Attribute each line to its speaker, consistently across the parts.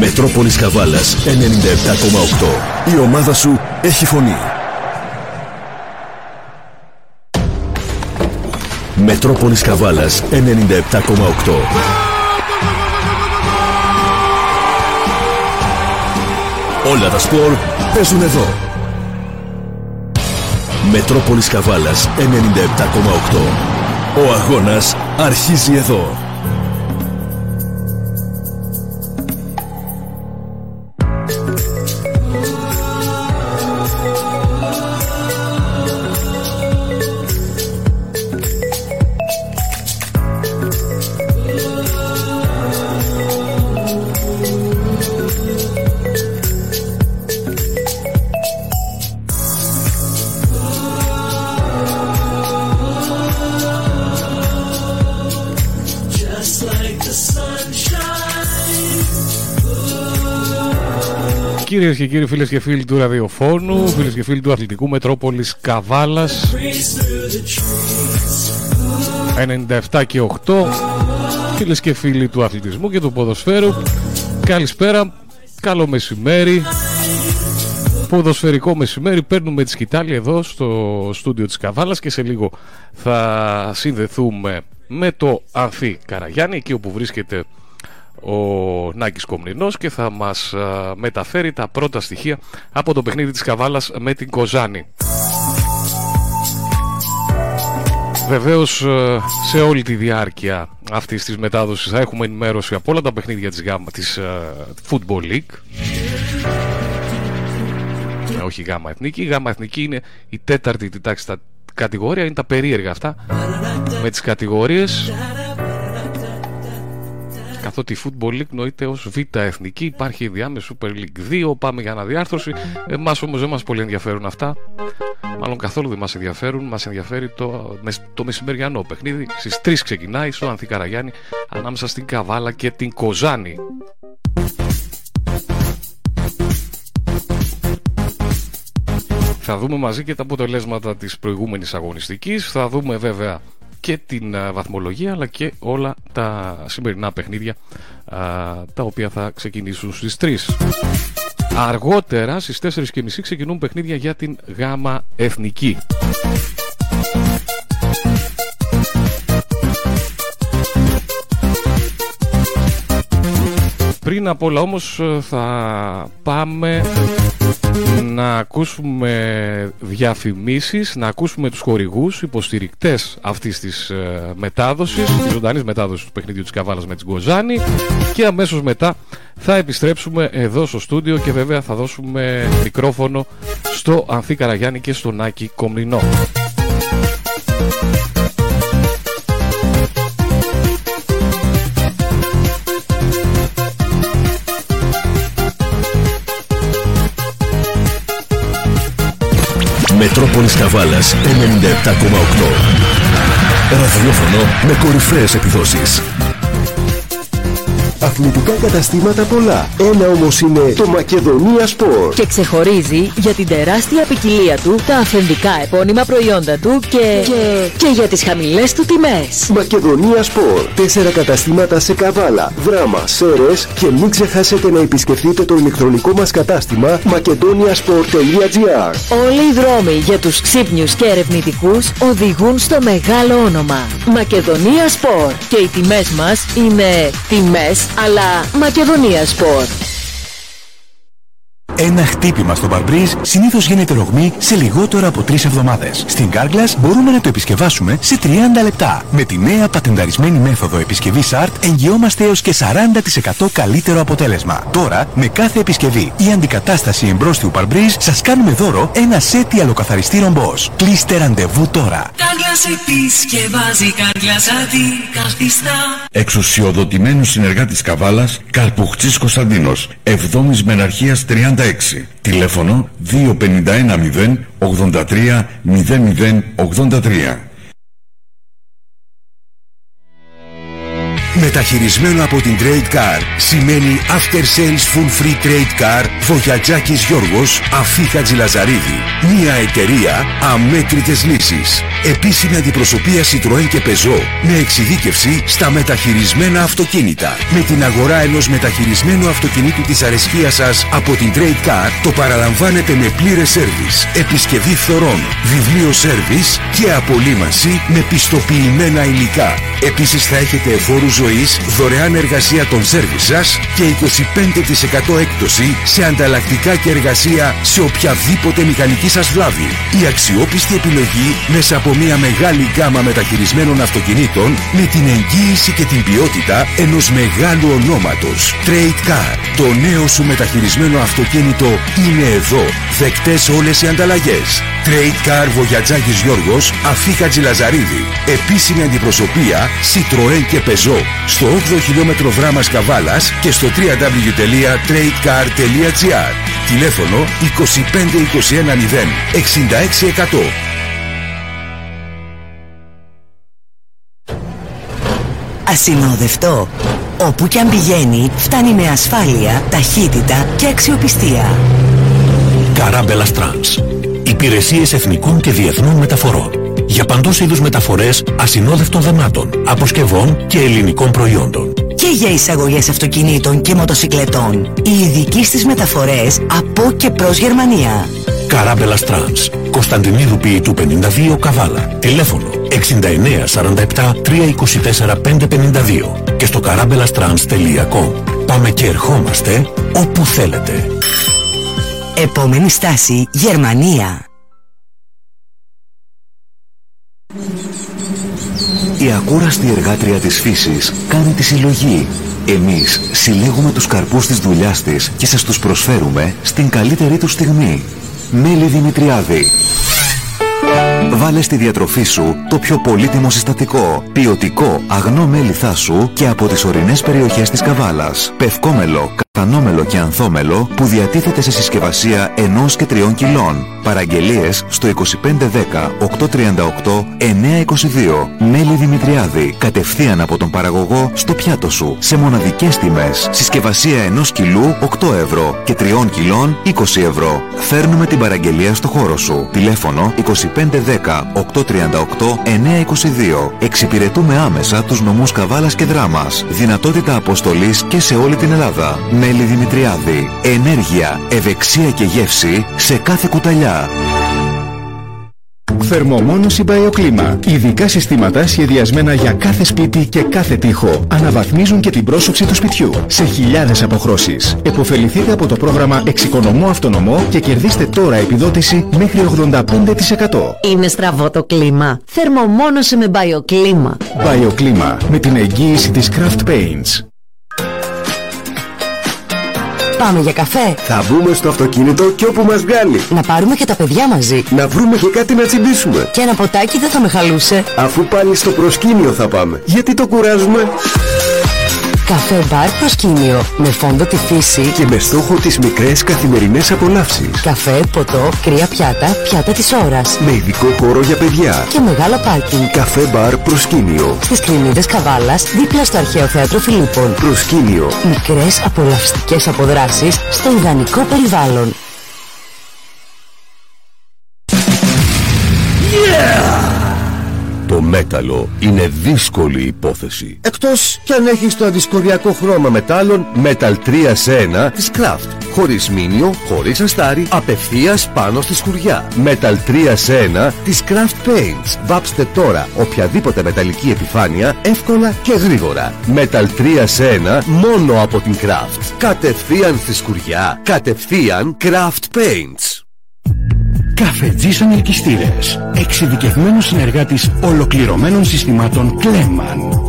Speaker 1: Μετρόπολης Καβάλας 97,8. Η ομάδα σου έχει φωνή. Μετρόπολης Καβάλας 97,8. Όλα τα σπορ παίζουν εδώ. Μετρόπολης Καβάλας 97,8. Ο αγώνας αρχίζει εδώ.
Speaker 2: Κυρίες και κύριοι, φίλες και φίλοι του ραδιοφώνου, φίλες και φίλοι του αθλητικού Μετρόπολης Καβάλας 97 και 8, φίλες και φίλοι του αθλητισμού και του ποδοσφαίρου, καλησπέρα, καλό μεσημέρι. Ποδοσφαιρικό μεσημέρι, παίρνουμε τη σκητάλη εδώ στο στούντιο της Καβάλας και σε λίγο θα συνδεθούμε με το Ανθή Καραγιάννη, εκεί όπου βρίσκεται ο Νάκης Κομνηνός και θα μας μεταφέρει τα πρώτα στοιχεία από το παιχνίδι της Καβάλας με την Κοζάνη. Βεβαίως σε όλη τη διάρκεια αυτής της μετάδοσης θα έχουμε ενημέρωση από όλα τα παιχνίδια της, γάμα, της Football League. Ε, όχι γάμα εθνική, η γάμα εθνική είναι η τέταρτη τη τάξη στα κατηγορία, είναι τα περίεργα αυτά με τις κατηγορίες καθότι η Football League νοείται ως Β' Εθνική, υπάρχει η διάμεση Super League 2, πάμε για αναδιάρθρωση. Εμάς όμως δεν μας πολύ ενδιαφέρουν αυτά. Μάλλον καθόλου δεν μας ενδιαφέρουν, μας ενδιαφέρει το, το μεσημεριανό παιχνίδι. Στις 3 ξεκινάει στο Ανθικαραγιάννη ανάμεσα στην Καβάλα και την Κοζάνη. Θα δούμε μαζί και τα αποτελέσματα της προηγούμενης αγωνιστικής. Θα δούμε βέβαια και την βαθμολογία αλλά και όλα τα σημερινά παιχνίδια τα οποία θα ξεκινήσουν στις 3. Αργότερα στις 4.30 ξεκινούν παιχνίδια για την γάμα εθνική. Πριν από όλα όμως θα πάμε να ακούσουμε διαφημίσεις, να ακούσουμε τους χορηγούς, υποστηρικτές αυτής της ε, μετάδοσης, της ζωντανής μετάδοσης του παιχνιδιού της Καβάλας με την Κοζάνη και αμέσως μετά θα επιστρέψουμε εδώ στο στούντιο και βέβαια θα δώσουμε μικρόφωνο στο Ανθή Καραγιάννη και στον Άκη Κομνηνό.
Speaker 1: Μετρόπολης Καβάλας 97,8 Ραδιόφωνο με κορυφαίες επιδόσεις
Speaker 3: Αθλητικά καταστήματα πολλά. Ένα όμως είναι το Μακεδονία Sport.
Speaker 4: Και ξεχωρίζει για την τεράστια ποικιλία του, τα αυθεντικά επώνυμα προϊόντα του και... και, και για τις χαμηλές του τιμές.
Speaker 3: Μακεδονία Sport. Τέσσερα καταστήματα σε Καβάλα, Δράμα, Σέρες και μην ξεχάσετε να επισκεφτείτε το ηλεκτρονικό μας κατάστημα macedoniasport.gr
Speaker 4: Όλοι οι δρόμοι για τους ξύπνιους και ερευνητικούς οδηγούν στο μεγάλο όνομα. Μακεδονία Sport. Και οι τιμές μας είναι τιμές αλλά Μακεδονία Σπορ.
Speaker 5: Ένα χτύπημα στο Barbriz συνήθως γίνεται ρογμή σε λιγότερο από 3 εβδομάδες. Στην Carglass μπορούμε να το επισκευάσουμε σε 30 λεπτά. Με τη νέα πατενταρισμένη μέθοδο επισκευής ART εγγυόμαστε έως και 40% καλύτερο αποτέλεσμα. Τώρα, με κάθε επισκευή ή αντικατάσταση εμπρόστιου Barbriz σας κάνουμε δώρο ένα σετ ιαλοκαθαριστή ρομπός. Κλείστε ραντεβού τώρα.
Speaker 6: Carglass επισκευάζει, Carglass αντικαθιστά.
Speaker 7: Εξουσιοδοτημένος συνεργάτης Καβάλας, Καλπουχτσής Κωνσταντίνος, 7ης Μεναρχίας 36. Τηλέφωνο 2510 83 00
Speaker 5: Μεταχειρισμένο από την Trade Car σημαίνει After Sales Full Free Trade Car Βογιατζάκης Γιώργος Αφή Χατζηλαζαρίδη. Μια εταιρεία αμέτρητες λύσεις. Επίσημη αντιπροσωπεία Citroën και Peugeot με εξειδίκευση στα μεταχειρισμένα αυτοκίνητα. Με την αγορά ενός μεταχειρισμένου αυτοκινήτου της αρεσκίας σας από την Trade Car το παραλαμβάνετε με πλήρες σέρβις, επισκευή φθορών, βιβλίο σέρβις και απολύμανση με πιστοποιημένα υλικά. Επίσης θα έχετε εφόρους ζωής, δωρεάν εργασία των σέρβις σας και 25% έκπτωση σε ανταλλακτικά και εργασία σε οποιαδήποτε μηχανική σας βλάβη. Η αξιόπιστη επιλογή μέσα από μια μεγάλη γκάμα μεταχειρισμένων αυτοκινήτων με την εγγύηση και την ποιότητα ενός μεγάλου ονόματος. Trade Car. Το νέο σου μεταχειρισμένο αυτοκίνητο είναι εδώ. Δεκτές όλες οι ανταλλαγές. Trade Car Βογιατζάκης Γιώργος, Αφή Χατζηλαζαρίδη. Επίσημη αντιπροσωπεία Citroën και Peugeot. Στο 8ο χιλιόμετρο δράμας Καβάλας και στο www.tradecar.gr. Τηλέφωνο 25210 6600.
Speaker 8: Ασυνόδευτο. Όπου και αν πηγαίνει, φτάνει με ασφάλεια, ταχύτητα και αξιοπιστία.
Speaker 9: Καράμπελας Trans. Υπηρεσίες εθνικών και διεθνών μεταφορών. Για παντός είδους μεταφορές ασυνόδευτων δεμάτων, αποσκευών και ελληνικών προϊόντων.
Speaker 8: Και για εισαγωγές αυτοκινήτων και μοτοσυκλετών. Οι ειδικοί στις μεταφορές από και προς Γερμανία.
Speaker 9: Καράμπελα Trans. Κωνσταντινίδου Ποιητού 52 Καβάλα. Τηλέφωνο 69 47 324 552 και στο καράμπελαστρans.com. Πάμε και ερχόμαστε όπου θέλετε.
Speaker 8: Επόμενη στάση Γερμανία.
Speaker 5: Η ακούραστη εργάτρια της φύσης κάνει τη συλλογή. Εμείς συλλέγουμε τους καρπούς της δουλειάς της και σας τους προσφέρουμε στην καλύτερη τους στιγμή. Μέλη Δημητριάδη. Βάλε στη διατροφή σου το πιο πολύτιμο συστατικό, ποιοτικό αγνό μέλι θάσου και από τις ορεινές περιοχές της Καβάλας. Πευκόμελο, κατανόμελο και ανθόμελο που διατίθεται σε συσκευασία ενός και τριών κιλών. Παραγγελίες στο 2510 838 922. Μέλι Δημητριάδη. Κατευθείαν από τον παραγωγό στο πιάτο σου. Σε μοναδικές τιμές. Συσκευασία ενός κιλού 8 ευρώ και τριών κιλών 20 ευρώ. Φέρνουμε την παραγγελία στο χώρο σου. Τηλέφωνο 2510 838 922. Εξυπηρετούμε άμεσα τους νομούς Καβάλας και Δράμας. Δυνατότητα αποστολής και σε όλη την Ελλάδα. Μέλι Δημητριάδη. Ενέργεια, ευεξία και γεύση σε κάθε κουταλιά.
Speaker 10: Θερμομόνωση Μπαϊοκλίμα. Ειδικά συστήματα σχεδιασμένα για κάθε σπίτι και κάθε τοίχο. Αναβαθμίζουν και την πρόσωψη του σπιτιού σε χιλιάδες αποχρώσεις. Εποφεληθείτε από το πρόγραμμα Εξοικονομώ Αυτονομό και κερδίστε τώρα επιδότηση μέχρι 85%.
Speaker 4: Είναι στραβό το κλίμα. Θερμομόνωσε με Μπαϊοκλίμα.
Speaker 10: Μπαϊοκλίμα με την εγγύηση της Craft Paints.
Speaker 8: Πάμε για καφέ.
Speaker 5: Θα μπούμε στο αυτοκίνητο και όπου μας βγάλει.
Speaker 8: Να πάρουμε και τα παιδιά μαζί.
Speaker 5: Να βρούμε και κάτι να τσιμπήσουμε.
Speaker 8: Και ένα ποτάκι δεν θα με χαλούσε.
Speaker 5: Αφού πάλι στο προσκήνιο θα πάμε. Γιατί το κουράζουμε;
Speaker 8: Καφέ μπαρ προσκήνιο. Με φόντο τη φύση.
Speaker 5: Και με στόχο τις μικρές καθημερινές απολαύσεις.
Speaker 8: Καφέ, ποτό, κρύα πιάτα, πιάτα της ώρας.
Speaker 5: Με ειδικό χώρο για παιδιά.
Speaker 8: Και μεγάλο πάρκινγκ.
Speaker 5: Καφέ μπαρ προσκήνιο.
Speaker 8: Στις κλινίδες Καβάλας, δίπλα στο αρχαίο θέατρο Φιλίππων.
Speaker 5: Προσκήνιο.
Speaker 8: Μικρές απολαυστικές αποδράσεις στο ιδανικό περιβάλλον.
Speaker 5: Μέταλλο είναι δύσκολη υπόθεση. Εκτός κι αν έχεις το αντισκοριακό χρώμα μετάλλων Metal 3 σε 1 της Craft. Χωρίς μήνυο, χωρίς αστάρι, απευθείας πάνω στη σκουριά. Metal 3 σε 1 της Craft Paints. Βάψτε τώρα οποιαδήποτε μεταλλική επιφάνεια εύκολα και γρήγορα. Metal 3 σε 1 μόνο από την Craft. Κατευθείαν στη σκουριά. Κατευθείαν Craft Paints.
Speaker 9: Καφετζής Ανελκυστήρες. Εξειδικευμένος συνεργάτης ολοκληρωμένων συστημάτων Κλέμαν.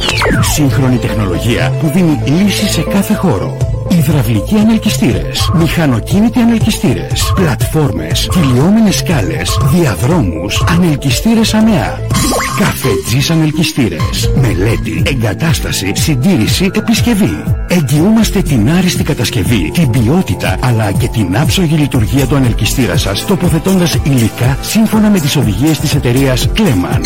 Speaker 9: Σύγχρονη τεχνολογία που δίνει λύση σε κάθε χώρο. Υδραυλικοί ανελκυστήρες, μηχανοκίνητοι ανελκυστήρες, πλατφόρμες, κυλιόμενες σκάλες, διαδρόμους, ανελκυστήρες αμαία. Καφετζής ανελκυστήρες. Μελέτη, εγκατάσταση, συντήρηση, επισκευή. Εγγυούμαστε την άριστη κατασκευή, την ποιότητα αλλά και την άψογη λειτουργία του ανελκυστήρα σας τοποθετώντας υλικά σύμφωνα με τις οδηγίες της εταιρείας Kleman.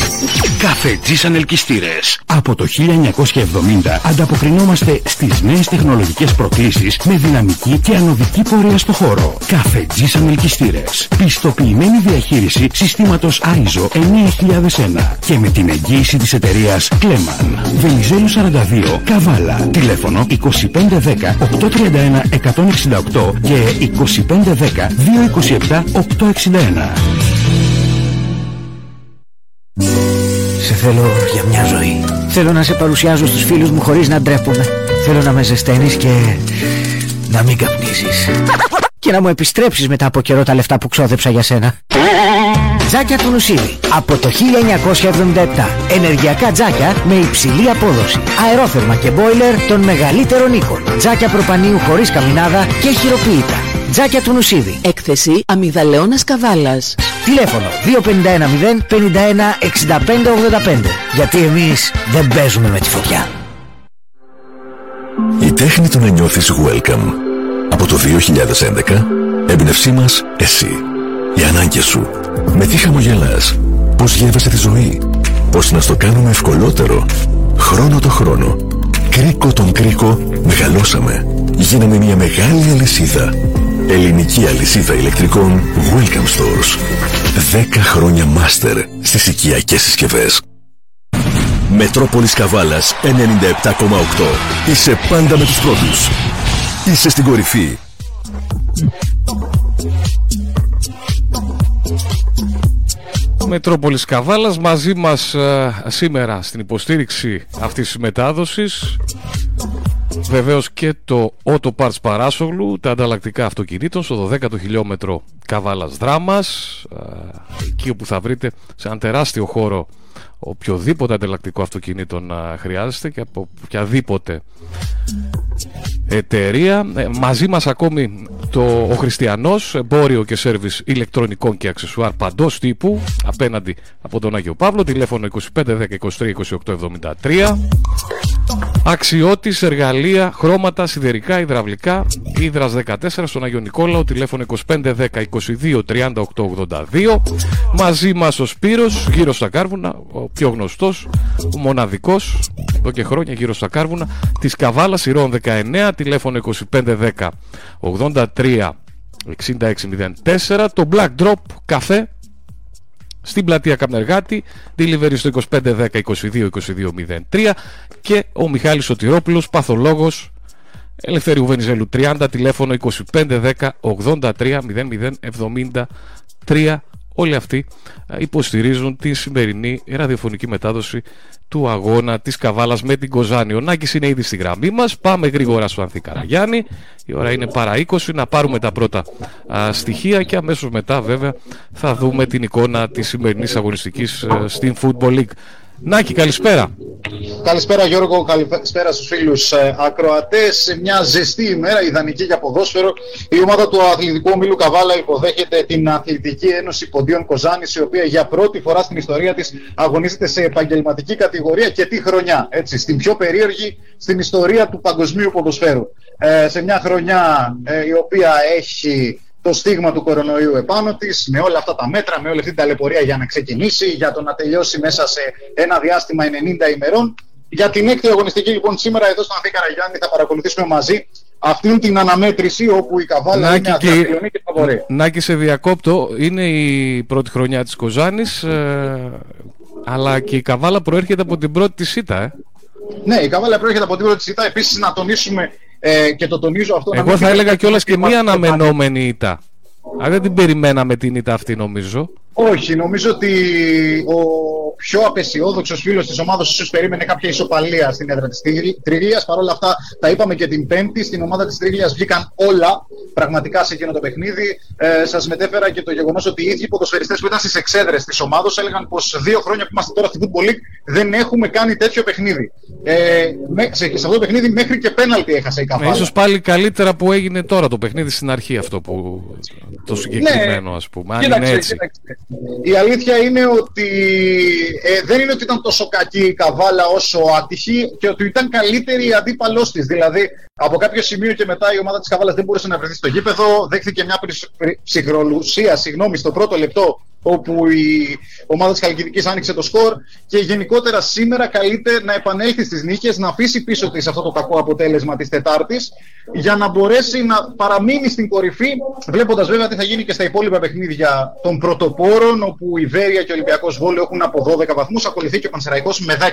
Speaker 9: Καφετζής ανελκυστήρες. Από το 1970 ανταποκρινόμαστε στις νέες τεχνολογικές προκλήσεις με δυναμική και ανωδική πορεία στο χώρο. Καφετζής ανελκυστήρες. Πιστοποιημένη διαχείριση συστήματος ISO 9001 και με την εγγύηση της εταιρείας Kleman. Βελιζέλου 42, Καβάλα. Τηλέφωνο 2510 831 168 και 2510 227 861.
Speaker 11: Σε θέλω για μια ζωή. Θέλω να σε παρουσιάζω στους φίλους μου χωρίς να ντρέπομαι. Θέλω να με ζεσταίνεις και να μην καπνίζεις. Και να μου επιστρέψεις μετά από καιρό τα λεφτά που ξόδεψα για σένα. Τζάκια του Νουσίδη. Από το 1977. Ενεργειακά τζάκια με υψηλή απόδοση. Αερόθερμα και μπόιλερ των μεγαλύτερων οίκων. Τζάκια προπανίου χωρίς καμινάδα και χειροποίητα. Τζάκια του Νουσίδη.
Speaker 4: Έκθεση αμυγδαλαιώνας καβάλας.
Speaker 11: Τηλέφωνο 2510 51 65 85. Γιατί εμείς δεν παίζουμε με τη φωτιά.
Speaker 1: Η τέχνη του να νιώθεις welcome. Από το 2011, έμπνευσή μας εσύ. Οι ανάγκες σου. Με τι χαμογελάς. Πώς γεύεσαι τη ζωή. Πώς να στο κάνουμε ευκολότερο. Χρόνο το χρόνο. Κρίκο τον κρίκο μεγαλώσαμε. Γίναμε μια μεγάλη αλυσίδα. Ελληνική αλυσίδα ηλεκτρικών Welcome Stores. 10 χρόνια μάστερ στις οικιακές συσκευές. Μετρόπολης Καβάλας 97,8. Είσαι πάντα με τους πρώτους. Είσαι στην κορυφή.
Speaker 2: Μετρόπολης Καβάλας μαζί μας ε, σήμερα στην υποστήριξη αυτής της μετάδοσης Βεβαίως και το Auto Parts Παράσογλου, τα ανταλλακτικά αυτοκινήτων στο 12ο χιλιόμετρο Καβάλας Δράμας ε, εκεί όπου θα βρείτε σε ένα τεράστιο χώρο οποιοδήποτε ανταλλακτικό αυτοκινήτων να χρειάζεστε και από οποιαδήποτε εταιρεία. Ε, μαζί μας ακόμη το, ο Χριστιανός, εμπόριο και σέρβις ηλεκτρονικών και αξεσουάρ παντός τύπου, απέναντι από τον Άγιο Παύλο, τηλέφωνο 25 23 28 73. Αξιώτης, εργαλεία, χρώματα, σιδερικά, υδραυλικά, Ήδρας 14 στον Άγιο Νικόλαο, τηλέφωνο 25 22 38 82. Μαζί μας ο Σπύρος, γύρω στα Κάρβουνα, ο πιο γνωστός, ο μοναδικός, εδώ και χρόνια γύρω στα Κάρβουνα, της Καβάλας Ηρών 19, τηλέφωνο 2510 83 6604, το Black Drop καφέ στην πλατεία Καμπνεργάτη, delivery στο 2510 22 2203 και ο Μιχάλης Σωτηρόπουλος, παθολόγος Ελευθερίου Βενιζέλου 30, τηλέφωνο 2510 83 0073 όλοι αυτοί ε, υποστηρίζουν τη σημερινή ραδιοφωνική μετάδοση του αγώνα της Καβάλας με την Κοζάνη. Ο Νάκης είναι ήδη στη γραμμή μας. Πάμε γρήγορα στο Ανθή Καραγιάννη. Η ώρα είναι παρά 20 να πάρουμε τα πρώτα στοιχεία και αμέσως μετά βέβαια θα δούμε την εικόνα της σημερινής αγωνιστικής ε, στην Football League. Νάκη, καλησπέρα.
Speaker 12: Καλησπέρα Γιώργο, καλησπέρα στους φίλους ε, ακροατές. Σε μια ζεστή ημέρα, ιδανική για ποδόσφαιρο, η ομάδα του Αθλητικού Ομίλου Καβάλα υποδέχεται την Αθλητική Ένωση Ποντίων Κοζάνης, η οποία για πρώτη φορά στην ιστορία της αγωνίζεται σε επαγγελματική κατηγορία και τι χρονιά, έτσι, στην πιο περίεργη στην ιστορία του παγκοσμίου ποδοσφαίρου. Ε, σε μια χρονιά ε, η οποία έχει το στίγμα του κορονοϊού επάνω της, με όλα αυτά τα μέτρα, με όλη αυτή την ταλαιπωρία για να ξεκινήσει, για το να τελειώσει μέσα σε ένα διάστημα 90 ημερών. Για την έκτη αγωνιστική, λοιπόν, σήμερα εδώ στον Ανθή Καραγιάννη θα παρακολουθήσουμε μαζί αυτήν την αναμέτρηση όπου η Καβάλα Νάκη είναι και, και φαβορή.
Speaker 2: Νάκη, σε διακόπτω. Είναι η πρώτη χρονιά της Κοζάνης, ε, αλλά και η Καβάλα προέρχεται από την πρώτη της ΣΥΤΑ, ε.
Speaker 12: Ναι, η Καβάλα προέρχεται από την πρώτη της ΣΥΤΑ. Επίσης να τονίσουμε ε, και το τονίζω αυτό.
Speaker 2: Εγώ θα έλεγα κιόλας και μία αναμενόμενη ήττα. Αν δεν την περιμέναμε την ήττα αυτή νομίζω.
Speaker 12: Όχι, νομίζω ότι ο πιο απεσιόδοξος φίλος της ομάδας ίσως περίμενε κάποια ισοπαλία στην έδρα της Τρίγλια. Παρ' όλα αυτά, τα είπαμε και την Πέμπτη. Στην ομάδα της Τρίγλια βγήκαν όλα πραγματικά σε εκείνο το παιχνίδι. Ε, Σας μετέφερα και το γεγονός ότι οι ίδιοι ποδοσφαιριστές που ήταν στις εξέδρες της ομάδας έλεγαν πως δύο χρόνια που είμαστε τώρα στη Football League δεν έχουμε κάνει τέτοιο παιχνίδι. Ε, σε, αυτό το παιχνίδι μέχρι και πέναλτι έχασε η Καβάλα.
Speaker 2: ίσως πάλι καλύτερα που έγινε τώρα το παιχνίδι στην αρχή αυτό που το συγκεκριμένο ναι, ας πούμε. Αν κοίταξε, είναι έτσι.
Speaker 12: Η αλήθεια είναι ότι ε, δεν είναι ότι ήταν τόσο κακή η Καβάλα όσο άτυχη και ότι ήταν καλύτερη η αντίπαλός της. Δηλαδή από κάποιο σημείο και μετά η ομάδα της Καβάλας δεν μπορούσε να βρεθεί στο γήπεδο, δέχθηκε μια ψυχρολουσία συγγνώμη, στο πρώτο λεπτό όπου η ομάδα της Χαλκιδικής άνοιξε το σκορ και γενικότερα σήμερα καλείται να επανέλθει στις νίκες, να αφήσει πίσω της αυτό το κακό αποτέλεσμα της Τετάρτης για να μπορέσει να παραμείνει στην κορυφή βλέποντας βέβαια τι θα γίνει και στα υπόλοιπα παιχνίδια των πρωτοπόρων όπου η Βέρεια και ο Ολυμπιακός Βόλιο έχουν από 12 βαθμούς, ακολουθεί και ο Πανσεραϊκός με 10.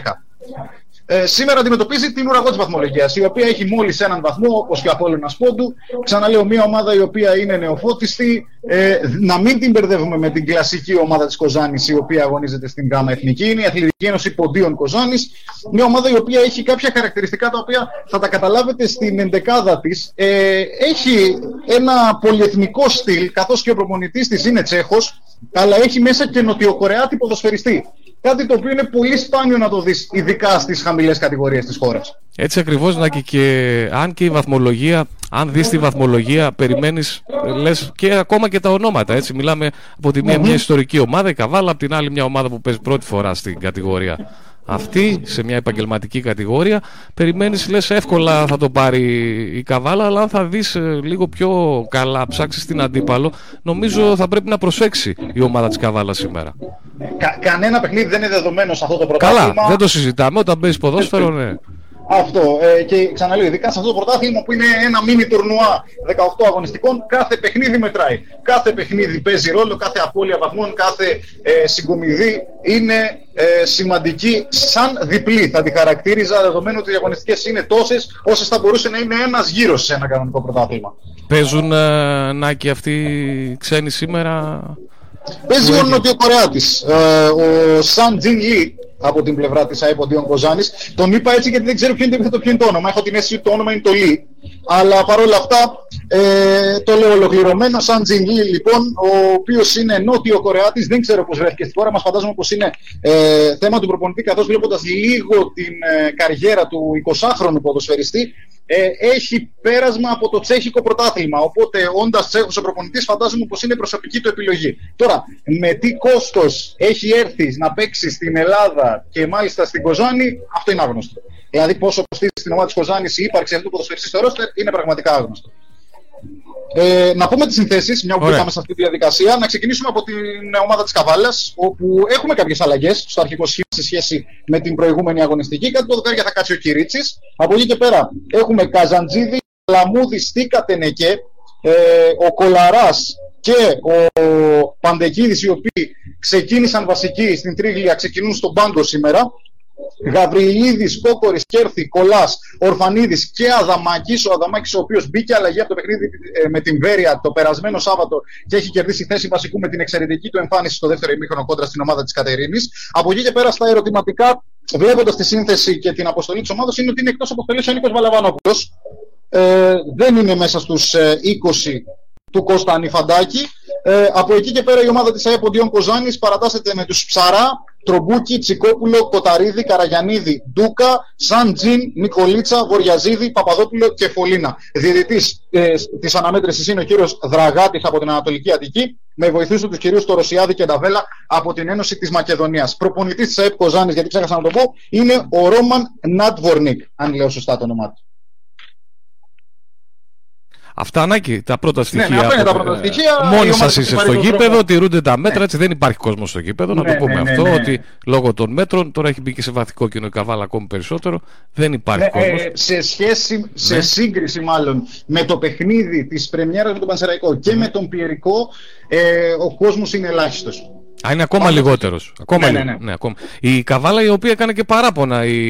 Speaker 12: Ε, σήμερα αντιμετωπίζει την ουραγό τη βαθμολογίας, η οποία έχει μόλις έναν βαθμό, όπως και ο Απόλλωνας Πόντου. Ξαναλέω, μια ομάδα η οποία είναι νεοφώτιστη. Ε, να μην την μπερδεύουμε με την κλασική ομάδα της Κοζάνης, η οποία αγωνίζεται στην ΓΑΜΑ Εθνική. Είναι η Αθλητική Ένωση Ποντίων Κοζάνης. Μια ομάδα η οποία έχει κάποια χαρακτηριστικά τα οποία θα τα καταλάβετε στην ενδεκάδα της. Ε, έχει ένα πολυεθνικό στυλ, καθώς και ο προπονητής της είναι Τσέχος, αλλά έχει μέσα και νοτιοκορεάτη ποδοσφαιριστή. Κάτι το οποίο είναι πολύ σπάνιο να το δεις, ειδικά στις χαμηλές κατηγορίες της χώρας.
Speaker 2: Έτσι ακριβώς, να και αν και η βαθμολογία, αν δεις τη βαθμολογία, περιμένεις, λες και ακόμα και τα ονόματα, έτσι. Μιλάμε από τη μία μια ιστορική ομάδα, η Καβάλα, από την άλλη μια ομάδα που παίζει πρώτη φορά στην κατηγορία αυτή σε μια επαγγελματική κατηγορία περιμένεις λες εύκολα θα το πάρει η Καβάλα αλλά αν θα δεις ε, λίγο πιο καλά ψάξεις την αντίπαλο νομίζω θα πρέπει να προσέξει η ομάδα της Καβάλας σήμερα.
Speaker 12: Κα, κανένα παιχνίδι δεν είναι δεδομένο σε αυτό το πρωτάθλημα.
Speaker 2: Καλά δεν το συζητάμε. Όταν παίζεις ποδόσφαιρο ναι
Speaker 12: αυτό. Ε, και ξαναλέω, ειδικά σε αυτό το πρωτάθλημα που είναι ένα μίνι τουρνουά 18 αγωνιστικών, κάθε παιχνίδι μετράει. Κάθε παιχνίδι παίζει ρόλο, κάθε απώλεια βαθμών, κάθε ε, συγκομιδή είναι ε, σημαντική σαν διπλή. Θα τη χαρακτήριζα δεδομένου ότι οι αγωνιστικές είναι τόσες, όσες θα μπορούσε να είναι ένας γύρος σε ένα κανονικό πρωτάθλημα.
Speaker 2: Παίζουν ε, Νάκη αυτοί οι ξένοι σήμερα;
Speaker 12: Παίζει μόνο ο Κορεάτης. Ε, ο Σαν Τζιν Λί από την πλευρά της ΑΕΠ Οντίων Κοζάνης. Τον είπα έτσι γιατί δεν ξέρω ποιο είναι, ποιο είναι το όνομα. Έχω την αίσθηση ότι το όνομα είναι το Λί. Αλλά παρόλα αυτά ε, το λέω ολοκληρωμένο. Σαν Τζιν Λί, λοιπόν, ο οποίος είναι νότιο Κορεάτης, δεν ξέρω πώς βρέθηκε στη χώρα μας. Φαντάζομαι πως είναι ε, θέμα του προπονητή, καθώς βλέποντας λίγο την ε, καριέρα του 20χρονου ποδοσφαιριστή, ε, έχει πέρασμα από το τσέχικο πρωτάθλημα. Οπότε, όντας τσέχος ο προπονητής, φαντάζομαι πως είναι προσωπική του επιλογή. Τώρα, με τι κόστος έχει έρθει να παίξει στην Ελλάδα και μάλιστα στην Κοζάνη, αυτό είναι άγνωστο. Δηλαδή, πόσο κοστίζει στην ομάδα της Κοζάνης η ύπαρξη αυτού του ποδοσφαιριστή στο ρόστερ είναι πραγματικά άγνωστο. Ε, να πούμε τις συνθέσεις, μια που μπήκαμε σε αυτή τη διαδικασία. Να ξεκινήσουμε από την ομάδα της Καβάλας, όπου έχουμε κάποιες αλλαγές στο αρχικό σχήμα σε σχέση με την προηγούμενη αγωνιστική. Κάτι το δοκάρια θα κάτσει ο Κυρίτσι. Από εκεί και πέρα έχουμε Καζαντζίδη, Λαμούδη, Στίκα, Τενεκέ, ε, ο Κολαράς και ο Παντεκίδης, οι οποίοι ξεκίνησαν βασικοί στην Τρίγλια, ξεκινούν στον πάγκο σήμερα. Γαβριλίδης, Κόκορης, Κέρθη, Κολάς, Ορφανίδης και Αδαμάκης. Ο Αδαμάκης, ο οποίος μπήκε αλλαγή από το παιχνίδι ε, με την Βέρεια το περασμένο Σάββατο και έχει κερδίσει θέση βασικού με την εξαιρετική του εμφάνιση στο δεύτερο ημίχρονο κόντρα στην ομάδα της Κατερίνης. Από εκεί και πέρα στα ερωτηματικά, βλέποντας τη σύνθεση και την αποστολή της ομάδας, είναι ότι είναι εκτός αποστολής ο Νίκος Βαλαβανόπουλο. Ε, δεν είναι μέσα στους 20 ε, του Κώστα Ανιφαντάκη. Ε, από εκεί και πέρα η ομάδα της ΑΕΠ Οντιών Κοζάνης παρατάσσεται με τους Ψαρά, Τρομπούκι, Τσικόπουλο, Κοταρίδη, Καραγιανίδη, Ντούκα, Σαντζίν, Νικολίτσα, Βοριαζίδη, Παπαδόπουλο και Φολίνα. Διαιτητής ε, της αναμέτρησης είναι ο κύριος Δραγάτης από την Ανατολική Αττική, με βοηθούς τους κυρίους Τωροσιάδη και Νταβέλα από την Ένωση της Μακεδονίας. Προπονητής της ΑΕΠ Κοζάνης, γιατί ξέχασα να το πω, είναι ο Ρόμαν Νατβορνίκ, αν λέω σωστά το όνομά του.
Speaker 2: Αυτά Νάκη, τα πρώτα στοιχεία.
Speaker 12: Ναι, αυτά είναι τα πρώτα στοιχεία.
Speaker 2: Μόνοι σας είστε στο γήπεδο, τηρούνται τα μέτρα, ναι. έτσι δεν υπάρχει κόσμος στο γήπεδο. να το ναι, πούμε ναι, αυτό, ότι λόγω των μέτρων, τώρα έχει μπει και σε βαθικό κοινό η Καβάλα ακόμη περισσότερο, δεν υπάρχει κόσμο. Ε,
Speaker 12: σε, σχέση, σε σύγκριση μάλλον με το παιχνίδι της Πρεμιέρας με τον Πανσεραϊκό και με τον Πιερικό, ε, ο κόσμος είναι ελάχιστος.
Speaker 2: Α, είναι ακόμα λιγότερος. Ακόμα ναι, ναι, ναι. ναι, ακόμα. Η Καβάλα η οποία έκανε και παράπονα η...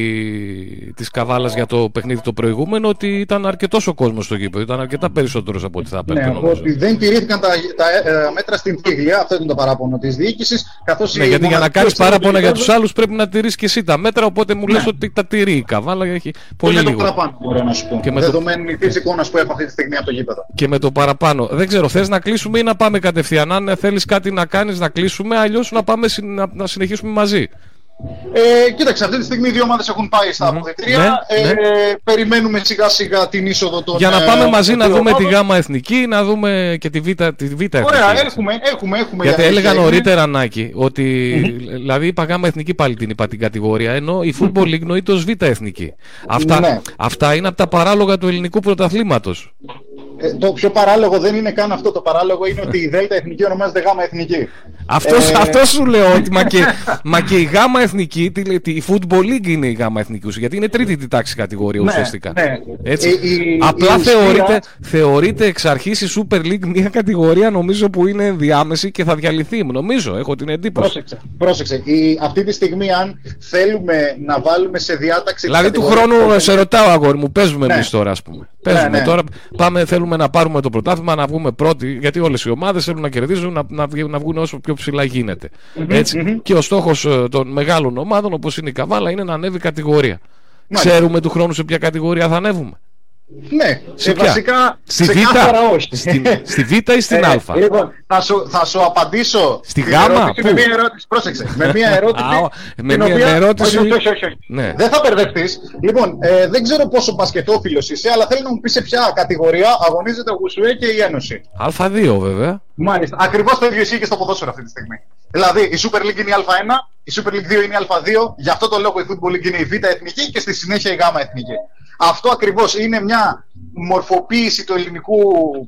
Speaker 2: της Καβάλας για το παιχνίδι το προηγούμενο ότι ήταν αρκετός ο κόσμος στο γήπεδο. Ήταν αρκετά περισσότερος από ό,τι θα έπρεπε.
Speaker 12: Ναι, ότι δεν τηρήθηκαν τα, τα ε, μέτρα στην Τίγλια. Αυτό ήταν το παράπονο της διοίκησης.
Speaker 2: Ναι, γιατί για να κάνεις παράπονα για τους άλλους πρέπει να τηρείς και εσύ τα μέτρα. Οπότε μου ναι. λες ότι τα τηρεί η Καβάλα. Έχει πολύ λίγο. Και με
Speaker 12: το παραπάνω μπορώ να σου πω. Και με Δεδομένης το... της εικόνας που έχω αυτή τη στιγμή από το γήπεδο.
Speaker 2: Και με το παραπάνω. Δεν ξέρω, θες να κλείσουμε ή να πάμε κατευθείαν. Αν θέλεις κάτι να κάνεις, να κλείσουμε αλλιώς να, πάμε, να, να συνεχίσουμε μαζί.
Speaker 12: Ε, κοίταξε, αυτή τη στιγμή οι δύο ομάδες έχουν πάει στα αποδεκτήρια.
Speaker 2: Ναι,
Speaker 12: ε,
Speaker 2: ναι.
Speaker 12: Περιμένουμε σιγά σιγά την είσοδο των
Speaker 2: Για να
Speaker 12: ε,
Speaker 2: πάμε μαζί
Speaker 12: των
Speaker 2: να
Speaker 12: δύο
Speaker 2: δούμε τη
Speaker 12: ομάδων.
Speaker 2: γάμα εθνική, να δούμε και τη β' τη β' εθνική.
Speaker 12: Ωραία,
Speaker 2: έτσι.
Speaker 12: έχουμε, έχουμε, έχουμε.
Speaker 2: Γιατί
Speaker 12: η
Speaker 2: έλεγα
Speaker 12: αλήθεια είναι.
Speaker 2: νωρίτερα, Νάκη, ότι δηλαδή είπα γάμα εθνική πάλι την είπα την κατηγορία, ενώ η Football League νοείται ως β' εθνική. Αυτά,
Speaker 12: Ναι.
Speaker 2: αυτά είναι από τα παράλογα του ελληνικού πρωταθλήματος.
Speaker 12: Ε, το πιο παράλογο δεν είναι καν αυτό. Το παράλογο είναι ότι η Δέλτα Εθνική ονομάζεται Γάμα Εθνική.
Speaker 2: Αυτός,
Speaker 12: Ε,
Speaker 2: αυτός σου λέω ότι μα και, μα και η γάμα εθνική, τι, λέει, τι- η Football League είναι η γάμα εθνική ουσία, γιατί είναι τρίτη τη τάξη κατηγορία
Speaker 12: Ναι,
Speaker 2: ουσιαστικά.
Speaker 12: ναι.
Speaker 2: Έτσι.
Speaker 12: Η- η-
Speaker 2: Απλά
Speaker 12: η ουσία-
Speaker 2: θεωρείται, θεωρείται εξ αρχής η Super League μια κατηγορία νομίζω που είναι ενδιάμεση και θα διαλυθεί. Νομίζω, έχω την εντύπωση.
Speaker 12: Πρόσεξε. πρόσεξε. Η, αυτή τη στιγμή, αν θέλουμε να βάλουμε σε διάταξη.
Speaker 2: Δηλαδή
Speaker 12: τις
Speaker 2: του
Speaker 12: κατηγορίες
Speaker 2: χρόνου
Speaker 12: που-
Speaker 2: σε ρωτάω αγόρι μου, παίζουμε
Speaker 12: Ναι.
Speaker 2: εμείς τώρα ας πούμε. Παίζουμε
Speaker 12: ναι.
Speaker 2: τώρα, πάμε, θέλουμε να πάρουμε το πρωτάθλημα, να βγούμε πρώτοι, γιατί όλες οι ομάδες θέλουν να κερδίζουν, να, να, βγει- να βγουν όσο πιο ψηλά γίνεται. Έτσι. Και ο στόχος των μεγάλων ομάδων, όπως είναι η Καβάλα, είναι να ανέβει κατηγορία.
Speaker 12: Μάλιστα.
Speaker 2: Ξέρουμε του χρόνου σε ποια κατηγορία θα ανέβουμε.
Speaker 12: Ναι,
Speaker 2: Σε
Speaker 12: ε,
Speaker 2: ποια;
Speaker 12: βασικά.
Speaker 2: Στη
Speaker 12: ξεκάθαρα
Speaker 2: Β,
Speaker 12: όχι.
Speaker 2: στη, στη Β ή στην
Speaker 12: Ε,
Speaker 2: Α;
Speaker 12: Λοιπόν, θα σου, θα σου απαντήσω.
Speaker 2: Στη
Speaker 12: την
Speaker 2: γάμα,
Speaker 12: ερώτηση
Speaker 2: πού;
Speaker 12: Με μία ερώτηση. Πρόσεξε. Με μία ερώτηση.
Speaker 2: Α, με
Speaker 12: την
Speaker 2: μία
Speaker 12: οποία-
Speaker 2: ερώτηση-
Speaker 12: Όχι, όχι, όχι, όχι.
Speaker 2: Ναι.
Speaker 12: Δεν θα μπερδευτείς. Λοιπόν, ε, δεν ξέρω πόσο μπασκετόφιλος είσαι, αλλά θέλω να μου πεις σε ποια κατηγορία αγωνίζεται ο Γουσουέ και η Ένωση.
Speaker 2: Α2 βέβαια.
Speaker 12: Μάλιστα. Ακριβώς το ίδιο ισχύει και στο ποδόσφαιρο αυτή τη στιγμή. Δηλαδή, η Super League είναι η Α1, η Super League 2 είναι η Α2, γι' αυτό το λόγο η Football League είναι η Β εθνική και στη συνέχεια η Γ εθνική. Αυτό ακριβώς είναι μια μορφοποίηση του ελληνικού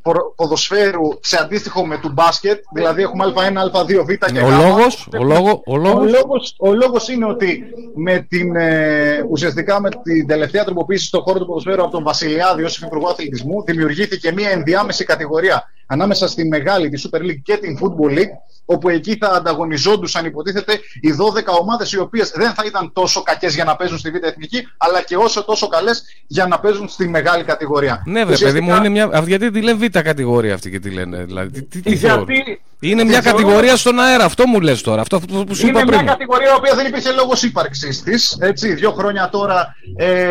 Speaker 12: προ- ποδοσφαίρου σε αντίστοιχο με του μπάσκετ. Δηλαδή, έχουμε Α1, Α2, Β και
Speaker 2: Ο
Speaker 12: Γ.
Speaker 2: λόγος, ο λόγος, ο λόγος.
Speaker 12: Ο λόγος, ο λόγος είναι ότι με την, ε, ουσιαστικά με την τελευταία τροποποίηση στον χώρο του ποδοσφαίρου από τον Βασιλιάδη ως Υπουργό Αθλητισμού δημιουργήθηκε μια ενδιάμεση κατηγορία ανάμεσα στη μεγάλη, τη Super League και την Football League όπου εκεί θα ανταγωνιζόντουσαν υποτίθεται οι 12 ομάδες οι οποίες δεν θα ήταν τόσο κακές για να παίζουν στη Β' Εθνική αλλά και όσο τόσο καλές για να παίζουν στη μεγάλη κατηγορία.
Speaker 2: Ναι, βέβαια, παιδί μου,
Speaker 12: Ουσιαστικά-
Speaker 2: είναι μια. α, Γιατί τη λένε Β κατηγορία αυτή και τη λένε. Δηλαδή, τι, τι, τι
Speaker 12: Γιατί
Speaker 2: θεωρούν. Είναι μια
Speaker 12: θεωρώ-
Speaker 2: κατηγορία στον αέρα, αυτό μου λες τώρα. Αυτό που σου
Speaker 12: Είναι
Speaker 2: είπα
Speaker 12: μια
Speaker 2: πριν.
Speaker 12: κατηγορία η οποία δεν υπήρχε λόγος ύπαρξής της. Έτσι, δύο χρόνια τώρα ε,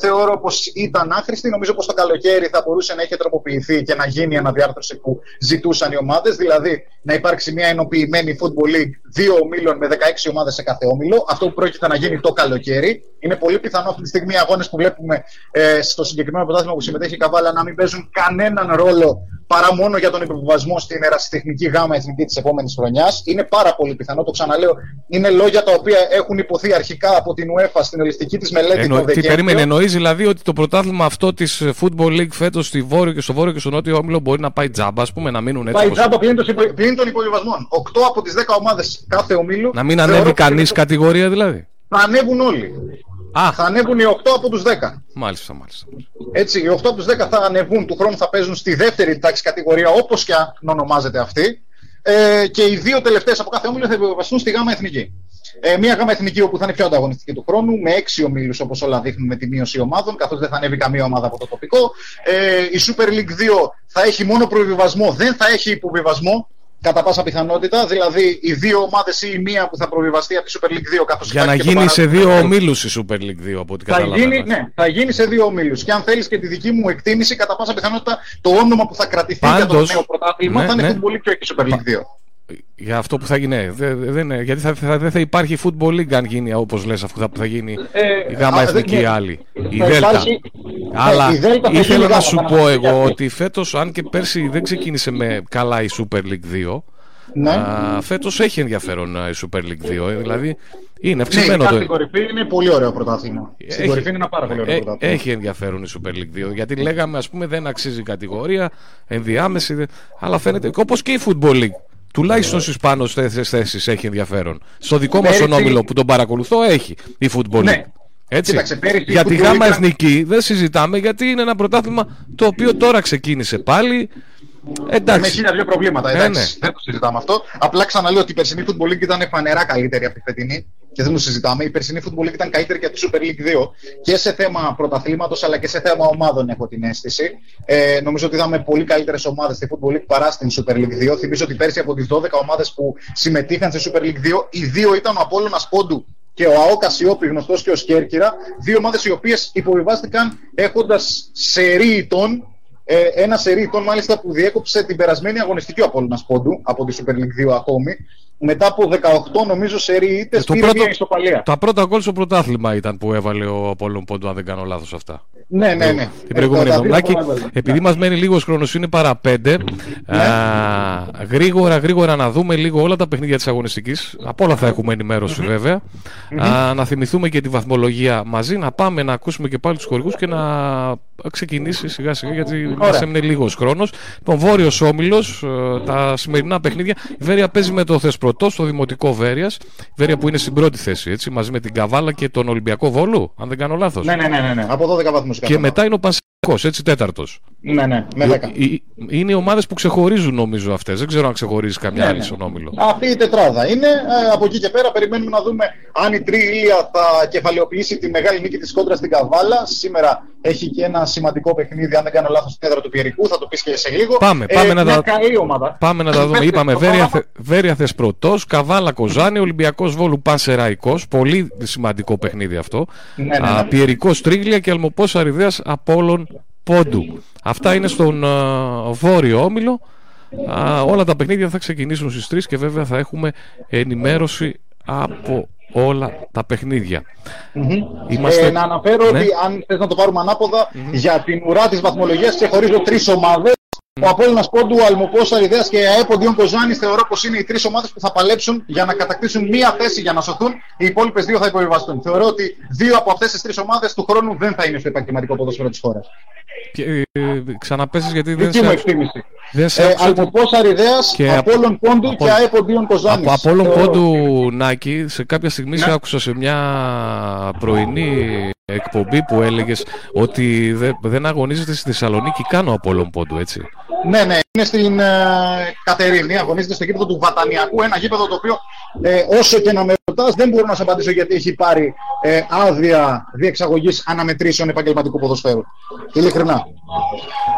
Speaker 12: θεωρώ πως ήταν άχρηστη. Νομίζω πως το καλοκαίρι θα μπορούσε να είχε τροποποιηθεί και να γίνει η αναδιάρθρωση που ζητούσαν οι ομάδες. Δηλαδή να υπάρξει μια ενοποιημένη Football League δύο ομίλων με 16 ομάδες σε κάθε όμιλο. Αυτό που πρόκειται να γίνει το καλοκαίρι. Είναι πολύ πιθανό αυτή τη στιγμή οι αγώνες που βλέπουμε ε, στο συγκεκριμένο πρωτάθλημα που συμμετέχει η Καβάλα να μην παίζουν κανέναν ρόλο παρά μόνο για τον υποβιβασμό στην ερασιτεχνική γάμα εθνική της επόμενης χρονιάς. Είναι πάρα πολύ πιθανό, το ξαναλέω. Είναι λόγια τα οποία έχουν υποθεί αρχικά από την UEFA στην ολιστική της μελέτη
Speaker 2: Εννο...
Speaker 12: τον
Speaker 2: Τι
Speaker 12: Δεκέμβριο.
Speaker 2: περίμενε, εννοείς δηλαδή ότι το πρωτάθλημα αυτό της Football League φέτος στη βόρειο και στο βόρειο και στο νότιο όμιλο μπορεί να πάει τζάμπα, ας πούμε, να μείνουν έτσι.
Speaker 12: Πάει
Speaker 2: όπως-
Speaker 12: τζάμπα πλην των υπο- πλην των υποβιβασμών. 8 από τις 10 ομάδες κάθε ομίλου.
Speaker 2: Να μην
Speaker 12: θεωρώ
Speaker 2: ανέβει
Speaker 12: πως
Speaker 2: κανείς
Speaker 12: είναι το-
Speaker 2: κατηγορία δηλαδή.
Speaker 12: Θα ανέβουν όλοι.
Speaker 2: Α.
Speaker 12: Θα ανέβουν οι 8 από τους 10.
Speaker 2: Μάλιστα, μάλιστα.
Speaker 12: Έτσι, οι 8 από τους 10 θα ανεβούν του χρόνου, θα παίζουν στη δεύτερη τάξη κατηγορία, όπως και αν ονομάζεται αυτή. Ε, και οι δύο τελευταίες από κάθε όμιλο θα υποβιβαστούν στη ΓΑΜΑ Εθνική. Ε, μια ΓΑΜΑ Εθνική όπου θα είναι πιο ανταγωνιστική του χρόνου, με έξι ομίλους όπως όλα δείχνουν με τη μείωση ομάδων, καθώς δεν θα ανέβει καμία ομάδα από το τοπικό. Ε, η Super League 2 θα έχει μόνο προβιβασμό, δεν θα έχει υποβιβασμό. Κατά πάσα πιθανότητα, δηλαδή οι δύο ομάδες ή η μία που θα προβιβαστεί από τη Super League 2 καθώς
Speaker 2: Για να
Speaker 12: υπάρχει και το
Speaker 2: γίνει σε
Speaker 12: παράδειγμα-
Speaker 2: δύο ομίλους η Super League 2 από ό,τι
Speaker 12: θα
Speaker 2: καταλαβαίνω.
Speaker 12: γίνει, ναι, θα γίνει σε δύο ομίλους. Και αν θέλεις και τη δική μου εκτίμηση, κατά πάσα πιθανότητα το όνομα που θα κρατηθεί για το
Speaker 2: Πάντως,
Speaker 12: νέο πρωτάθλημα
Speaker 2: ναι,
Speaker 12: θα είναι
Speaker 2: ναι.
Speaker 12: Football League και όχι Super League 2.
Speaker 2: Για αυτό που θα γίνει, ναι, δε- δε- δεν είναι- γιατί θα, θα, δεν θα υπάρχει Football League αν γίνει όπως λες αφού θα, θα γίνει
Speaker 12: Ε,
Speaker 2: η γάμα
Speaker 12: α,
Speaker 2: εθνική
Speaker 12: δεν-
Speaker 2: η άλλη. Η
Speaker 12: θα
Speaker 2: Δέλτα.
Speaker 12: υπάρχει-
Speaker 2: Αλλά
Speaker 12: ναι, η Δέλτα θα
Speaker 2: ήθελα
Speaker 12: γίνει
Speaker 2: να
Speaker 12: γάμα,
Speaker 2: σου
Speaker 12: θα
Speaker 2: πω
Speaker 12: αναφερθεί
Speaker 2: εγώ
Speaker 12: αυτή.
Speaker 2: ότι φέτος αν και πέρσι δεν ξεκίνησε με καλά η Super League 2
Speaker 12: Ναι.
Speaker 2: α, φέτος έχει ενδιαφέρον α, η Super League 2 ε, δηλαδή είναι
Speaker 12: Ναι,
Speaker 2: αυξημένο
Speaker 12: ειδικά
Speaker 2: το...
Speaker 12: στην κορυφή είναι πολύ ωραίο πρωτάθλημα. Στην
Speaker 2: Έχει-
Speaker 12: κορυφή είναι ένα πάρα πολύ ωραίο
Speaker 2: ε,
Speaker 12: πρωτάθλημα.
Speaker 2: έχει ενδιαφέρον η Super League 2 γιατί λέγαμε ας πούμε δεν αξίζει η κατηγορία ενδιάμεση δε- αλλά φαίνεται όπως και η Football League τουλάχιστον στις πάνω θέσεις, θέσεις έχει ενδιαφέρον στο δικό μας
Speaker 12: Πέρυσι-
Speaker 2: τον όμιλο που τον παρακολουθώ έχει η Football League
Speaker 12: Ναι.
Speaker 2: έτσι.
Speaker 12: Κοίταξε, πέρυσι η
Speaker 2: Για τη
Speaker 12: Football
Speaker 2: γάμα
Speaker 12: League-
Speaker 2: εθνική δεν συζητάμε γιατί είναι ένα πρωτάθλημα το οποίο τώρα ξεκίνησε πάλι
Speaker 12: Με
Speaker 2: εντάξει
Speaker 12: χίλια δύο προβλήματα,
Speaker 2: Ναι,
Speaker 12: εντάξει.
Speaker 2: ναι.
Speaker 12: Δεν το συζητάμε αυτό. Απλά ξαναλέω ότι η περσινή Football League ήταν φανερά καλύτερη από τη φετινή και δεν το συζητάμε. Η περσινή Football League ήταν καλύτερη και από τη Super League 2 και σε θέμα πρωταθλήματος αλλά και σε θέμα ομάδων, έχω την αίσθηση. Ε, νομίζω ότι είδαμε πολύ καλύτερες ομάδες στη Football League παρά στην Super League 2. Θυμίζω ότι πέρσι από τις 12 ομάδες που συμμετείχαν στη Super League 2, οι δύο ήταν ο Απόλλωνας Πόντου και ο ΑΟ Κασιόπη, γνωστός και ο Κέρκυρα. Δύο ομάδες οι οποίες υποβιβάστηκαν έχοντας σερή ητών ε, ένα σερί εικόν μάλιστα που διέκοψε την περασμένη αγωνιστική ο Απόλλωνας Πόντου από τη Super League 2 ακόμη μετά από 18 νομίζω σε ήττες
Speaker 2: το
Speaker 12: πήρε
Speaker 2: πρώτο-
Speaker 12: μια ισοπαλία.
Speaker 2: Τα πρώτα γκολ στο πρωτάθλημα ήταν που έβαλε ο Απόλλων Πόντου, αν δεν κάνω λάθος αυτά.
Speaker 12: Ναι, ναι, ναι.
Speaker 2: Την προηγούμενη
Speaker 12: Ε, τα δύο
Speaker 2: εβδομάδα.
Speaker 12: πολλά έβαλε.
Speaker 2: Επειδή μας μένει λίγος χρόνος, είναι παρά πέντε.
Speaker 12: Ναι.
Speaker 2: Α, γρήγορα, γρήγορα να δούμε λίγο όλα τα παιχνίδια της αγωνιστικής. Από όλα θα έχουμε ενημέρωση βέβαια. Α, να θυμηθούμε και τη βαθμολογία μαζί. Να πάμε να ακούσουμε και πάλι τους χορηγούς και να ξεκινήσει σιγά σιγά γιατί μας
Speaker 12: Ωραία.
Speaker 2: έμεινε λίγος χρόνος. Λοιπόν, Βόρειος Όμιλος, τα σημερινά παιχνίδια. Η Βέρεια παίζει με το Θεσπρωτό στο Δημοτικό Βέρειας. Η Βέρεια που είναι στην πρώτη θέση έτσι, μαζί με την Καβάλα και τον Ολυμπιακό Βόλου, αν δεν κάνω λάθος.
Speaker 12: Ναι, ναι, ναι, ναι, ναι. Από 12 βαθμούς
Speaker 2: Και μετά είναι ο Πανσεραϊκός, έτσι τέταρτος.
Speaker 12: Ναι, ναι, με 10.
Speaker 2: Είναι οι ομάδες που ξεχωρίζουν νομίζω αυτές. Δεν ξέρω αν ξεχωρίζει καμιά
Speaker 12: Ναι,
Speaker 2: άλλη
Speaker 12: ναι.
Speaker 2: στον όμιλο.
Speaker 12: Αυτή η τετράδα είναι. Ε, από εκεί και πέρα περιμένουμε να δούμε αν η Τρίλια θα κεφαλαιοποιήσει τη μεγάλη νίκη της κόντρας στην Καβάλα. Σήμερα έχει και ένα σημαντικό παιχνίδι, αν δεν κάνω λάθος, στην έδρα του Πιερικού. Θα το πεις και σε λίγο.
Speaker 2: Πάμε,
Speaker 12: Ε,
Speaker 2: πάμε να
Speaker 12: μια
Speaker 2: τα-
Speaker 12: καλή ομάδα.
Speaker 2: Πάμε να τα δούμε.
Speaker 12: Πέστε
Speaker 2: Είπαμε
Speaker 12: το
Speaker 2: Βέρεια,
Speaker 12: πρόγραμμα.
Speaker 2: Θε- Βέρεια Θεσπρωτός, Καβάλα Κοζάνη, Ολυμπιακός Βόλου Πανσεραϊκό. Πολύ σημαντικό παιχνίδι αυτό.
Speaker 12: Ναι, ναι, ναι.
Speaker 2: Πιερικός Τρίγλια και Αλμοπός Αριδέας Απόλων Πόντου. Αυτά είναι στον α, βόρειο όμιλο. Α, όλα τα παιχνίδια θα ξεκινήσουν στις 3 και βέβαια θα έχουμε ενημέρωση από όλα τα παιχνίδια. Είμαστε-
Speaker 12: Ε, να αναφέρω
Speaker 2: Ναι.
Speaker 12: ότι αν θες να το πάρουμε ανάποδα, για την ουρά της βαθμολογίας ξεχωρίζω τρεις ομάδες. Ο Απόλλωνας Πόντου, ο Αλμοπός Αριδέας και η ΑΕΠ Οντίον Κοζάνης θεωρώ πως είναι οι τρεις ομάδες που θα παλέψουν για να κατακτήσουν μία θέση για να σωθούν. Οι υπόλοιπες δύο θα υποβιβαστούν. Θεωρώ ότι δύο από αυτές τις τρεις ομάδες του χρόνου δεν θα είναι στο επαγγελματικό ποδόσφαιρο της χώρας.
Speaker 2: Και, ε, ξαναπέσεις γιατί δεν
Speaker 12: Δική
Speaker 2: σε
Speaker 12: μου
Speaker 2: άκουσα-
Speaker 12: εκτίμηση.
Speaker 2: Δεν σε
Speaker 12: Ε,
Speaker 2: άκουσα ότι-
Speaker 12: Αλμοπός Αριδέας,
Speaker 2: Και απ-
Speaker 12: Απόλλων Πόντου
Speaker 2: από-
Speaker 12: και ΑΕΠ Οντίον Κοζάνης.
Speaker 2: Από Απόλλων
Speaker 12: Θεωρώ.
Speaker 2: Πόντου Νάκη, σε κάποια στιγμή σε άκουσα σε μια πρωινή εκπομπή που έλεγες ότι δε- δεν αγωνίζεται στη Θεσσαλονίκη καν ο Απόλλων Πόντου, έτσι.
Speaker 12: Ναι, ναι, είναι στην ε, Κατερίνη, αγωνίζεται στο γήπεδο του Βατανιακού, ένα γήπεδο το οποίο ε, όσο και να με ρωτάς δεν μπορώ να σε απαντήσω γιατί έχει πάρει ε, άδεια διεξαγωγής αναμετρήσεων επαγγελματικού ποδοσφαίρου. Ειλικρινά.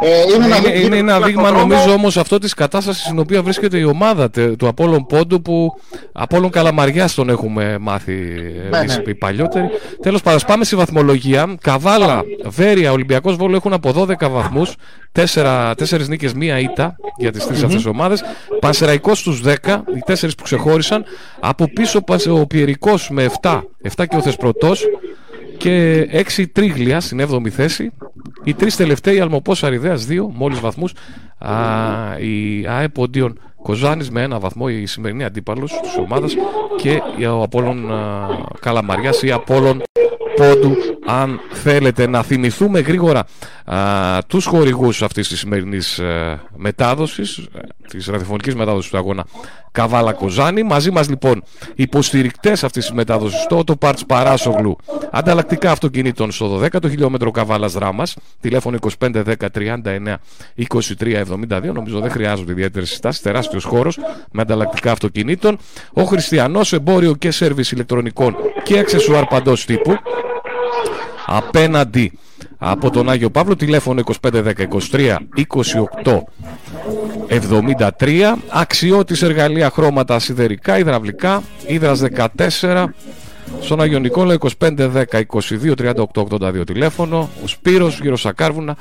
Speaker 12: Ε, είναι, ένα
Speaker 2: Είναι,
Speaker 12: γήπεδο
Speaker 2: είναι ένα
Speaker 12: που
Speaker 2: δείγμα
Speaker 12: στον δρόμο-
Speaker 2: νομίζω όμως αυτό της κατάστασης στην οποία βρίσκεται η ομάδα τε- του Απόλλων Πόντου που Απόλλων Καλαμαριάς τον έχουμε μάθει
Speaker 12: Ναι,
Speaker 2: εμείς
Speaker 12: ναι.
Speaker 2: οι παλιότεροι. Τέλος πάντων, πάμε στη βαθμολογία. Καβάλα, Βέρεια, Ολυμπιακός Βόλο έχουν από 12 βαθμούς, 4, 4 νίκες, μία ήττα για τις τρεις αυτές ομάδες. Πανσεραϊκός στους 10, οι 4 που ξεχώρισαν. Από πίσω Πανσε- ο Πιερικός με 7, 7 και ο Θεσπρωτός και 6 τρίγλια στην 7η θέση. Οι τρεις τελευταίοι Αλμοπός Αριδέας 2, μόλις βαθμούς. Η ΑΕΠ Οντίον Κοζάνης με ένα βαθμό, η σημερινή αντίπαλος της ομάδας. Και ο Απόλλων Καλαμαριάς ή Απόλλων Πόντου, αν θέλετε να θυμηθούμε γρήγορα α, τους χορηγούς αυτής της σημερινής ε, μετάδοσης, ε, της ραδιοφωνικής μετάδοσης του αγώνα Καβάλα Κοζάνη. Μαζί μας λοιπόν υποστηρικτές αυτής της μετάδοσης το Auto Parts Παράσογλου, ανταλλακτικά αυτοκινήτων στο 12ο χιλιόμετρο Καβάλας Δράμας, τηλέφωνο 25 10 39 23 72, νομίζω δεν χρειάζονται ιδιαίτερες συστάσεις, τεράστιος χώρος με ανταλλακτικά αυτοκινήτων. Ο Χριστιανός εμπόριο και σέρβις ηλεκτρονικών και αξεσουάρ παντός τύπου. Απέναντι από τον Άγιο Παύλο τηλέφωνο 2510 23 28 73 αξιότης εργαλεία χρώματα σιδερικά, υδραυλικά. Ήδρας 14 στον Άγιο Νικόλα 25 10 22 38 82 τηλέφωνο. Ο Σπύρος γύρω στα Κάρβουνα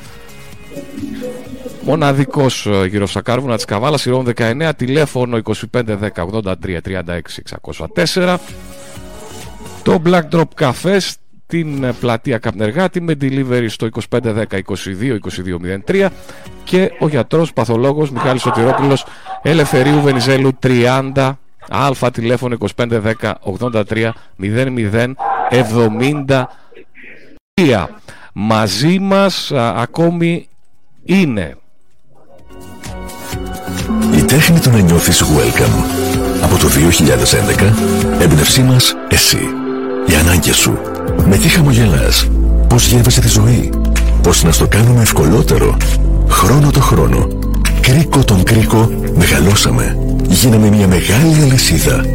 Speaker 2: Μοναδικός ε, γύρω στα Κάρβουνα της Καβάλας Ηρών 19 τηλέφωνο 25 10 83 36 604 το Black Drop Cafe στην ε, πλατεία Καπνεργάτη με delivery στο 25 10 22 22 03 και ο γιατρός παθολόγος Μιχάλης Σωτηρόπουλος Ελευθερίου Βενιζέλου 30 Α τηλέφωνο 25 10 83 00 73 μαζί μας α, ακόμη είναι
Speaker 1: Η τέχνη του να νιώθεις welcome. Από το 2011, έμπνευσή μας εσύ. Οι ανάγκες σου. Με τι χαμογελάς. Πώς γεύεσαι τη ζωή. Πώς να στο κάνουμε ευκολότερο. Χρόνο το χρόνο. Κρίκο τον κρίκο μεγαλώσαμε. Γίναμε μια μεγάλη αλυσίδα.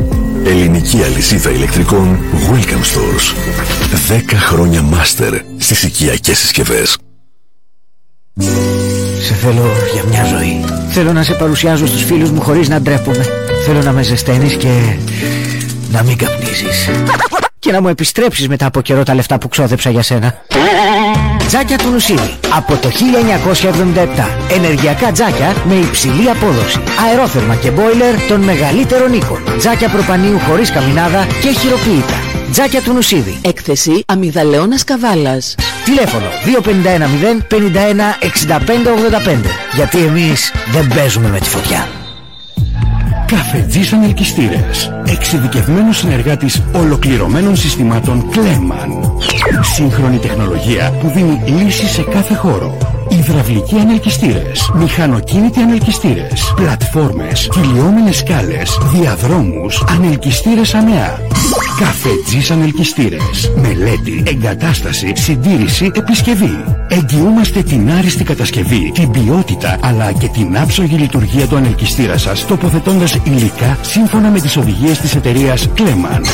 Speaker 1: Ελληνική αλυσίδα ηλεκτρικών Welcome Stores. 10 χρόνια μάστερ στις οικιακές συσκευές.
Speaker 11: Σε θέλω για μια ζωή. Θέλω να σε παρουσιάζω στους φίλους μου χωρίς να ντρέπομαι. Θέλω να με ζεσταίνεις και να μην καπνίζεις. Και να μου επιστρέψεις μετά από καιρό τα λεφτά που ξόδεψα για σένα. Τζάκια του Νουσίδη. Από το 1977. Ενεργειακά τζάκια με υψηλή απόδοση. Αερόθερμα και μπόιλερ των μεγαλύτερων οίκων. Τζάκια προπανίου χωρίς καμινάδα και χειροποίητα. Τζάκια του Νουσίδη.
Speaker 4: Έκθεση αμυγδαλαιώνας καβάλας.
Speaker 11: Τηλέφωνο 2510 51 65 85. Γιατί εμείς δεν παίζουμε με τη φωτιά.
Speaker 9: Καφετζής Ανελκυστήρες. Εξειδικευμένος συνεργάτης ολοκληρωμένων συστημάτων Κλέμαν. Σύγχρονη τεχνολογία που δίνει λύση σε κάθε χώρο. Υδραυλικοί ανελκυστήρες, μηχανοκίνητοι ανελκυστήρες, πλατφόρμες, κυλιόμενες σκάλες, διαδρόμους, ανελκυστήρες αμαία. Καφετζής ανελκυστήρες. Μελέτη, εγκατάσταση, συντήρηση, επισκευή. Εγγυούμαστε την άριστη κατασκευή, την ποιότητα αλλά και την άψογη λειτουργία του ανελκυστήρα σας τοποθετώντας υλικά σύμφωνα με τις οδηγίες της εταιρείας Κλέμαν.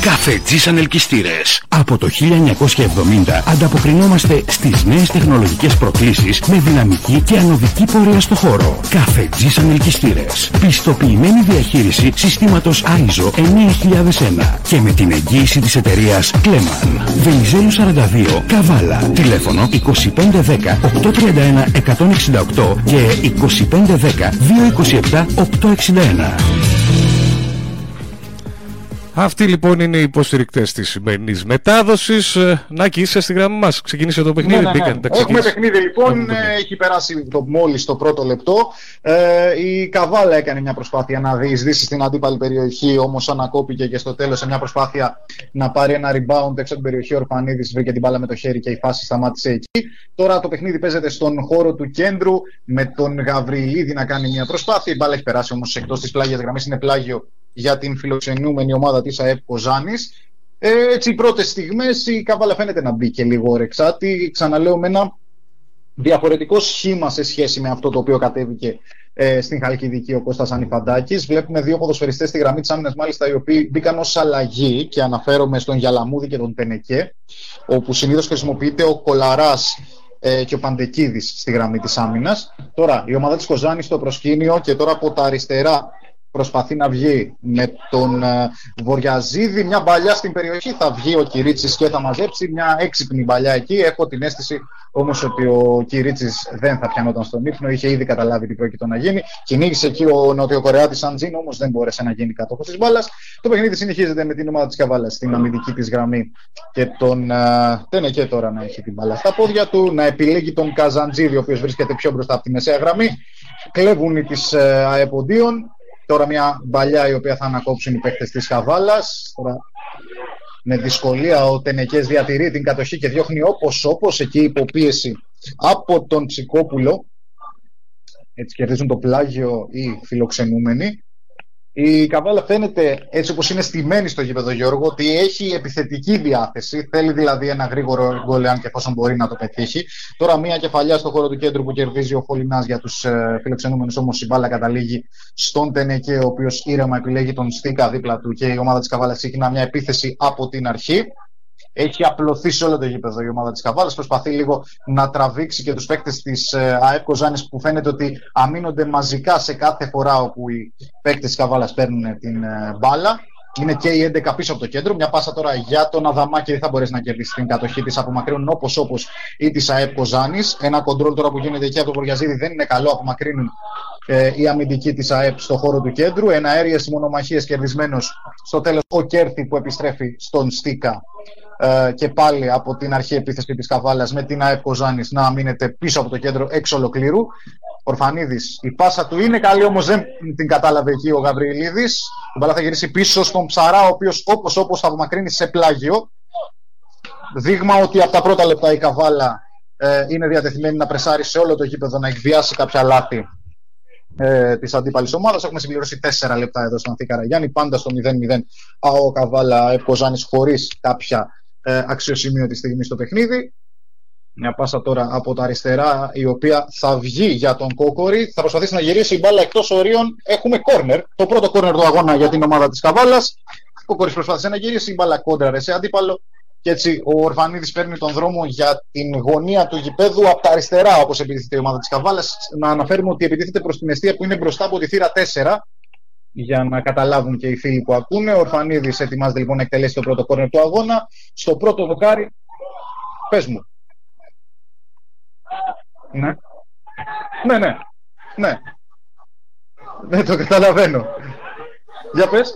Speaker 9: Καφετζής ανελκυστήρες. Από το 1970 ανταποκρινόμαστε στις νέες τεχνολογικές προκλήσεις με δυναμική και ανωδική πορεία στο χώρο. Καφετζής ανελκυστήρες. Πιστοποιημένη διαχείριση συστήματος ISO 9001 και με την εγγύηση της εταιρείας Κλέμαν. Βενιζέλου 42, Καβάλα. Τηλέφωνο 2510 831 168 και 2510 227 861.
Speaker 2: Αυτοί λοιπόν είναι οι υποστηρικτές της σημερινής μετάδοσης. Νάκη, είσαι στη γραμμή μας. Ξεκίνησε το παιχνίδι.
Speaker 12: Ναι, ναι, ναι.
Speaker 2: Μπήκαν, τα
Speaker 12: Έχουμε
Speaker 2: ξεκίνησε.
Speaker 12: παιχνίδι λοιπόν,
Speaker 2: Έχουμε παιχνίδι.
Speaker 12: ε, έχει περάσει το, μόλις το πρώτο λεπτό. Ε, η Καβάλα έκανε μια προσπάθεια να διεισδύσει στην αντίπαλη περιοχή, όμως ανακόπηκε και στο τέλος σε μια προσπάθεια να πάρει ένα rebound έξω από την περιοχή. Ο Ορφανίδης βρήκε την μπάλα με το χέρι και η φάση σταμάτησε εκεί. Τώρα το παιχνίδι παίζεται στον χώρο του κέντρου με τον Γαβριλίδη να κάνει μια προσπάθεια. Η μπάλα έχει περάσει όμως εκτός της πλάγιας γραμμής, είναι πλάγιο για την φιλοξενούμενη ομάδα της ΑΕΠ Κοζάνης. Ε, έτσι οι πρώτες στιγμές η Καβάλα φαίνεται να μπήκε λίγο ρεξάτη. Ξαναλέω με ένα διαφορετικό σχήμα σε σχέση με αυτό το οποίο κατέβηκε ε, στην Χαλκιδική ο Κώστας Ανιφαντάκης. Βλέπουμε δύο ποδοσφαιριστές στη γραμμή της άμυνας μάλιστα οι οποίοι μπήκαν ως αλλαγή και αναφέρομαι στον Γιαλαμούδη και τον Τενεκέ όπου συνήθως χρησιμοποιείται ο Κολαράς ε, και ο Παντεκίδης στη γραμμή της άμυνας. Τώρα η ομάδα της Κοζάνης στο προσκήνιο και τώρα από τα αριστερά προσπαθεί να βγει με τον ε, Βοριαζίδη. Μια παλιά στην περιοχή θα βγει ο Κυρίτσης και θα μαζέψει μια έξυπνη παλιά εκεί. Έχω την αίσθηση όμως ότι ο Κυρίτσης δεν θα πιανόταν στον ύπνο. Είχε ήδη καταλάβει τι πρόκειται να γίνει. Κυνήγησε εκεί ο Νοτιοκορεάτης Αντζίν, όμως δεν μπόρεσε να γίνει κάτοχος της μπάλας. Το παιχνίδι συνεχίζεται με την ομάδα της Καβάλας στην αμυντική της γραμμή και τον ε, Τένεκέ τώρα να έχει την μπάλα στα πόδια του, να επιλέγει τον Καζαντζίδη, ο οποίος βρίσκεται πιο μπροστά από τη μεσαία γραμμή. Κλέβουν οι της ε, αεποντίων. Τώρα μια μπαλιά η οποία θα ανακόψουν οι παίκτες της Χαβάλας. Τώρα με δυσκολία ο Τενεκές διατηρεί την κατοχή και διώχνει όπως όπως εκεί υποπίεση από τον Τσικόπουλο. Έτσι κερδίζουν το πλάγιο οι φιλοξενούμενοι. Η Καβάλα φαίνεται έτσι όπως είναι στημένη στο γήπεδο Γιώργο ότι έχει επιθετική διάθεση. Θέλει δηλαδή ένα γρήγορο γκολ αν και εφόσον μπορεί να το πετύχει. Τώρα μια κεφαλιά στο χώρο του κέντρου που κερδίζει ο Φολινάς για τους ε, φιλοξενούμενους όμως η μπάλα καταλήγει στον Τενεκέ ο οποίος ήρεμα επιλέγει τον Στίκα δίπλα του και η ομάδα της Καβάλας ξεκινά μια επίθεση από την αρχή. Έχει απλωθεί σε όλο το γήπεδο η ομάδα της Καβάλας. Προσπαθεί λίγο να τραβήξει και τους παίκτες της ΑΕΠ Κοζάνης που φαίνεται ότι αμήνονται μαζικά σε κάθε φορά όπου οι παίκτες της Καβάλας παίρνουν την ε, μπάλα. Είναι και η 11 πίσω από το κέντρο. Μια πάσα τώρα για τον Αδαμάκη δεν θα μπορέσει να κερδίσει την κατοχή της. Απομακρύνουν όπως όπως ή της ΑΕΠ Κοζάνης. Ένα κοντρόλ τώρα που γίνεται εκεί από τον Βοριαζίδη δεν είναι καλό. Απομακρύνουν ε, η αμυντική της ΑΕΠ στο χώρο του κέντρου. Ένα αέριες μονομαχίες κερδισμένος στο τέλος ο Κέρθη που επιστρέφει στον Στίκα ε, και πάλι από την αρχή επίθεση της Καβάλας με την ΑΕΠ Κοζάνης να μείνετε πίσω από το κέντρο εξ ολοκλήρου. Ορφανίδης, η πάσα του είναι καλή όμως δεν την κατάλαβε εκεί ο Γαβριλίδης. Η μπαλά θα γυρίσει πίσω στον Ψαρά ο οποίος όπως όπως θα απομακρύνει σε πλάγιο. Δείγμα ότι από τα πρώτα λεπτά η Καβάλα ε, είναι διατεθειμένη να πρεσάρει σε όλο το γήπεδο, να εκβιάσει κάποια λάθη ε, της αντίπαλης ομάδας. Έχουμε συμπληρώσει 4 λεπτά εδώ στον Ανθή Καραγιάννη, πάντα στο 0-0. Ο Καβάλα Ευκοζάνη χωρίς κάποια ε, αξιοσημείωτη στιγμή στο παιχνίδι. Μια πάσα τώρα από τα αριστερά, η οποία θα βγει για τον Κόκορη. Θα προσπαθήσει να γυρίσει η μπάλα εκτός ορίων. Έχουμε κόρνερ. Το πρώτο κόρνερ του αγώνα για την ομάδα της Καβάλας. Ο Κόκορης προσπάθησε να γυρίσει η μπάλα κόντρα σε αντίπαλο. Και έτσι ο Ορφανίδης παίρνει τον δρόμο για την γωνία του γηπέδου από τα αριστερά, όπως επιτίθεται η ομάδα της Καβάλας. Να αναφέρουμε ότι επιτίθεται προς την αιστεία που είναι μπροστά από τη θύρα 4, για να καταλάβουν και οι φίλοι που ακούνε. Ο Ορφανίδης ετοιμάζεται λοιπόν να εκτελέσει το πρώτο κόρνερ του αγώνα. Στο πρώτο δοκάρι, πες μου. Ναι. Ναι, ναι. Ναι. Ναι, το καταλαβαίνω. Για πες.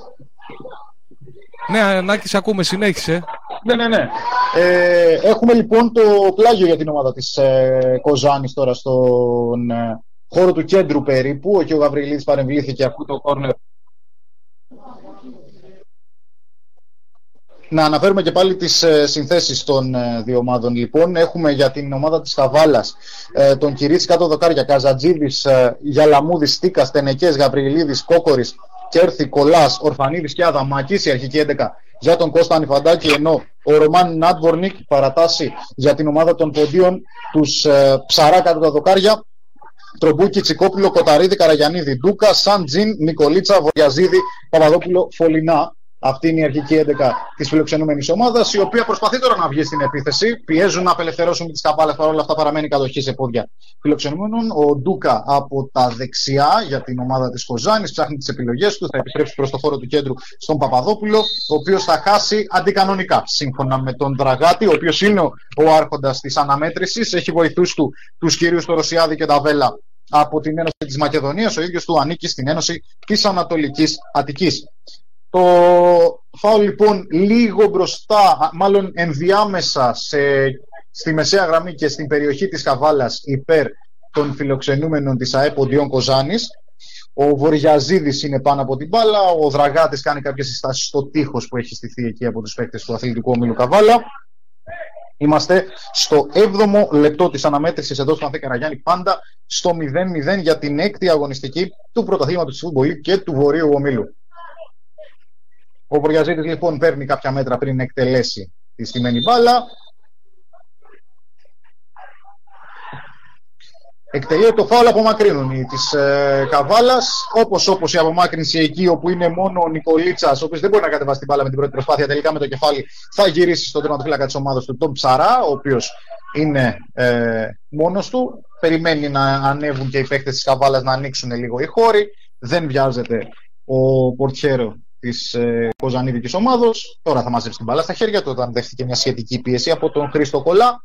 Speaker 2: Ναι, Ανάκης, σε ακούμε, συνέχισε.
Speaker 12: Ναι, ναι, ναι. Ε, έχουμε λοιπόν το πλάγιο για την ομάδα της ε, Κοζάνης τώρα στον ε, χώρο του κέντρου περίπου. Εκεί ο Γαβριλίδης παρεμβλήθηκε από το κόρνερ. Να αναφέρουμε και πάλι τις ε, συνθέσεις των ε, δύο ομάδων. Λοιπόν, έχουμε για την ομάδα της Καβάλας ε, τον Κυρίτσι κάτω δοκάρια, Καζατζίδης, ε, Γιαλαμούδης, Στίκας, Τενεκές, Γαβριλίδης, Κόκορης, Κέρθη, Κολάς, Ορφανίδης και Αδαμάκης, η αρχική 11 για τον Κώστα Ανιφαντάκη, ενώ ο Ρωμάν Νάτβορνικ παρατάσσει για την ομάδα των ποντίων τους ε, ψαρά κάτω τα δοκάρια, Τρομπούκι, Τσικόπουλο, Κοταρίδη, Καραγιανίδη, Ντούκα, Σαντζίν, Νικολίτσα, Βοριαζίδη, Παπαδόπουλο, Φολινά. Αυτή είναι η αρχική 11 της φιλοξενούμενης ομάδας, η οποία προσπαθεί τώρα να βγει στην επίθεση. Πιέζουν να απελευθερώσουν τις καμπάλες, παρόλα αυτά παραμένει κατοχή σε πόδια φιλοξενούμενων. Ο Ντούκα από τα δεξιά για την ομάδα της Κοζάνης ψάχνει τις επιλογές του. Θα επιστρέψει προς το χώρο του κέντρου στον Παπαδόπουλο, ο οποίος θα χάσει αντικανονικά σύμφωνα με τον Δραγάτη, ο οποίος είναι ο άρχοντας της αναμέτρησης. Έχει βοηθούς του τους κυρίους στο Ρωσιάδη και τα Βέλα από την Ένωση της Μακεδονίας, ο ίδιος του ανήκει στην Ένωση της Ανατολικής Αττικής. Το φάω λοιπόν λίγο μπροστά, μάλλον ενδιάμεσα σε, στη μεσαία γραμμή και στην περιοχή της Καβάλας υπέρ των φιλοξενούμενων της ΑΕΠ Οντιών Κοζάνης. Ο Βοριαζίδης είναι πάνω από την μπάλα, ο Δραγάτης κάνει κάποιες συστάσεις στο τείχος που έχει στηθεί εκεί από τους παίκτες του αθλητικού ομίλου Καβάλα. Είμαστε στο 7ο λεπτό της αναμέτρησης εδώ στο Ανθέ Καραγιάννη, πάντα στο 0-0 για την έκτη αγωνιστική του πρωταθλήματος της Φούτμπολ και του Βορείου Ομίλου. Ο Βοριαζίτης λοιπόν παίρνει κάποια μέτρα πριν εκτελέσει τη στημένη μπάλα. Εκτελεί το φάουλ απομακρύνουν της ε, Καβάλας. Όπως όπως η απομάκρυνση εκεί όπου είναι μόνο ο Νικολίτσας, ο οποίος δεν μπορεί να κατεβάσει την μπάλα με την πρώτη προσπάθεια, τελικά με το κεφάλι θα γυρίσει στον τερματοφύλακα της ομάδας του, τον Ψαρά, ο οποίος είναι ε, μόνος του. Περιμένει να ανέβουν και οι παίκτες της Καβάλας να ανοίξουν λίγο οι χώροι. Δεν βιάζεται ο Πορτιέρο της ε, Κοζανίδικης ομάδος. Τώρα θα μαζέψει την μπάλα στα χέρια του όταν δέχτηκε μια σχετική πίεση από τον Χρήστο Κολά.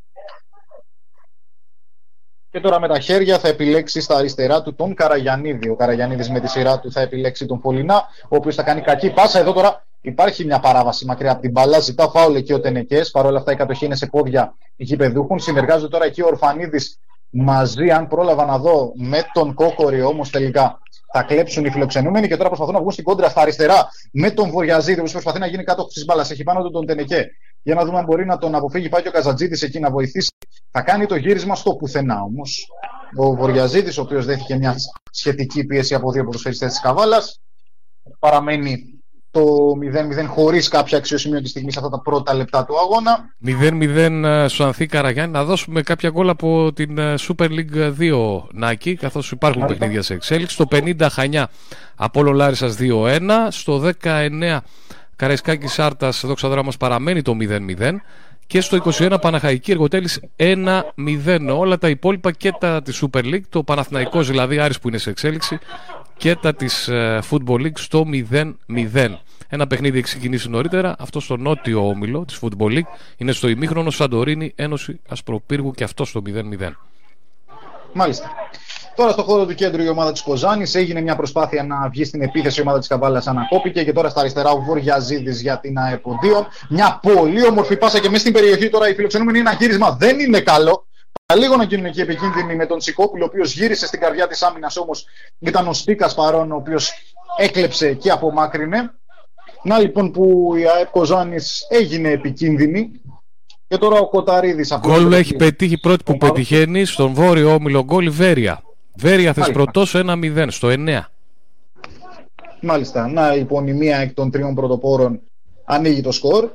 Speaker 12: Και τώρα με τα χέρια θα επιλέξει στα αριστερά του τον Καραγιανίδη. Ο Καραγιανίδης με τη σειρά του θα επιλέξει τον Φολινά, ο οποίος θα κάνει κακή πάσα. Εδώ τώρα υπάρχει μια παράβαση μακριά από την μπάλα. Ζητά φάουλ εκεί ο Τενεκές. Παρ' όλα αυτά η κατοχή είναι σε πόδια γηπεδούχων. Συνεργάζονται τώρα εκεί ο Ορφανίδης μαζί, αν πρόλαβα να δω, με τον Κόκορη όμως τελικά θα κλέψουν οι φιλοξενούμενοι και τώρα προσπαθούν να βγουν στην κόντρα στα αριστερά με τον Βοριαζίδη που προσπαθεί να γίνει κάτω τη μπάλας. Έχει πάνω του τον Τενεκέ. Για να δούμε αν μπορεί να τον αποφύγει. Πάει και ο Καζατζίδη εκεί να βοηθήσει. Θα κάνει το γύρισμα στο πουθενά όμως. Ο Βοριαζίδη, ο οποίος δέχτηκε μια σχετική πίεση από δύο ποδοσφαιριστές της Καβάλας, παραμένει το 0-0 χωρίς κάποια αξιοσημείωτη στιγμή σε αυτά τα πρώτα λεπτά του αγώνα.
Speaker 2: 0-0 στο Ανθή Καραγιάννη. Να δώσουμε κάποια γκολ από την ε, Super League 2 Νάκη, καθώς υπάρχουν Άρα. παιχνίδια σε εξέλιξη. Στο 50 Χανιά Απόλο Λάρισας 2-1. Στο 19 Καραϊσκάκης Σάρτας Δόξα Δράμα παραμένει το 0-0. Και στο 21 Παναχαϊκή Εργοτέλης 1-0. Όλα τα υπόλοιπα και τα της Super League, το Παναθηναϊκός δηλαδή Άρης που είναι σε εξέλιξη και τα της uh, Football League στο 0-0. Ένα παιχνίδι έχει ξεκινήσει νωρίτερα, αυτό στο νότιο όμιλο της Football League είναι στο ημίχρονο Σαντορίνη Ένωση Ασπροπύργου και αυτό στο 0-0.
Speaker 12: Μάλιστα. Τώρα στο χώρο του κέντρου η ομάδα της Κοζάνης έγινε μια προσπάθεια να βγει στην επίθεση. Η ομάδα της Καβάλας ανακόπηκε και τώρα στα αριστερά ο Βοριαζίδη για την ΑΕΠΟ2. Μια πολύ όμορφη πάσα και μέσα στην περιοχή τώρα η φιλοξενούμενη είναι ένα γύρισμα. Δεν είναι καλό. Λίγο να γίνουν εκεί επικίνδυνοι με τον Τσικόπουλο, ο οποίος γύρισε στην καρδιά της άμυνας όμως ήταν ο Στίκα παρόν, ο οποίος έκλεψε και απομάκρυνε. Να λοιπόν που η ΑΕΠ Κοζάνης έγινε επικίνδυνη. Και τώρα ο Κοταρίδης.
Speaker 2: Γκολ έχει πετύχει πρώτη που πετυχαίνει στον βόρειο όμιλο γκολ Βέρεια. Βέρεια Θεσπρωτός 1-0 στο 9.
Speaker 12: Μάλιστα. Να λοιπόν η μία εκ των τριών πρωτοπόρων ανοίγει το σκορ.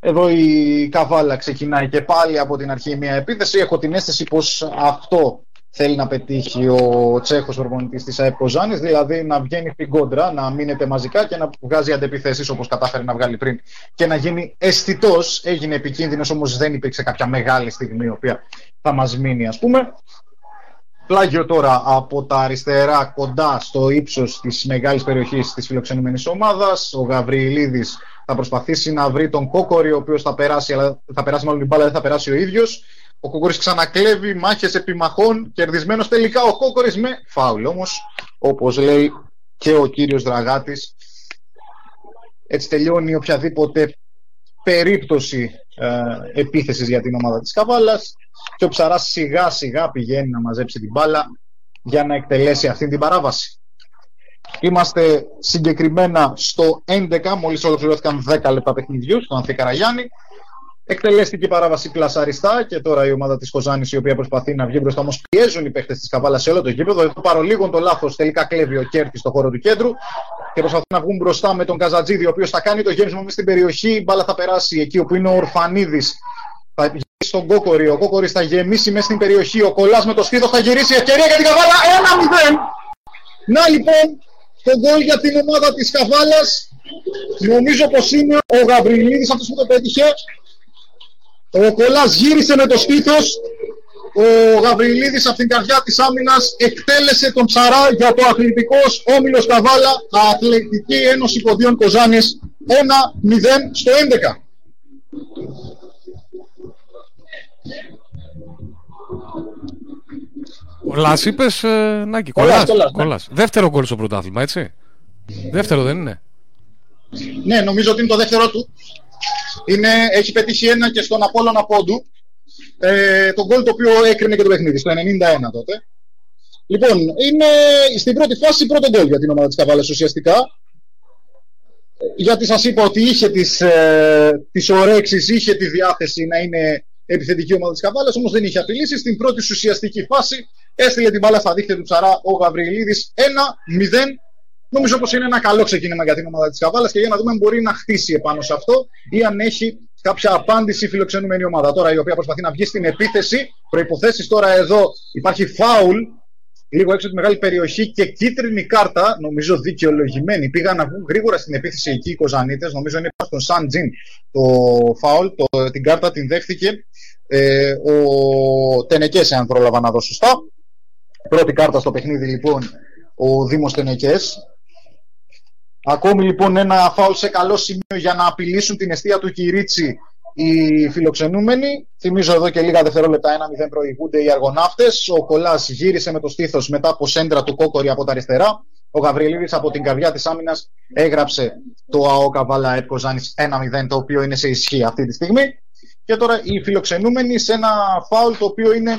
Speaker 12: Εδώ η Καβάλα ξεκινάει και πάλι από την αρχή μια επίθεση. Έχω την αίσθηση πως αυτό θέλει να πετύχει ο Τσέχος προπονητής της ΑΕΠ Κοζάνης, δηλαδή να βγαίνει στην κόντρα, να μείνεται μαζικά και να βγάζει αντεπιθέσεις όπως κατάφερε να βγάλει πριν και να γίνει αισθητός. Έγινε επικίνδυνος όμως δεν υπήρξε κάποια μεγάλη στιγμή η οποία θα μας μείνει ας πούμε. Πλάγιο τώρα από τα αριστερά κοντά στο ύψος της μεγάλης περιοχής της φιλοξενούμενης ομάδας. Ο Γαβριηλίδης θα προσπαθήσει να βρει τον Κόκορη, ο οποίος θα περάσει, αλλά θα περάσει μάλλον την μπάλα, δεν θα περάσει ο ίδιος. Ο Κόκορης ξανακλέβει μάχες επιμαχών, κερδισμένος τελικά ο Κόκορης με φάουλ. Όμως, όπως λέει και ο κύριος Δραγάτης, έτσι τελειώνει οποιαδήποτε περίπτωση ε, επίθεσης για την ομάδα της Καβάλας και ο Ψαράς σιγά σιγά πηγαίνει να μαζέψει την μπάλα για να εκτελέσει αυτή την παράβαση. Είμαστε συγκεκριμένα στο 11, μόλις ολοκληρώθηκαν 10 λεπτά παιχνιδιού στον Ανθή Καραγιάννη. Εκτελέστηκε η παράβαση πλασαριστά και τώρα η ομάδα της Κοζάνης, η οποία προσπαθεί να βγει μπροστά, όμως πιέζουν οι παίχτες της Καβάλας σε όλο το γήπεδο. Εδώ παρολίγο το λάθος τελικά κλέβει ο Κέρτης στο χώρο του κέντρου και προσπαθούν να βγουν μπροστά με τον Καζατζίδη, ο οποίος θα κάνει το γέμισμα μέσα στην περιοχή. Η μπάλα θα περάσει εκεί όπου είναι ο Ορφανίδης. Θα γυρίσει στον Κόκορη. Ο Κόκορης θα γεμίσει μέσα στην περιοχή. Ο Κολάς με το σπίτι θα γυρίσει. Ευκαιρία για την Καβάλα. 1-0. Να λοιπόν το γκολ για την ομάδα της Καβάλας. Νομίζω πως είναι ο Γαβριλίδης αυτός που το πέτυχε. Ο Κολάς γύρισε με το στήθος. Ο Γαβριλίδης από την καρδιά της άμυνας εκτέλεσε τον Ψαρά για το αθλητικός όμιλος Καβάλα Αθλητική Ένωση Ποδίων Κοζάνης 1-0 στο 11.
Speaker 2: Κολλάς είπες, ε, Νάκη,
Speaker 12: Κολλάς,
Speaker 2: κολλάς,
Speaker 12: κολλάς, ναι.
Speaker 2: Δεύτερο γκολ στο πρωτάθλημα, έτσι. Δεύτερο δεν είναι.
Speaker 12: Ναι, νομίζω ότι είναι το δεύτερο του. Είναι, έχει πετύχει ένα και στον Απόλλωνα Πόντου. Ε, το γκολ το οποίο έκρινε και το παιχνίδι, στο 91 τότε. Λοιπόν, είναι στην πρώτη φάση πρώτο γκολ για την ομάδα της Καβάλας ουσιαστικά. Γιατί σας είπα ότι είχε τις, ε, τις ορέξεις, είχε τη διάθεση να είναι επιθετική ομάδα της Καβάλας, όμως δεν είχε απειλήσεις. Στην πρώτη ουσιαστική φάση έστειλε την μπάλα στα δίχτυα του Ψαρά ο Γαβριλίδης 1-0 Νομίζω πως είναι ένα καλό ξεκίνημα για την ομάδα της Καβάλας και για να δούμε αν μπορεί να χτίσει επάνω σε αυτό ή αν έχει κάποια απάντηση η φιλοξενούμενη ομάδα. Τώρα η οποία προσπαθεί να βγει στην επίθεση. Προποθέσει τώρα εδώ υπάρχει φάουλ λίγο έξω από τη μεγάλη περιοχή και κίτρινη κάρτα, νομίζω δικαιολογημένη. Πήγαν να βγουν γρήγορα στην επίθεση εκεί οι Κοζανίτες. Νομίζω είναι στον Σαν Τζιν το φάουλ. Το, την κάρτα την δέχτηκε ε, ο Τενεκέ, αν πρόλαβα να δω σωστά. Πρώτη κάρτα στο παιχνίδι λοιπόν ο Δήμος Τενεκές Ακόμη λοιπόν ένα φάουλ σε καλό σημείο για να απειλήσουν την αιστεία του Κυρίτσι οι φιλοξενούμενοι. Θυμίζω εδώ και λίγα δευτερόλεπτα 1-0 προηγούνται οι αργοναύτες. Ο Κολάς γύρισε με το στήθος μετά από σέντρα του Κόκορη από τα αριστερά. Ο Γαβριλίδης από την καρδιά της άμυνας έγραψε το ΑΟ Καβάλα Εύκο 1-0, το οποίο είναι σε ισχύ αυτή τη στιγμή. Και τώρα οι φιλοξενούμενοι σε ένα φάουλ το οποίο είναι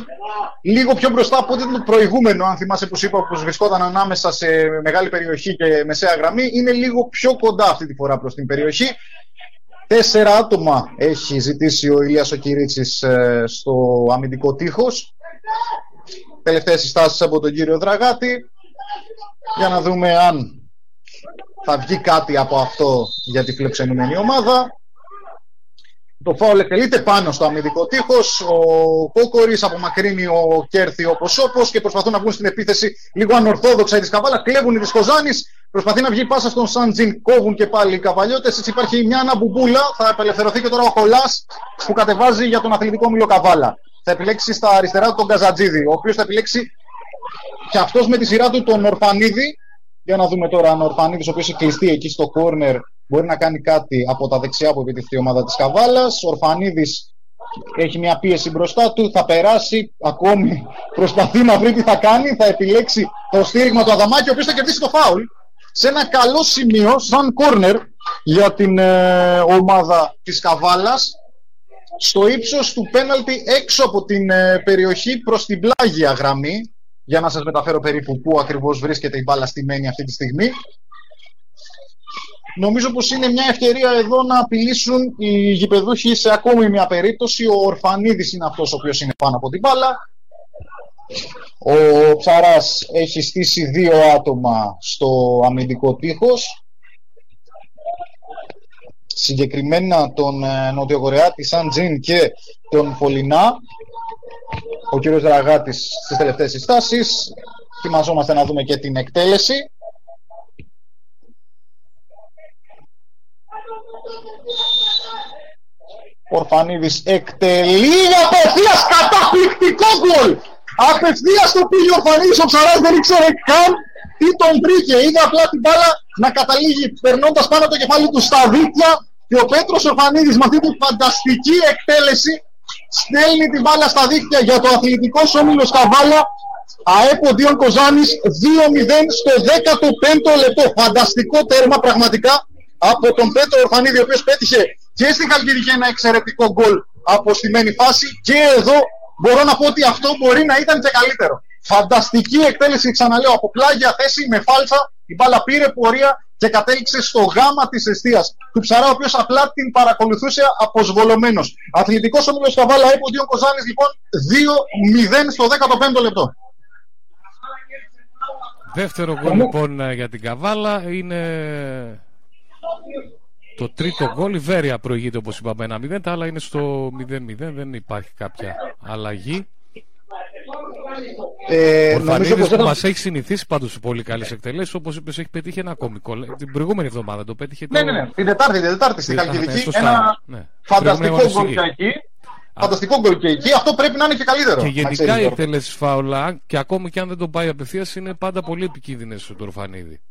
Speaker 12: λίγο πιο μπροστά από ό,τι το προηγούμενο. Αν θυμάσαι που σου είπα πως βρισκόταν ανάμεσα σε μεγάλη περιοχή και μεσαία γραμμή, είναι λίγο πιο κοντά αυτή τη φορά προς την περιοχή. Τέσσερα άτομα έχει ζητήσει ο Ηλίας ο Κυρίτσης ε, στο αμυντικό τείχος. Τελευταίες συστάσεις από τον κύριο Δραγάτη. Για να δούμε αν θα βγει κάτι από αυτό για τη φιλοξενούμενη ομάδα. Το φάουλ εκτελείται πάνω στο αμυντικό τείχος. Ο Κόκορης απομακρύνει ο Κέρθη όπω όπω και προσπαθούν να βγουν στην επίθεση λίγο ανορθόδοξα οι της Καβάλας. Κλέβουν οι της Κοζάνης. Προσπαθεί να βγει πάσα στον Σαντζιν. Κόβουν και πάλι οι καβαλιώτες. Έτσι υπάρχει μια αναμπουμπούλα. Θα απελευθερωθεί και τώρα ο Κολά που κατεβάζει για τον αθλητικό μήλο Καβάλα. Θα επιλέξει στα αριστερά του τον Καζατζίδη, ο οποίος θα επιλέξει και αυτός με τη σειρά του τον Ορφανίδη. Για να δούμε τώρα αν ο Ορφανίδης, ο οποίος έχει κλειστεί εκεί στο κόρνερ, μπορεί να κάνει κάτι από τα δεξιά που επιτευχθεί η ομάδα της Καβάλας. Ο Ορφανίδης έχει μια πίεση μπροστά του, θα περάσει ακόμη, προσπαθεί να βρει τι θα κάνει, θα επιλέξει το στήριγμα του Αδαμάκη, ο οποίος θα κερδίσει το φάουλ σε ένα καλό σημείο, σαν κόρνερ για την ε, ομάδα της Καβάλας, στο ύψος του πέναλτι έξω από την ε, περιοχή προς την πλάγια γραμμή, για να σας μεταφέρω περίπου πού ακριβώς βρίσκεται η μπάλα στημένη αυτή τη στιγμή. Νομίζω πως είναι μια ευκαιρία εδώ να απειλήσουν οι γηπεδούχοι σε ακόμη μια περίπτωση. Ο Ορφανίδης είναι αυτός ο οποίος είναι πάνω από την μπάλα. Ο Ψαράς έχει στήσει δύο άτομα στο αμυντικό τείχος. Συγκεκριμένα τον ε, Νοτιοκορεάτη Σαν Τζιν και τον Πολινά. Ο κύριος Δραγάτης στις τελευταίες συστάσεις. Θυμαζόμαστε να δούμε και την εκτέλεση. Ορφανίδης εκτελεί απευθείας καταπληκτικό γκολ. Απευθείας το πήγε ο Ορφανίδης, ο Ψαράς δεν ήξερε καν τι τον βρήκε. Είδε απλά την μπάλα να καταλήγει περνώντας πάνω το κεφάλι του στα δίκτυα και ο Πέτρος Ορφανίδης με αυτή τη φανταστική εκτέλεση στέλνει την μπάλα στα δίκτυα για το αθλητικό όμιλο Καβάλα. ΑΕΠ Οντίον Κοζάνης 2-0 στο 15ο λεπτό. Φανταστικό τέρμα πραγματικά από τον Πέτρο Ορφανίδη, ο οποίος πέτυχε και στη Χαλκιδική ένα εξαιρετικό γκολ από στημένη φάση και εδώ μπορώ να πω ότι αυτό μπορεί να ήταν και καλύτερο. Φανταστική εκτέλεση, ξαναλέω, από πλάγια θέση με φάλτσα. Η μπάλα πήρε πορεία και κατέληξε στο γάμα της αιστείας του ψαρά, ο οποίος απλά την παρακολουθούσε αποσβολωμένος. Αθλητικός όμιλο Καβάλα, έπω Δίον Κοζάνης, λοιπόν, 2-0 στο 15ο λεπτό.
Speaker 2: Δεύτερο γκολ λοιπόν ε, για την Καβάλα είναι το τρίτο γκολ. Η Βέρεια προηγείται όπως είπαμε ένα 0. Τα άλλα είναι στο 0-0. Δεν υπάρχει κάποια αλλαγή. Ε, ο Φανίδης που θα... μας έχει συνηθίσει πάντως σε πολύ καλές εκτελέσεις όπως είπες έχει πετύχει ένα κόμικο την προηγούμενη εβδομάδα το πέτυχε
Speaker 12: ναι, ναι, ναι, την Τετάρτη, την Τετάρτη στη Χαλκιδική. ένα ναι. φανταστικό γκολ και εκεί. Φανταστικό γκολ και εκεί, αυτό πρέπει να είναι και καλύτερο.
Speaker 2: Και γενικά οι εκτελέσεις φάουλα, και ακόμη και αν δεν τον πάει απευθείας, είναι πάντα πολύ επικίνδυνες στο Ορφανίδη.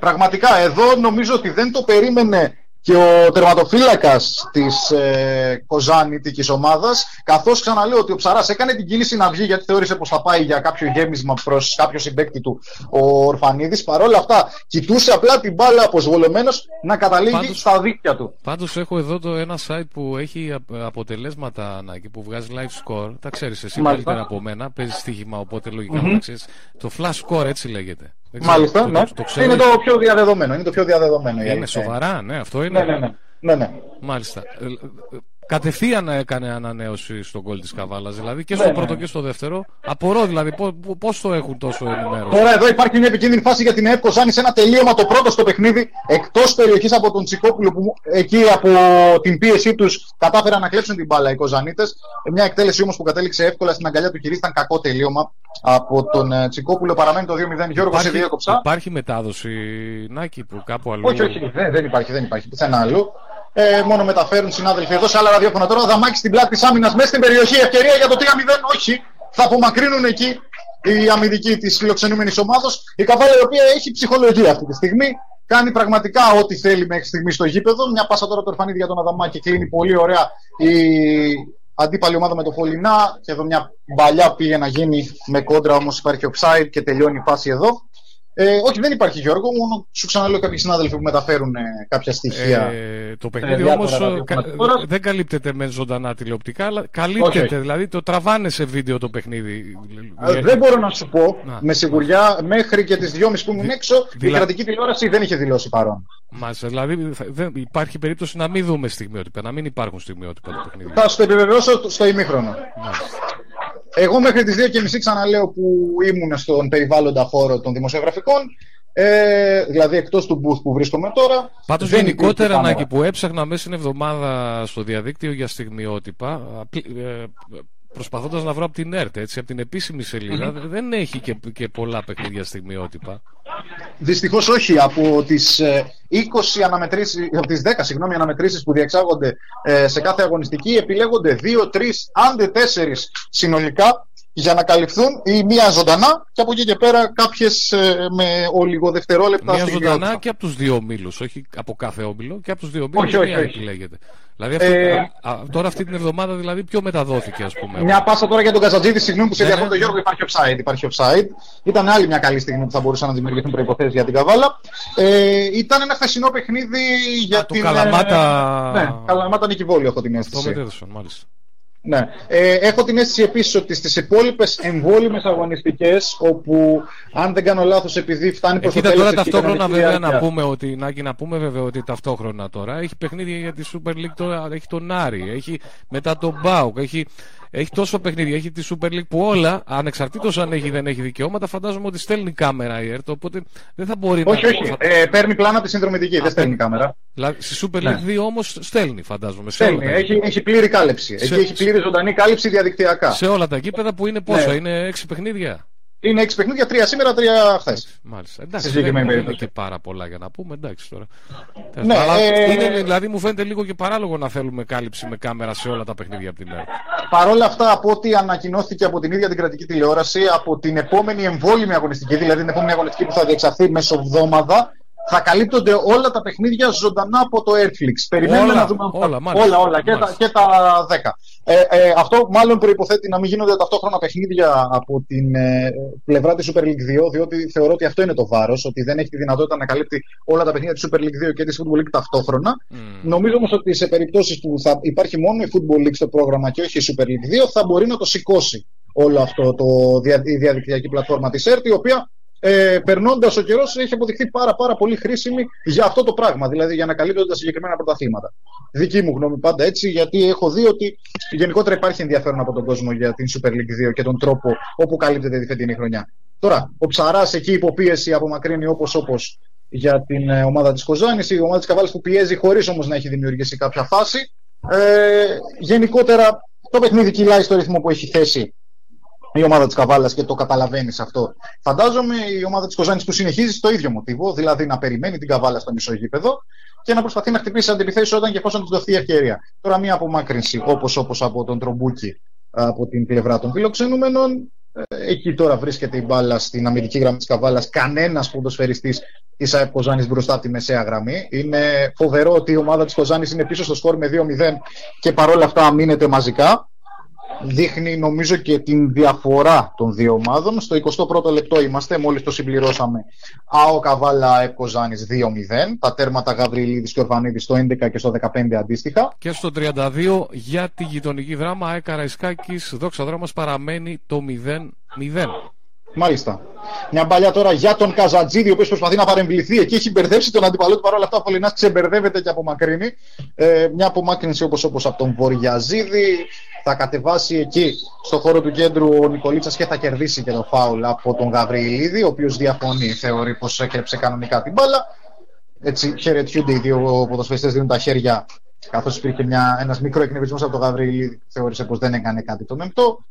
Speaker 12: Πραγματικά, εδώ νομίζω ότι δεν το περίμενε και ο τερματοφύλακας της ε, Κοζάνητικης ομάδας καθώς ξαναλέω ότι ο Ψαράς έκανε την κίνηση να βγει γιατί θεώρησε πως θα πάει για κάποιο γέμισμα προς κάποιο συμπέκτη του ο Ορφανίδης. Παρόλα αυτά κοιτούσε απλά την μπάλα αποσβολεμένος να καταλήγει πάντως, στα δίκτυα του.
Speaker 2: Πάντως έχω εδώ το ένα site που έχει αποτελέσματα και που βγάζει live score. Τα ξέρεις εσύ καλύτερα από μένα. Παίζεις στοίχημα οπότε λογικά mm-hmm. ξέρεις. Το flash score έτσι λέγεται
Speaker 12: Μάλιστα, ναι. Το, το είναι το πιο διαδεδομένο. Είναι το πιο διαδεδομένο.
Speaker 2: Είναι σοβαρά, ναι, αυτό είναι.
Speaker 12: Ναι, ναι, ναι. ναι, ναι.
Speaker 2: Μάλιστα. Ε, ε, κατευθείαν έκανε ανανέωση στον γκολ της Καβάλας. Δηλαδή και στο ναι, πρώτο ναι. και στο δεύτερο. Απορώ δηλαδή πώς το έχουν τόσο ενημέρωση.
Speaker 12: Τώρα εδώ υπάρχει μια επικίνδυνη φάση για την ΕΕΠ Κοζάνης σε ένα τελείωμα το πρώτο στο παιχνίδι εκτός περιοχής από τον Τσικόπουλο που εκεί από την πίεσή τους κατάφεραν να κλέψουν την μπάλα οι Κοζανίτες. Μια εκτέλεση όμως που κατέληξε εύκολα στην αγκαλιά του κυρί ήταν κακό τελείωμα από τον ε, Τσικόπουλο. Παραμένει το 2-0. Γιώργο σε διέκοψα.
Speaker 2: Υπάρχει μετάδοση Νάκη που κάπου αλλού;
Speaker 12: Όχι, όχι, δεν, δεν υπάρχει, δεν υπάρχει πουθενά αλλού. Ε, μόνο μεταφέρουν συνάδελφοι εδώ σε άλλα ραδιόφωνα τώρα. Δαμάκι στην πλάτη της άμυνας μέσα στην περιοχή. Ευκαιρία για το 3-0. Όχι. Θα απομακρύνουν εκεί οι αμυντικοί της φιλοξενούμενης ομάδα. Η Καβάλα η οποία έχει ψυχολογία αυτή τη στιγμή. Κάνει πραγματικά ό,τι θέλει μέχρι στιγμής στο γήπεδο. Μια πάσα τώρα το Ερφανίδη για τον Αδαμάκη κλείνει πολύ ωραία η αντίπαλη ομάδα με το Πολυνά. Και εδώ μια παλιά πήγε να γίνει με κόντρα όμως υπάρχει offside και τελειώνει η φάση εδώ. Ε, όχι, δεν υπάρχει Γιώργο, μόνο σου ξαναλέω κάποιοι συνάδελφοι που μεταφέρουν ε, κάποια στοιχεία.
Speaker 2: Ε, το παιχνίδι όμως ε, δεν καλύπτεται με ζωντανά τηλεοπτικά, αλλά καλύπτεται, δηλαδή το τραβάνε σε βίντεο το παιχνίδι.
Speaker 12: Ε, δεν μπορώ να σου πω να, με σιγουριά μέχρι και τις 2.30 που ήμουν έξω η κρατική τηλεόραση δεν είχε δηλώσει παρόν.
Speaker 2: Μάλιστα, δηλαδή δεν, υπάρχει περίπτωση να μην δούμε στιγμιότυπα, να μην υπάρχουν στιγμιότυπα το παιχνίδι.
Speaker 12: Θα σου το επιβεβαιώσω στο ημίχρονο. Μάλιστα. Εγώ μέχρι τις 2.30 ξαναλέω που ήμουν στον περιβάλλοντα χώρο των δημοσιογραφικών ε, δηλαδή εκτός του booth που βρίσκομαι τώρα.
Speaker 2: Πάντως γενικότερα Νάκη που έψαχνα μέσα στην εβδομάδα στο διαδίκτυο για στιγμιότυπα ε, προσπαθώντας να βρω από την ΕΡΤ, έτσι, από την επίσημη δεν έχει και, και πολλά παιχνίδια στιγμιότυπα.
Speaker 12: Δυστυχώς όχι. Από τις 20 ε, αναμετρήσεις, από τις 10 συγγνώμη, αναμετρήσεις που διεξάγονται ε, σε κάθε αγωνιστική επιλέγονται 2, 3, άντε 4 συνολικά για να καλυφθούν η μία ζωντανά και από εκεί και πέρα κάποιες ε, με ολιγοδευτερόλεπτα
Speaker 2: Μία ζωντανά και από τους δύο ομίλους, όχι από κάθε όμιλο και από τους δύο ομίλους. Όχι, όχι, όχι. Λέγεται. Δηλαδή αυτή, ε... α, τώρα αυτή την εβδομάδα δηλαδή ποιο μεταδόθηκε, ας πούμε;
Speaker 12: Μια πάσα τώρα για τον Καζατζίδη, συγγνώμη που σε ναι, διακόπτω, ναι, Γιώργο, υπάρχει offside. Υπάρχει offside. Ήταν άλλη μια καλή στιγμή που θα μπορούσαν να δημιουργηθούν προποθέσει για την Καβάλα. Ε, ήταν ένα χθεσινό παιχνίδι για
Speaker 2: α,
Speaker 12: την.
Speaker 2: Το Καλαμάτα.
Speaker 12: Ναι, Καλαμάτα Νικηβόλιο έχω την αίσθηση.
Speaker 2: Το μετέδωσαν, μάλιστα.
Speaker 12: Ναι. Ε, έχω την αίσθηση επίσης ότι στις υπόλοιπες εμβόλυμες αγωνιστικές, όπου αν δεν κάνω λάθος, επειδή φτάνει προς
Speaker 2: το τέλος. τώρα ταυτόχρονα βέβαια να πούμε ότι, Νάκη, να πούμε βέβαια ότι ταυτόχρονα τώρα έχει παιχνίδια για τη Super League τώρα, έχει τον Άρη, έχει μετά τον Μπάουκ, έχει έχει τόσο παιχνίδια, έχει τη Super League που όλα, ανεξαρτήτως αν έχει ή δεν έχει δικαιώματα, φαντάζομαι ότι στέλνει κάμερα η ΕΡΤ. Οπότε δεν θα μπορεί
Speaker 12: όχι, να. Όχι, όχι. Ε, παίρνει πλάνα από τη συνδρομητική, δεν στέλνει κάμερα.
Speaker 2: Δηλαδή, στη Super League ναι. 2 όμως στέλνει, φαντάζομαι.
Speaker 12: Στέλνει, έχει, έχει πλήρη κάλυψη. Σε... Εκεί έχει πλήρη ζωντανή κάλυψη διαδικτυακά.
Speaker 2: Σε όλα τα γήπεδα που είναι πόσα, ναι. είναι 6 παιχνίδια;
Speaker 12: Είναι 6 παιχνίδια, 3 σήμερα, 3 χθες.
Speaker 2: Μάλιστα. Εντάξει, δεν είναι και πάρα πολλά για να πούμε. Εντάξει τώρα. Ναι, Αλλά ε... είναι, δηλαδή μου φαίνεται λίγο και παράλογο να θέλουμε κάλυψη με κάμερα σε όλα τα παιχνίδια από την μέρα.
Speaker 12: Παρ' όλα αυτά, από ό,τι ανακοινώθηκε από την ίδια την κρατική τηλεόραση, από την επόμενη εμβόλυμη αγωνιστική, δηλαδή την επόμενη αγωνιστική που θα διεξαχθεί μέσω εβδόμαδα, θα καλύπτονται όλα τα παιχνίδια ζωντανά από το Airflix. Περιμένουμε
Speaker 2: Όλα,
Speaker 12: να δούμε
Speaker 2: όλα, μάλιστα.
Speaker 12: όλα, όλα και, τα,
Speaker 2: Μάλιστα.
Speaker 12: και τα 10. Ε, ε, αυτό μάλλον προϋποθέτει να μην γίνονται ταυτόχρονα παιχνίδια από την ε, πλευρά της Super League 2, διότι θεωρώ ότι αυτό είναι το βάρος, ότι δεν έχει τη δυνατότητα να καλύπτει όλα τα παιχνίδια της Super League 2 και της Football League ταυτόχρονα. Νομίζω όμως ότι σε περιπτώσεις που θα υπάρχει μόνο η Football League στο πρόγραμμα και όχι η Super League 2, θα μπορεί να το σηκώσει όλο αυτό το, δια- η διαδικτυακή πλατφόρμα της ΕΡΤ, η οποία ε, περνώντας ο καιρός έχει αποδειχθεί πάρα, πάρα πολύ χρήσιμη για αυτό το πράγμα, δηλαδή για να καλύπτονται τα συγκεκριμένα πρωταθλήματα. Δική μου γνώμη πάντα έτσι, γιατί έχω δει ότι γενικότερα υπάρχει ενδιαφέρον από τον κόσμο για την Super League 2 και τον τρόπο όπου καλύπτεται τη φετινή χρονιά. Τώρα, ο Ψαράς εκεί υποπίεση απομακρύνει όπως όπως για την ε, ομάδα της Κοζάνης, η ομάδα της Καβάλης που πιέζει χωρίς όμως να έχει δημιουργήσει κάποια φάση. Ε, γενικότερα, το παιχνίδι κυλάει στο ρυθμό που έχει θέσει η ομάδα της Καβάλας και το καταλαβαίνεις αυτό. Φαντάζομαι η ομάδα της Κοζάνης που συνεχίζει στο ίδιο μοτίβο, δηλαδή να περιμένει την Καβάλα στο μισό γήπεδο και να προσπαθεί να χτυπήσει αντιπιθέσεις όταν και εφόσον της δοθεί η ευκαιρία. Τώρα, μία απομάκρυνση όπως όπως από τον Τρομπούκι από την πλευρά των φιλοξενούμενων. Ε, Εκεί τώρα βρίσκεται η μπάλα στην αμυντική γραμμή της Καβάλας. Κανένας ποδοσφαιριστής της ΑΕΠ Κοζάνης μπροστά από τη μεσαία γραμμή. Είναι φοβερό ότι η ομάδα της Κοζάνης είναι πίσω στο σκορ με 2-0 και παρόλα αυτά αμήνεται μαζικά δείχνει νομίζω και την διαφορά των δύο ομάδων. Στο 21ο λεπτό είμαστε, μόλις το συμπληρώσαμε. ΑΟ Καβάλα Επκοζάνης 2-0. Τα τέρματα Γαβριλίδης και Ορβανίδης στο 11 και στο 15 αντίστοιχα.
Speaker 2: Και στο 32 για τη γειτονική δράμα Έκαρα Ισκάκης Δόξα Δρόμας παραμένει το 0-0.
Speaker 12: Μάλιστα. Μια παλιά τώρα για τον Καζατζίδη, ο οποίος προσπαθεί να παρεμβληθεί. Εκεί έχει μπερδέψει τον αντιπαλό του. Παρόλα αυτά, ο Πολυνάς ξεμπερδεύεται και απομακρύνει. Ε, μια απομάκρυνση όπως όπως από τον Βοριαζίδη. Θα κατεβάσει εκεί στο χώρο του κέντρου ο Νικολίτσας και θα κερδίσει και το φάουλ από τον Γαβριλίδη, ο οποίος διαφωνεί. Θεωρεί πως έκρεψε κανονικά την μπάλα. Έτσι χαιρετιούνται οι δύο ποδοσφαιριστές, δίνουν τα χέρια. Καθώς υπήρχε ένας μικρό εκνευρισμό από τον Γαβριλίδη, θεώρησε πως δεν έκανε κάτι το μεμπτό.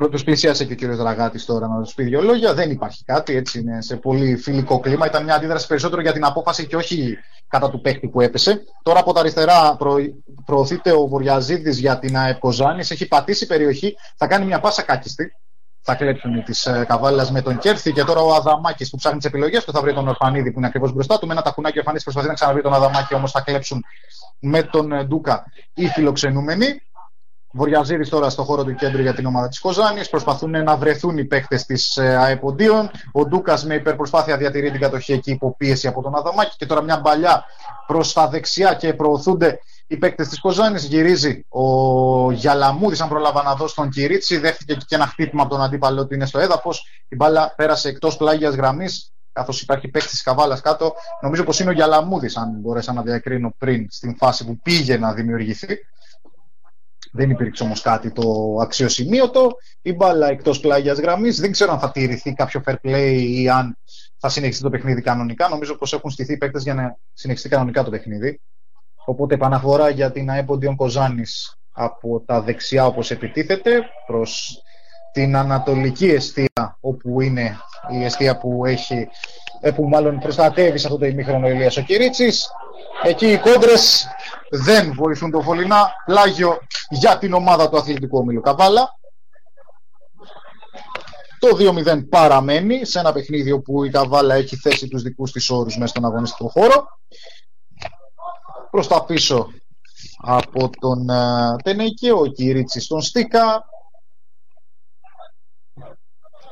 Speaker 12: Πρώτος πλησίασε και ο κύριος Δραγάτης τώρα να τους πει δύο λόγια. Δεν υπάρχει κάτι, έτσι είναι σε πολύ φιλικό κλίμα. Ήταν μια αντίδραση περισσότερο για την απόφαση και όχι κατά του παίχτη που έπεσε. Τώρα από τα αριστερά προ... προωθείται ο Βοριαζίδης για την ΑΕΠ Κοζάνης. Έχει πατήσει περιοχή, θα κάνει μια πάσα κάκιστη. Θα κλέψουν τη ε, καβάλα με τον Κέρθη και τώρα ο Αδαμάκης που ψάχνει τις επιλογές του θα βρει τον Ορφανίδη που είναι ακριβώς μπροστά του. Με ένα τακουνάκι ο Ορφανίδης προσπαθεί να ξαναβρει τον Αδαμάκη, όμως θα κλέψουν με τον ε, Ντούκα οι φιλοξενούμενοι. Βοριαζίδη τώρα στο χώρο του κέντρου για την ομάδα της Κοζάνης. Προσπαθούν να βρεθούν οι παίκτες της ΑΕΠΟΝΤΙΟΝ. Ο Ντούκας με υπερπροσπάθεια διατηρεί την κατοχή εκεί υπό πίεση από τον Αδαμάκη. Και τώρα μια μπαλιά προς τα δεξιά και προωθούνται οι παίκτες της Κοζάνης. Γυρίζει ο Γιαλαμούδης, αν πρόλαβα να δω στον Κυρίτσι. Δέχτηκε και ένα χτύπημα από τον αντίπαλο ότι είναι στο έδαφος. Η μπάλα πέρασε εκτός πλάγιας γραμμής. Καθώς υπάρχει παίκτης της Καβάλας κάτω, νομίζω πως είναι ο Γιαλαμούδης, αν μπορέσα να διακρίνω πριν στην φάση που πήγε να δημιουργηθεί. Δεν υπήρξε όμως κάτι το αξιοσημείωτο. Η μπάλα εκτός πλάγιας γραμμής. Δεν ξέρω αν θα τηρηθεί κάποιο fair play ή αν θα συνεχιστεί το παιχνίδι κανονικά. Νομίζω πως έχουν στηθεί οι παίκτες για να συνεχιστεί κανονικά το παιχνίδι. Οπότε επαναφορά για την ΑΕΠΟΝΤΙΟΝ Κοζάνης από τα δεξιά όπως επιτίθεται προς την ανατολική αιστεία όπου είναι η αιστεία που έχει ε, που μάλλον προστατεύεις σε αυτό το ημίχρονο Ηλίας ο Κυρίτσης. Εκεί οι κόντρες δεν βοηθούν το Φωλινά. Πλάγιο για την ομάδα του αθλητικού ομίλου Καβάλα. Το 2-0 παραμένει σε ένα παιχνίδι όπου η Καβάλα έχει θέσει τους δικούς της όρους μέσα στον αγωνιστικό χώρο. Προς τα πίσω από τον uh, Τενέκη, ο Κυρίτσης στον Στίκα.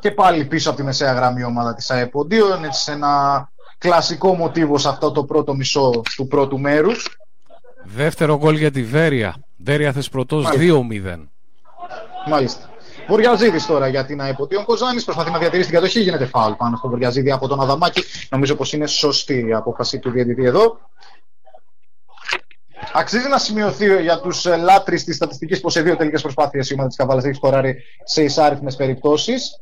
Speaker 12: Και πάλι πίσω από τη μεσαία γραμμή ομάδα της ΑΕΠΟΝΤΙΟ. Έτσι σε ένα κλασικό μοτίβο σε αυτό το πρώτο μισό του πρώτου μέρους.
Speaker 2: Δεύτερο γκολ για τη Βέρεια. Βέρεια Θεσπρωτός 2-0.
Speaker 12: Μάλιστα. Βοριαζίδης τώρα για την ΑΕΠΟΤΙΟΝ Κοζάνης. Προσπαθεί να διατηρήσει την κατοχή. Γίνεται φάουλ πάνω στο Βοριαζίδη από τον Αδαμάκη. Νομίζω πως είναι σωστή η απόφαση του διαιτητή εδώ. Αξίζει να σημειωθεί για τους λάτρε της στατιστικής πως σε δύο τελικές προσπάθειες η ομάδα της Καβάλας έχει σκοράρει σε εισάριθμε περιπτώσεις.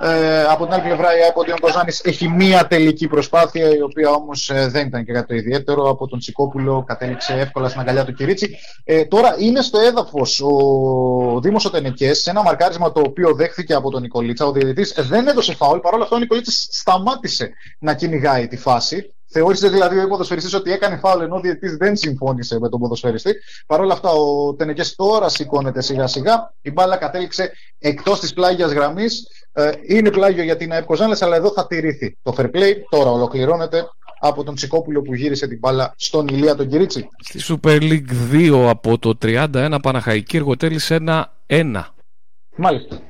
Speaker 12: Ε, από την άλλη πλευρά η ΑΕΠΟΝΤΙΟΝ Κοζάνης έχει μία τελική προσπάθεια η οποία όμως ε, δεν ήταν και κάτι το ιδιαίτερο. Από τον Τσικόπουλο κατέληξε εύκολα στην αγκαλιά του Κυρίτσι. Ε, τώρα είναι στο έδαφος ο Δήμος Οτενεκές σε ένα μαρκάρισμα το οποίο δέχθηκε από τον Νικολίτσα. Ο διαιτητής δεν έδωσε φάουλ, παρόλα αυτά ο Νικολίτσα σταμάτησε να κυνηγάει τη φάση. Θεώρησε δηλαδή ο ποδοσφαιριστής ότι έκανε φάουλ ενώ ο διαιτητής δεν συμφώνησε με τον ποδοσφαιριστή. Παρ' όλα αυτά ο Τενεκές τώρα σηκώνεται σιγά σιγά. Η μπάλα κατέληξε εκτός της πλάγιας γραμμής Ε, είναι πλάγιο για την ΑΕΠ Κοζάνης, αλλά εδώ θα τηρηθεί. Το fair play τώρα ολοκληρώνεται από τον Τσικόπουλο που γύρισε την μπάλα στον Ηλία τον Κυρίτσι.
Speaker 2: Στη Super League 2 από το 31 Παναχαϊκή εργοτέλησε ένα 1.
Speaker 12: Μάλιστα.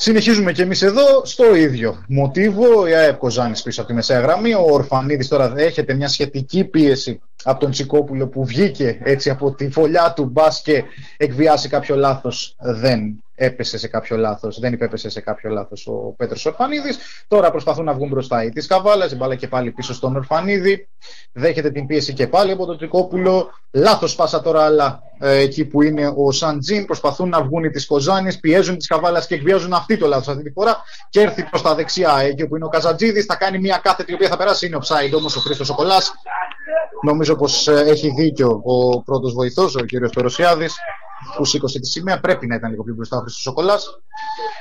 Speaker 12: Συνεχίζουμε και εμείς εδώ στο ίδιο μοτίβο. Η ΑΕΠ Κοζάνης πίσω από τη μεσαία γραμμή. Ο Ορφανίδης τώρα δέχεται μια σχετική πίεση από τον Τσικόπουλο που βγήκε έτσι από τη φωλιά του μπας και εκβιάσει κάποιο λάθος. Δεν έπεσε σε κάποιο λάθος, δεν υπέπεσε σε κάποιο λάθος ο Πέτρος Ορφανίδης. Τώρα προσπαθούν να βγουν μπροστά οι της Καβάλας, η μπάλα και πάλι πίσω στον Ορφανίδη. Δέχεται την πίεση και πάλι από τον Τσικόπουλο. Λάθος πάσα τώρα, αλλά ε, εκεί που είναι ο Σαντζίν προσπαθούν να βγουν οι της Κοζάνης, πιέζουν τις Καβάλας και εκβιάζουν αυτή το λάθος αυτή τη φορά και έρθει προς τα δεξιά εκεί που είναι ο Καζατζίδης, θα κάνει μια κάθετη η οποία θα περάσει, είναι offside όμως ο Χρήστος Σοκολάς. Νομίζω πως ε, έχει δίκιο ο πρώτος βοηθός, ο κύριος Περοσιάδης που σήκωσε τη σημαία. Πρέπει να ήταν λίγο πιο μπροστά ο Χρήστος Σοκολάς.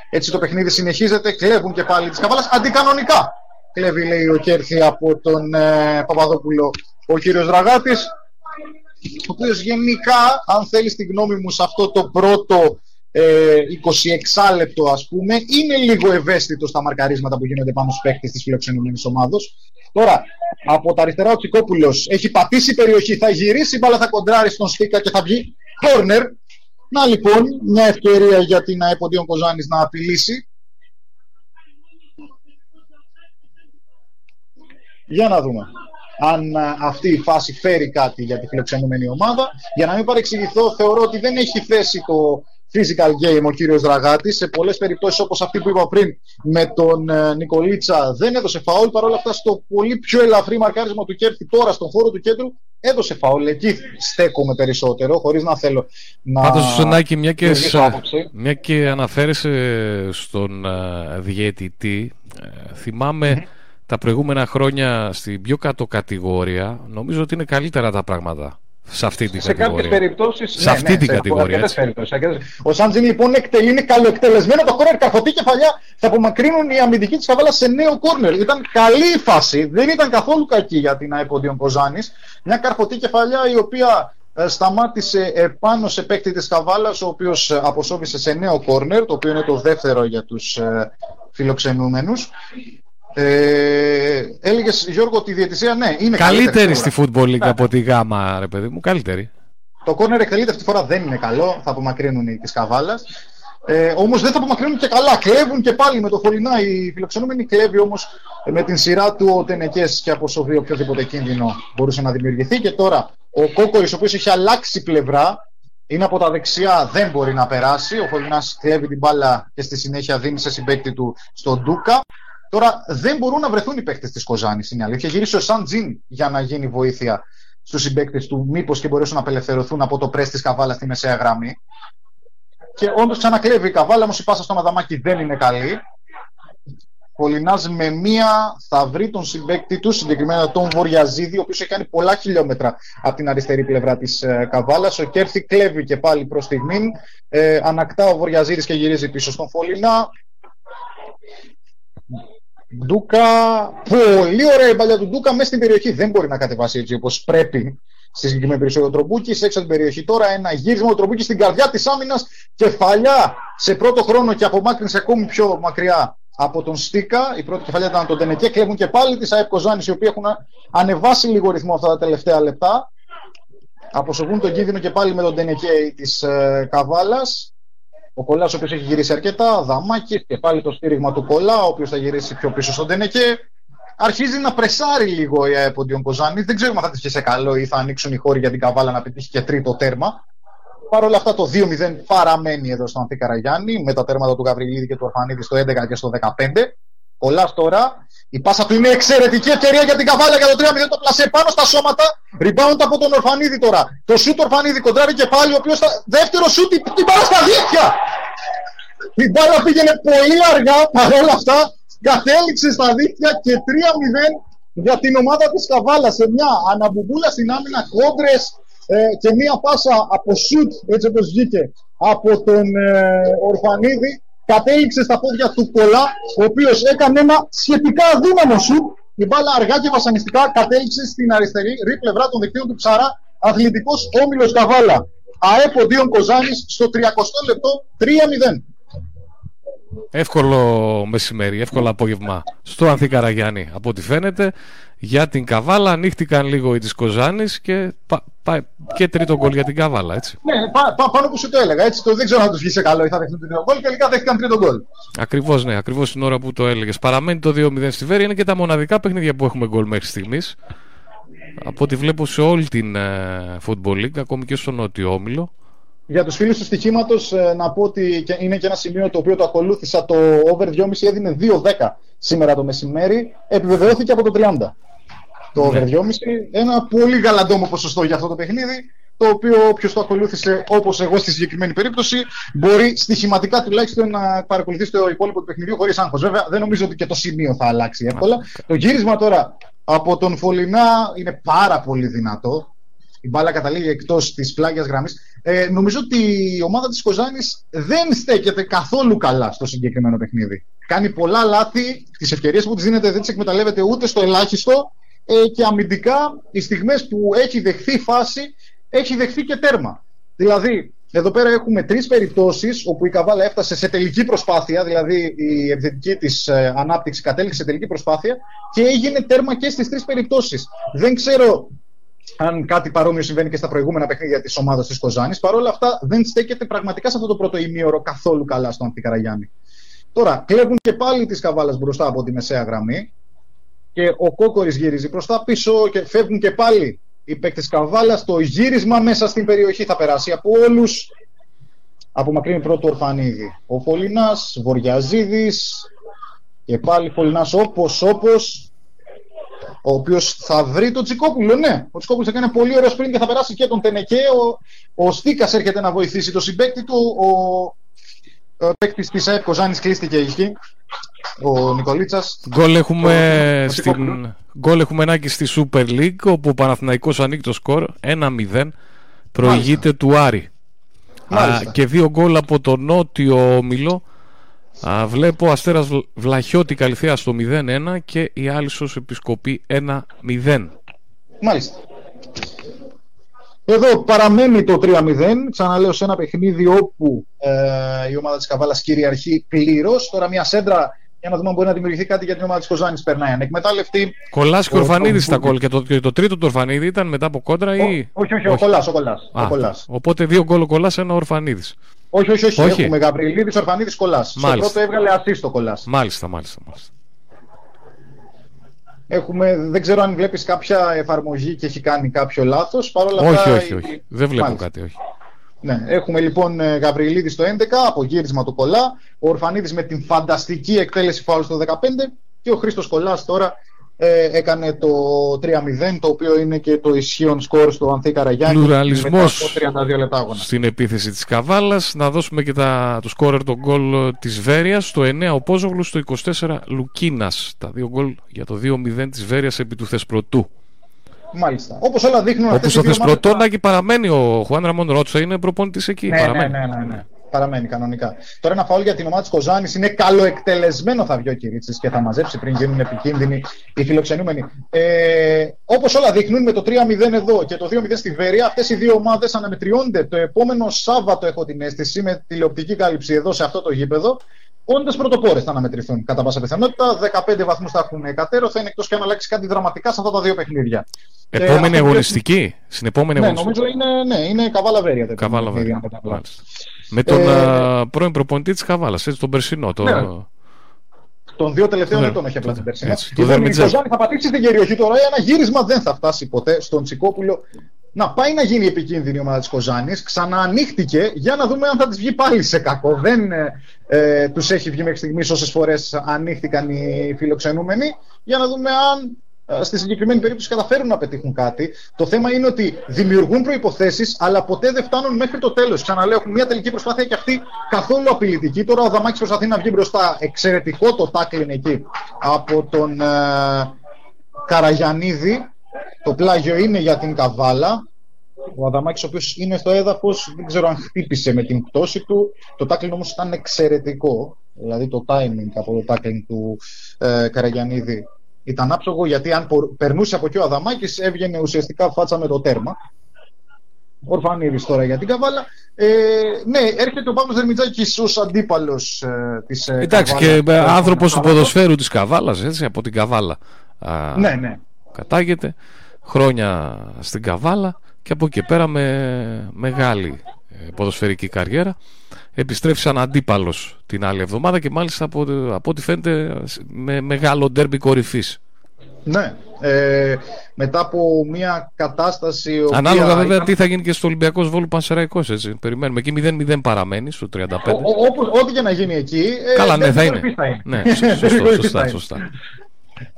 Speaker 12: Έτσι το παιχνίδι συνεχίζεται, κλέβουν και πάλι τις Καβάλας αντικανονικά. Κλέβει λέει ο Κέρθη από τον ε, Παπαδόπουλο ο κύριος Δραγάτης ο οποίος γενικά, αν θέλεις τη γνώμη μου σε αυτό το πρώτο ε, 26 λεπτό ας πούμε, είναι λίγο ευαίσθητο στα μαρκαρίσματα που γίνονται πάνω στους παίκτες της φιλοξενούμενης ομάδος. Τώρα, από τα αριστερά ο Τσικόπουλος έχει πατήσει περιοχή, θα γυρίσει, μπάλα θα κοντράρει στον Στίκα και θα βγει corner. Να λοιπόν, μια ευκαιρία για την ΑΕΠΟΝΤΙΟΝ Κοζάνης να απειλήσει. Για να δούμε αν ε, αυτή η φάση φέρει κάτι για τη φιλοξενούμενη ομάδα. Για να μην παρεξηγηθώ, θεωρώ ότι δεν έχει θέσει το physical game ο κύριος Δραγάτης. Σε πολλές περιπτώσεις όπως αυτή που είπα πριν με τον ε, Νικολίτσα δεν έδωσε φαούλ. Παρ' όλα αυτά στο πολύ πιο ελαφρύ μαρκάρισμα του Κέρθη τώρα στον χώρο του κέντρου έδωσε φαούλ. Εκεί στέκομαι περισσότερο χωρίς να θέλω να...
Speaker 2: Πάντως Σονάκη μια και, μια και αναφέρεσαι στον uh, διαιτητή θυμάμαι τα προηγούμενα χρόνια στην πιο κάτω κατηγορία νομίζω ότι είναι καλύτερα τα πράγματα σε αυτή την
Speaker 12: σε
Speaker 2: κατηγορία.
Speaker 12: Σε κάποιε περιπτώσεις.
Speaker 2: Σε αυτή ναι, την κατηγορία.
Speaker 12: Ο Σάντζιν λοιπόν είναι καλοεκτελεσμένο το κόρνερ, καρφωτή κεφαλιά. Θα απομακρύνουν οι αμυντικοί της Καβάλα σε νέο κόρνερ. Ήταν καλή η φάση, δεν ήταν καθόλου κακή για την ΑΕΠΟΝΤΙΟΝ Κοζάνης. Μια καρφωτή κεφαλιά η οποία ε, σταμάτησε επάνω σε παίκτη της Καβάλας ο οποίος ε, αποσόβησε σε νέο κόρνερ το οποίο είναι το δεύτερο για τους ε, φιλοξενούμενους ε, Έλεγες Γιώργο ότι η διαιτησία ναι, είναι
Speaker 2: καλύτερη. Καλύτερη στη Football League από τη Γάμα, ρε παιδί μου. Καλύτερη.
Speaker 12: Το κόρνερ εκτελείται αυτή τη φορά δεν είναι καλό. Θα απομακρύνουν οι της Καβάλας. Ε, όμως δεν θα απομακρύνουν και καλά. Κλέβουν και πάλι με το Φωλινά. Οι φιλοξενούμενοι κλέβει όμως με την σειρά του ο Τενεκές και αποσοβεί οποιοδήποτε κίνδυνο μπορούσε να δημιουργηθεί. Και τώρα ο Κόκορης, ο οποίος έχει αλλάξει πλευρά, είναι από τα δεξιά, δεν μπορεί να περάσει. Ο Φωλινά κλέβει την μπάλα και στη συνέχεια δίνει σε συμπέκτη του στον Ντούκα. Τώρα δεν μπορούν να βρεθούν οι παίκτες της Κοζάνης. Είναι αλήθεια. Γύρισε ο Σαν Τζιν για να γίνει βοήθεια στους συμπαίκτες του, μήπως και μπορέσουν να απελευθερωθούν από το πρέ της Καβάλα στη μεσαία γραμμή. Και όντως ξανακλέβει η Καβάλα, όμως η πάσα στο Μαδαμάκι δεν είναι καλή. Πολυνάζ με μία θα βρει τον συμπέκτη του, συγκεκριμένα τον Βοριαζίδη, ο οποίος έχει κάνει πολλά χιλιόμετρα από την αριστερή πλευρά της ε, Καβάλας. Ο Κέρθη κλέβει και πάλι προς στιγμή. Ε, ανακτά ο Βοριαζίδης και γυρίζει πίσω στον Φολινά. Ντούκα, πολύ ωραία η παλιά του Ντούκα μέσα στην περιοχή. Δεν μπορεί να κατεβάσει έτσι όπως πρέπει στη συγκεκριμένη περιοχή. Ο Τρομπούκης έξω από την περιοχή τώρα ένα γύρισμα. Ο Τρομπούκης στην καρδιά της άμυνας. Κεφαλιά σε πρώτο χρόνο και απομάκρυνση ακόμη πιο μακριά από τον Στίκα. Η πρώτη κεφαλιά ήταν τον Τενεκέ. Κλέβουν και πάλι της ΑΕΠ Κοζάνης, οι οποίοι έχουν ανεβάσει λίγο ρυθμό αυτά τα τελευταία λεπτά. Αποσοβούν τον κίνδυνο και πάλι με τον Τενεκέ της ε, Καβάλας. Ο Κολλά, ο οποίος έχει γυρίσει αρκετά, Δαμάκης και πάλι το στήριγμα του Κολλά, ο οποίος θα γυρίσει πιο πίσω στον Τενεκέ. Αρχίζει να πρεσάρει λίγο η ΑΕΠΟΝΤΙΟΝ Κοζάνη. Δεν ξέρουμε αν θα τη σε καλό ή θα ανοίξουν οι χώροι για την Καβάλα να πετύχει και τρίτο τέρμα. Παρ' όλα αυτά το 2-0 παραμένει εδώ στον Ανθή Καραγιάννη με τα τέρματα του Γαβριλίδη και του Ορφανίδη στο 11 και στο 15. Κολλά τώρα. Η πάσα του είναι εξαιρετική ευκαιρία για την Καβάλα για το 3-0 το πλασέ πάνω στα σώματα. Rebound από τον Ορφανίδη τώρα. Το σουτ Ορφανίδη κοντράρει και πάλι ο οποίος δεύτερο σουτ την μπάλα στα δίχτυα. Η μπάλα πήγαινε πολύ αργά παρόλα αυτά. Κατέληξε στα δίχτυα και 3-0 για την ομάδα της Καβάλας σε μια αναμπουμπούλα στην άμυνα κόντρες ε, και μια πάσα από σουτ έτσι όπως βγήκε από τον ε, Ορφανίδη κατέληξε στα πόδια του Κολά ο οποίος έκανε ένα σχετικά αδύναμο σουτ. Η μπάλα αργά και βασανιστικά κατέληξε στην αριστερή πλευρά των δικτύων του Ψαρά αθλητικός όμιλος Καβάλα. ΑΕΠ Οντίον Κοζάνης στο 30 λεπτό 3-0
Speaker 2: εύκολο μεσημέρι, εύκολο απόγευμα στο Ανθή Καραγιάννη. Από ό,τι φαίνεται, για την Καβάλα ανοίχτηκαν λίγο οι της Κοζάνης και, πα, πα, και τρίτο γκολ για την Καβάλα, έτσι.
Speaker 12: Ναι, πά, πά, πάνω που σου το έλεγα. Έτσι, το, δεν ξέρω αν του βγει καλό ή θα δεχτούν τρίτο γκολ. Και τελικά δέχτηκαν τρίτο γκολ.
Speaker 2: Ακριβώς, ναι, ακριβώς την ώρα που το έλεγες. Παραμένει το 2-0 στη Βέρεια. Είναι και τα μοναδικά παιχνίδια που έχουμε γκολ μέχρι στιγμής. Από ό,τι βλέπω σε όλη την uh, Football League, ακόμη και στο Νότιο Όμιλο.
Speaker 12: Για τους φίλους του στοιχήματος, ε, να πω ότι είναι και ένα σημείο το οποίο το ακολούθησα. Το over 2,5 έδινε 2-10 σήμερα το μεσημέρι. Επιβεβαιώθηκε από το 30. Το over 2,5. Ένα πολύ γαλαντόμο ποσοστό για αυτό το παιχνίδι. Το οποίο όποιος το ακολούθησε όπως εγώ στη συγκεκριμένη περίπτωση μπορεί στοιχηματικά τουλάχιστον να παρακολουθήσει το υπόλοιπο του παιχνιδιού χωρίς άγχος. Βέβαια δεν νομίζω ότι και το σημείο θα αλλάξει εύκολα. Το γύρισμα τώρα από τον Φολινά είναι πάρα πολύ δυνατό. Η μπάλα καταλήγει εκτός της πλάγια γραμμής. Ε, νομίζω ότι η ομάδα της Κοζάνης δεν στέκεται καθόλου καλά στο συγκεκριμένο παιχνίδι. Κάνει πολλά λάθη. Τις ευκαιρίες που της δίνεται δεν τις εκμεταλλεύεται ούτε στο ελάχιστο. Ε, και αμυντικά, οι στιγμές που έχει δεχθεί φάση, έχει δεχθεί και τέρμα. Δηλαδή, εδώ πέρα έχουμε τρεις περιπτώσεις όπου η Καβάλα έφτασε σε τελική προσπάθεια, δηλαδή η επιθετική της ε, ανάπτυξη κατέληξε σε τελική προσπάθεια και έγινε τέρμα και στις τρεις περιπτώσεις. Δεν ξέρω αν κάτι παρόμοιο συμβαίνει και στα προηγούμενα παιχνίδια της ομάδας της Κοζάνης. Παρ' όλα αυτά, δεν στέκεται πραγματικά σε αυτό το πρώτο ημίωρο καθόλου καλά στον Αντικαραγιάννη. Τώρα, κλέβουν και πάλι τη Καβάλας μπροστά από τη μεσαία γραμμή και ο Κόκορης γυρίζει προς τα πίσω και φεύγουν και πάλι οι παίκτες Καβάλα. Το γύρισμα μέσα στην περιοχή θα περάσει από όλους. Απομακρύνει πρώτο Ορφανίδη. Ο Πολυνά, Βοριαζίδης και πάλι Πολυνά όπως όπως ο οποίος θα βρει τον Τσικόπουλο. Ναι, ο Τσικόπουλος θα κάνει πολύ ωραίο sprint και θα περάσει και τον Τενεκέ. Ο, ο Στίκας έρχεται να βοηθήσει το συμπέκτη του. Ο, ο παίκτης της ΑΕΠ Κοζάνη κλείστηκε εκεί. Ο Νικολίτσας.
Speaker 2: Γκολ έχουμε, στην... Γκολ έχουμε ανάγκη στη Super League όπου ο Παναθηναϊκός ανοίγει το σκορ 1-0. Προηγείται του Άρη. Α, και δύο γκολ από το νότιο όμιλο Α, βλέπω Αστέρας Βλαχιώτη Καλυθέα στο 0-1 και η Άλυσος Επισκοπή 1-0.
Speaker 12: Μάλιστα. Εδώ παραμένει το 3-0. Ξαναλέω σε ένα παιχνίδι όπου ε, η ομάδα της Καβάλας κυριαρχεί πλήρως. Τώρα μια σέντρα για να δούμε αν μπορεί να δημιουργηθεί κάτι για την ομάδα τη Κοζάνης. Περνάει ανεκμετάλλευτη.
Speaker 2: Κολλάς και Ορφανίδης στα κόλ. Και το, το τρίτο του Ορφανίδη ήταν μετά από κόντρα ή.
Speaker 12: όχι, όχι, όχι, ο Κολλάς. Ο κολλάς,
Speaker 2: Οπότε δύο γκολ ο Κολλάς, ένα Ορφανίδης.
Speaker 12: Όχι, όχι, όχι. όχι. Έχουμε Γαβριλίδης, Ορφανίδης, Κολλάς. Στο πρώτο έβγαλε ασίστο Κολλάς.
Speaker 2: Μάλιστα, μάλιστα. μάλιστα.
Speaker 12: Έχουμε, δεν ξέρω αν βλέπεις κάποια εφαρμογή και έχει κάνει κάποιο λάθος.
Speaker 2: Όχι, όχι, όχι. Δεν βλέπω Μάλιστα. κάτι, όχι.
Speaker 12: Ναι, έχουμε λοιπόν ε, Γαβριλίδης στο 11, απογύρισμα του Κολά. Ο Ορφανίδης με την φανταστική εκτέλεση φάουλ στο 15 και ο Χρήστος Κολάς τώρα ε, έκανε το 3-0, το οποίο είναι και το ισχύον σκορ στο Ανθή Καραγιάννη.
Speaker 2: Πλουραλισμός στην επίθεση της Καβάλας. Να δώσουμε και τα, το σκόρερ τον γκολ της Βέρειας. Στο 9 ο Πόζογλου, στο 24 Λουκίνας. Τα δύο γκολ για το 2-0 της Βέρειας επί του Θεσπρωτού.
Speaker 12: Μάλιστα. Όπως όλα δείχνουν
Speaker 2: Όπως ο Θεσπρωτόνακη παραμένει ο Χουάν Ραμόν Ρότσα, είναι προπονητής εκεί.
Speaker 12: Ναι, παραμένει. ναι, ναι, ναι, ναι. Παραμένει κανονικά. Τώρα ένα φάουλ για την ομάδα της Κοζάνης είναι καλοεκτελεσμένο, θα βγει ο Κυρίτσι και θα μαζέψει πριν γίνουν επικίνδυνοι οι φιλοξενούμενοι. Ε, Όπως όλα δείχνουν με το 3-0 εδώ και το 2-0 στη Βέρεια, αυτές οι δύο ομάδες αναμετριώνται το επόμενο Σάββατο, έχω την αίσθηση, με τηλεοπτική κάλυψη εδώ σε αυτό το γήπεδο. Όντε πρωτοπόρε θα αναμετρηθούν κατά πάσα πιθανότητα. 15 βαθμούς θα έχουν κατέρο. Θα είναι εκτός και αν αλλάξει κάτι δραματικά σε αυτά τα δύο παιχνίδια.
Speaker 2: Επόμενη και αγωνιστική. Στην επόμενη
Speaker 12: ναι,
Speaker 2: αγωνιστική.
Speaker 12: Νομίζω είναι, ναι, είναι Καβάλα Βέρεια.
Speaker 2: Καβάλα Βέρεια. Με τον ε... πρώην προπονητή της Καβάλας, έτσι, τον Περσινό. Το... Ναι.
Speaker 12: Τον δύο τελευταίων ναι. ετών έχει απλά την Περσινό. Λοιπόν, η Κοζάνη θα πατήσει την κυριοχή τώρα. Ένα γύρισμα δεν θα φτάσει ποτέ στον Τσικόπουλο. Να πάει να γίνει επικίνδυνη η ομάδα της Κοζάνης. Ξαναανοίχτηκε για να δούμε αν θα της βγει πάλι σε κακό. Δεν ε, ε τους έχει βγει μέχρι στιγμής όσες φορές ανοίχτηκαν οι φιλοξενούμενοι. Για να δούμε αν ε, στη συγκεκριμένη περίπτωση καταφέρουν να πετύχουν κάτι. Το θέμα είναι ότι δημιουργούν προποθέσει, αλλά ποτέ δεν φτάνουν μέχρι το τέλος. Ξαναλέω, έχουν μια τελική προσπάθεια και αυτή καθόλου απειλητική. Τώρα ο Δαμάκης προσπαθεί να βγει μπροστά. Εξαιρετικό το τάκλιν εκεί από τον ε, Καραγιανίδη. Το πλάγιο είναι για την Καβάλα. Ο Αδαμάκης ο οποίος είναι στο έδαφος, δεν ξέρω αν χτύπησε με την πτώση του. Το τάκλινγκ όμως ήταν εξαιρετικό. Δηλαδή το timing από το τάκλινγκ του ε, Καραγιανίδη ήταν άψογο γιατί αν περνούσε από εκεί ο Αδαμάκης έβγαινε ουσιαστικά φάτσα με το τέρμα. Ορφανίδης τώρα για την Καβάλα. Ε, ναι, έρχεται ο Παύλος Δερμιτζάκης ως αντίπαλος ε, της ε,
Speaker 2: Εντάξει,
Speaker 12: Καβάλα.
Speaker 2: και άνθρωπος του ποδοσφαίρου της Καβάλας, έτσι, από την Καβάλα. Α,
Speaker 12: Ναι, ναι.
Speaker 2: Κατάγεται χρόνια στην Καβάλα και από εκεί και πέρα με μεγάλη ε, ποδοσφαιρική καριέρα. Επιστρέφει σαν αντίπαλος την άλλη εβδομάδα και μάλιστα από, από ό,τι φαίνεται με μεγάλο ντέρμπι κορυφής.
Speaker 12: Ναι. Ε, μετά από μια κατάσταση. η οποία
Speaker 2: Ανάλογα βέβαια
Speaker 12: ήταν-
Speaker 2: τι θα γίνει και στο Ολυμπιακός Βόλου Πανσεραϊκός. Έτσι. Περιμένουμε. Εκεί 0-0 παραμένει στο 35.
Speaker 12: Ο- ο- όπως- ό,τι και να γίνει εκεί. ε,
Speaker 2: Καλά, ναι,
Speaker 12: δεν
Speaker 2: θα είναι.
Speaker 12: κορυφής θα είναι.
Speaker 2: Ναι,
Speaker 12: Δεν
Speaker 2: σωστό,
Speaker 12: κορυφής
Speaker 2: σωστά,
Speaker 12: θα είναι.
Speaker 2: σωστά.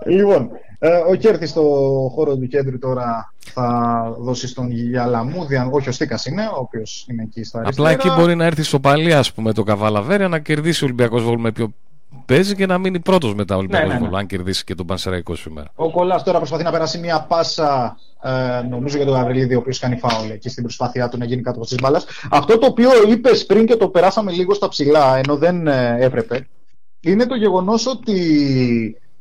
Speaker 12: Λοιπόν, ε, ο Κέρθης στο χώρο του κέντρου τώρα θα δώσει στον Γιαλαμούδη, αν- όχι ο Στίκας είναι, ο οποίος είναι εκεί στα
Speaker 2: Απλά
Speaker 12: αριστερά.
Speaker 2: εκεί μπορεί να έρθει στο παλί, ας πούμε, το Καβαλαβέρια να κερδίσει ο Ολυμπιακός Βόλου με ποιο παίζει και να μείνει πρώτος μετά ο Ολυμπιακός
Speaker 12: ναι, ναι.
Speaker 2: Βόλου, αν κερδίσει και τον Πανσεραϊκό σήμερα.
Speaker 12: Ο Κολλά τώρα προσπαθεί να περάσει μια πάσα, ε, νομίζω για τον Γαβριλίδη, ο οποίος κάνει φάουλ εκεί στην προσπάθειά του να γίνει κάτω τη μπάλα. Αυτό το οποίο είπες πριν και το περάσαμε λίγο στα ψηλά, ενώ δεν ε, έπρεπε, είναι το γεγονός ότι.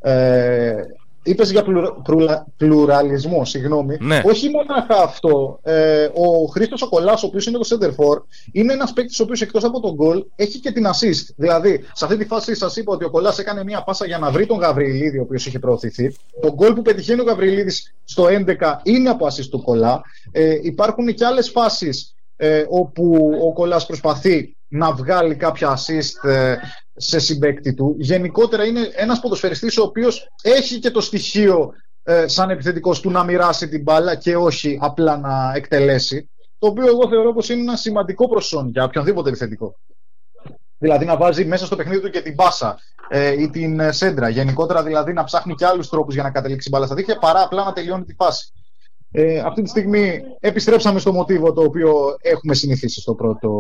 Speaker 12: Ε, Είπες για πλουρα, πλουρα- πλουραλισμό, συγγνώμη.
Speaker 2: Ναι.
Speaker 12: Όχι μόνο αυτό. Ε, ο Χρήστος Οκολά, ο οποίος είναι το center for, είναι ένας παίκτης ο οποίος εκτός από τον γκολ έχει και την assist. Δηλαδή, σε αυτή τη φάση σας είπα ότι ο Κολάς έκανε μια πάσα για να βρει τον Γαβριλίδη, ο οποίος είχε προωθηθεί. Το γκολ που πετυχαίνει ο Γαβριλίδης στο 11 είναι από assist του Κολά. Ε, υπάρχουν και άλλες φάσεις ε, όπου ο Κολάς προσπαθεί να βγάλει κάποια assist ε, σε συμπέκτη του. Γενικότερα είναι ένας ποδοσφαιριστής ο οποίος έχει και το στοιχείο ε, σαν επιθετικός του να μοιράσει την μπάλα και όχι απλά να εκτελέσει. Το οποίο εγώ θεωρώ πως είναι ένα σημαντικό προσόν για οποιονδήποτε επιθετικό. Δηλαδή να βάζει μέσα στο παιχνίδι του και την μπάσα ε, ή την ε, σέντρα. Γενικότερα δηλαδή να ψάχνει και άλλους τρόπους για να καταλήξει μπάλα στα δίχτυα παρά απλά να τελειώνει τη φάση. Ε, αυτή τη στιγμή επιστρέψαμε στο μοτίβο το οποίο έχουμε συνηθίσει στο πρώτο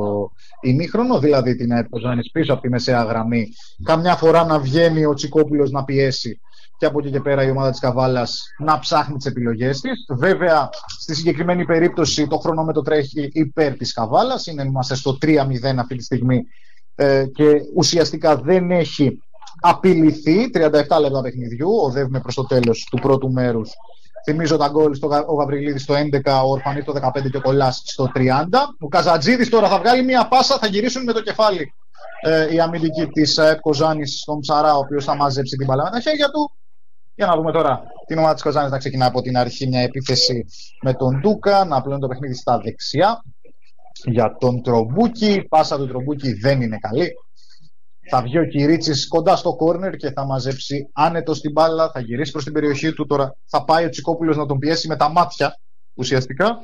Speaker 12: ημίχρονο, δηλαδή την ΑΕΠ Κοζάνης πίσω από τη μεσαία γραμμή. Καμιά φορά να βγαίνει ο Τσικόπουλος να πιέσει και από εκεί και πέρα η ομάδα της Καβάλας να ψάχνει τις επιλογές της. Βέβαια, στη συγκεκριμένη περίπτωση το χρονόμετρο τρέχει υπέρ της Καβάλας. Είναι, είμαστε στο 3-0 αυτή τη στιγμή ε, και ουσιαστικά δεν έχει απειληθεί 37 λεπτά παιχνιδιού. Οδεύουμε προς το τέλος του πρώτου μέρους Θυμίζω τα γκολ στο, Γα- ο Γαβριλίδης στο 11, ο Ορφανής στο 15 και ο Κολλάς στο 30. Ο Καζατζίδης τώρα θα βγάλει μια πάσα, θα γυρίσουν με το κεφάλι ε, η αμυντική της ΑΕΠ Κοζάνης στον Ψαρά, ο οποίος θα μαζέψει την μπαλά με τα χέρια του. Για να δούμε τώρα την ομάδα της Κοζάνης να ξεκινά από την αρχή μια επίθεση με τον Ντούκα, να πλέον το παιχνίδι στα δεξιά για τον Τρομπούκι. Η πάσα του Τρομπούκι δεν είναι καλή. Θα βγει ο Κυρίτσι κοντά στο κόρνερ και θα μαζέψει άνετος την μπάλα, θα γυρίσει προς την περιοχή του. Τώρα θα πάει ο Τσικόπουλος να τον πιέσει με τα μάτια ουσιαστικά.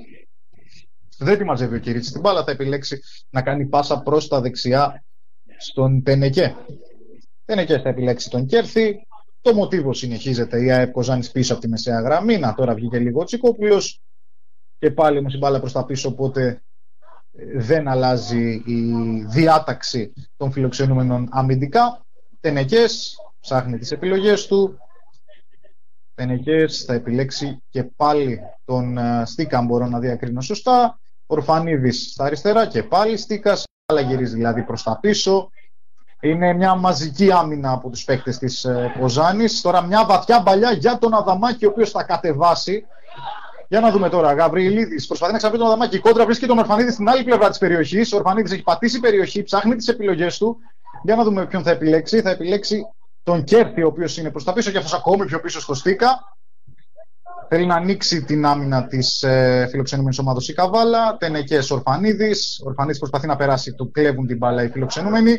Speaker 12: Δεν τη μαζεύει ο Κυρίτσι την μπάλα, θα επιλέξει να κάνει πάσα προς τα δεξιά στον Τενεκέ. Τενεκέ θα επιλέξει τον Κέρθη. Το μοτίβο συνεχίζεται. Η ΑΕΠ Κοζάνης πίσω από τη μεσαία γραμμή. Να τώρα βγήκε λίγο ο Τσικόπουλος. Και πάλι όμως η μπάλα προς τα πίσω, οπότε δεν αλλάζει η διάταξη των φιλοξενούμενων αμυντικά. Τενεκές ψάχνει τις επιλογές του. Τενεκές θα επιλέξει και πάλι τον ε, Στίκα, αν μπορώ να διακρίνω σωστά. Ορφανίδης στα αριστερά και πάλι Στίκας, αλλά γυρίζει δηλαδή προς τα πίσω. Είναι μια μαζική άμυνα από τους παίκτες της ε, Ποζάνης. Τώρα μια βαθιά παλιά για τον Αδαμάκη, ο οποίος θα κατεβάσει. Για να δούμε τώρα. Γαβριλίδης προσπαθεί να ξαπεί τον Αδαμάκη. Η κόντρα βρίσκει τον Ορφανίδη στην άλλη πλευρά της περιοχής. Ο Ορφανίδης έχει πατήσει περιοχή, ψάχνει τις επιλογές του. Για να δούμε ποιον θα επιλέξει. Θα επιλέξει τον Κέρθη, ο οποίος είναι προς τα πίσω και αυτός ακόμη πιο πίσω στο Στίκα. Θέλει να ανοίξει την άμυνα της ε, φιλοξενούμενης ομάδα η Καβάλα. Τενεκές Ορφανίδης. Ο Ορφανίδης προσπαθεί να περάσει, του κλέβουν την μπάλα οι φιλοξενούμενοι.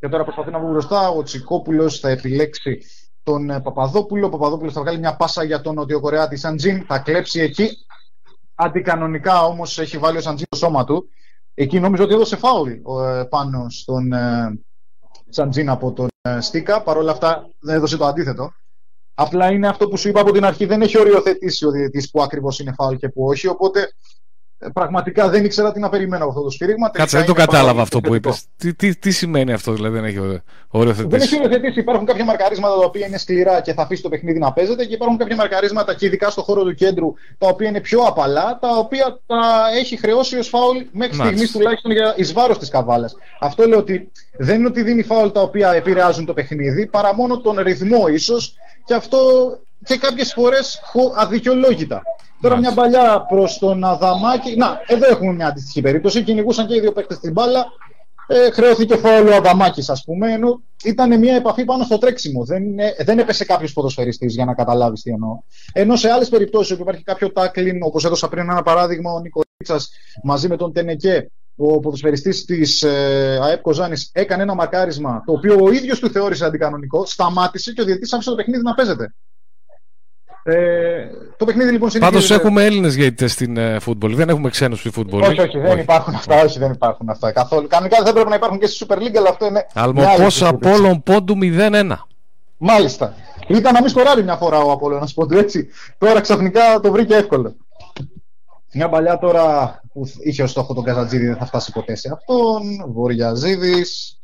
Speaker 12: Και τώρα προσπαθεί να βγει μπροστά. Ο Τσικόπουλος θα επιλέξει τον ε, Παπαδόπουλο. Ο Παπαδόπουλος θα βγάλει μια πάσα για τον Νοτιοκορεάτη Σαντζίν. Θα κλέψει εκεί. Αντικανονικά όμως έχει βάλει ο Σαντζίν το σώμα του. Εκεί νόμιζε ότι έδωσε φάουλ ε, πάνω στον ε, Σαντζίν από τον ε, Στίκα. Παρ' όλα αυτά δεν έδωσε το αντίθετο. Απλά είναι αυτό που σου είπα από την αρχή. Δεν έχει οριοθετήσει ο διαιτητής που ακριβώς είναι φάουλ και που όχι. Οπότε ε, πραγματικά δεν ήξερα τι να περιμένω από αυτό το σφύριγμα.
Speaker 2: Κάτσε,
Speaker 12: Τελικά
Speaker 2: δεν το
Speaker 12: είναι φάουλ
Speaker 2: κατάλαβα αυτό που
Speaker 12: θετικό.
Speaker 2: είπες. Τι, τι, τι σημαίνει αυτό, δηλαδή δεν έχει ορι-
Speaker 12: Δεν
Speaker 2: οριοθετήσει.
Speaker 12: έχει οριοθετήσει. Υπάρχουν κάποια μαρκαρίσματα τα οποία είναι σκληρά και θα αφήσει το παιχνίδι να παίζεται και υπάρχουν κάποια μαρκαρίσματα και ειδικά στο χώρο του κέντρου τα οποία είναι πιο απαλά, τα οποία τα έχει χρεώσει ως φάουλ μέχρι
Speaker 2: Μάλιστα.
Speaker 12: στιγμής τουλάχιστον για εις βάρος της καβάλας. Αυτό λέω ότι δεν είναι ότι δίνει φάουλ τα οποία επηρεάζουν το παιχνίδι, παρά μόνο τον ρυθμό ίσως και αυτό και κάποιες φορές αδικαιολόγητα. Τώρα μια παλιά προς τον Αδαμάκη. Να, εδώ έχουμε μια αντίστοιχη περίπτωση. Κυνηγούσαν και οι δύο παίκτες την μπάλα. Ε, χρεώθηκε φάουλο ο Αδαμάκης, ας πούμε. Ενώ ήταν μια επαφή πάνω στο τρέξιμο. Δεν, ε, δεν έπεσε κάποιος ποδοσφαιριστής για να καταλάβεις τι εννοώ. Ενώ σε άλλες περιπτώσεις όπου υπάρχει κάποιο τάκλιν, όπως έδωσα πριν ένα παράδειγμα, ο Νικολίτσας μαζί με τον Τενεκέ, ο ποδοσφαιριστής της ε, ΑΕΠ Κοζάνης έκανε ένα μακάρισμα το οποίο ο ίδιος του θεώρησε αντικανονικό, σταμάτησε και ο διαιτητής άφησε το παιχνίδι να παίζεται. Ε, το παιχνίδι λοιπόν
Speaker 2: συνεχίζεται. Πάντως έχουμε Έλληνες διαιτητές στην ε, φούτμπολ, δεν έχουμε ξένους στη φούτμπολ.
Speaker 12: Όχι, όχι, δεν υπάρχουν αυτά, όχι, δεν υπάρχουν αυτά καθόλου. Κανονικά δεν πρέπει να υπάρχουν και στη Super League, αλλά αυτό είναι...
Speaker 2: Αλμοπός Απόλλων πόντου 0-1.
Speaker 12: Μάλιστα. Ήταν να μην σκοράρει μια φορά ο Απόλλωνας πόντου, έτσι. Τώρα ξαφνικά το βρήκε εύκολο. Μια παλιά τώρα που είχε ως στόχο τον Καζατζίδη δεν θα φτάσει ποτέ σε αυτόν. Βοριαζίδης.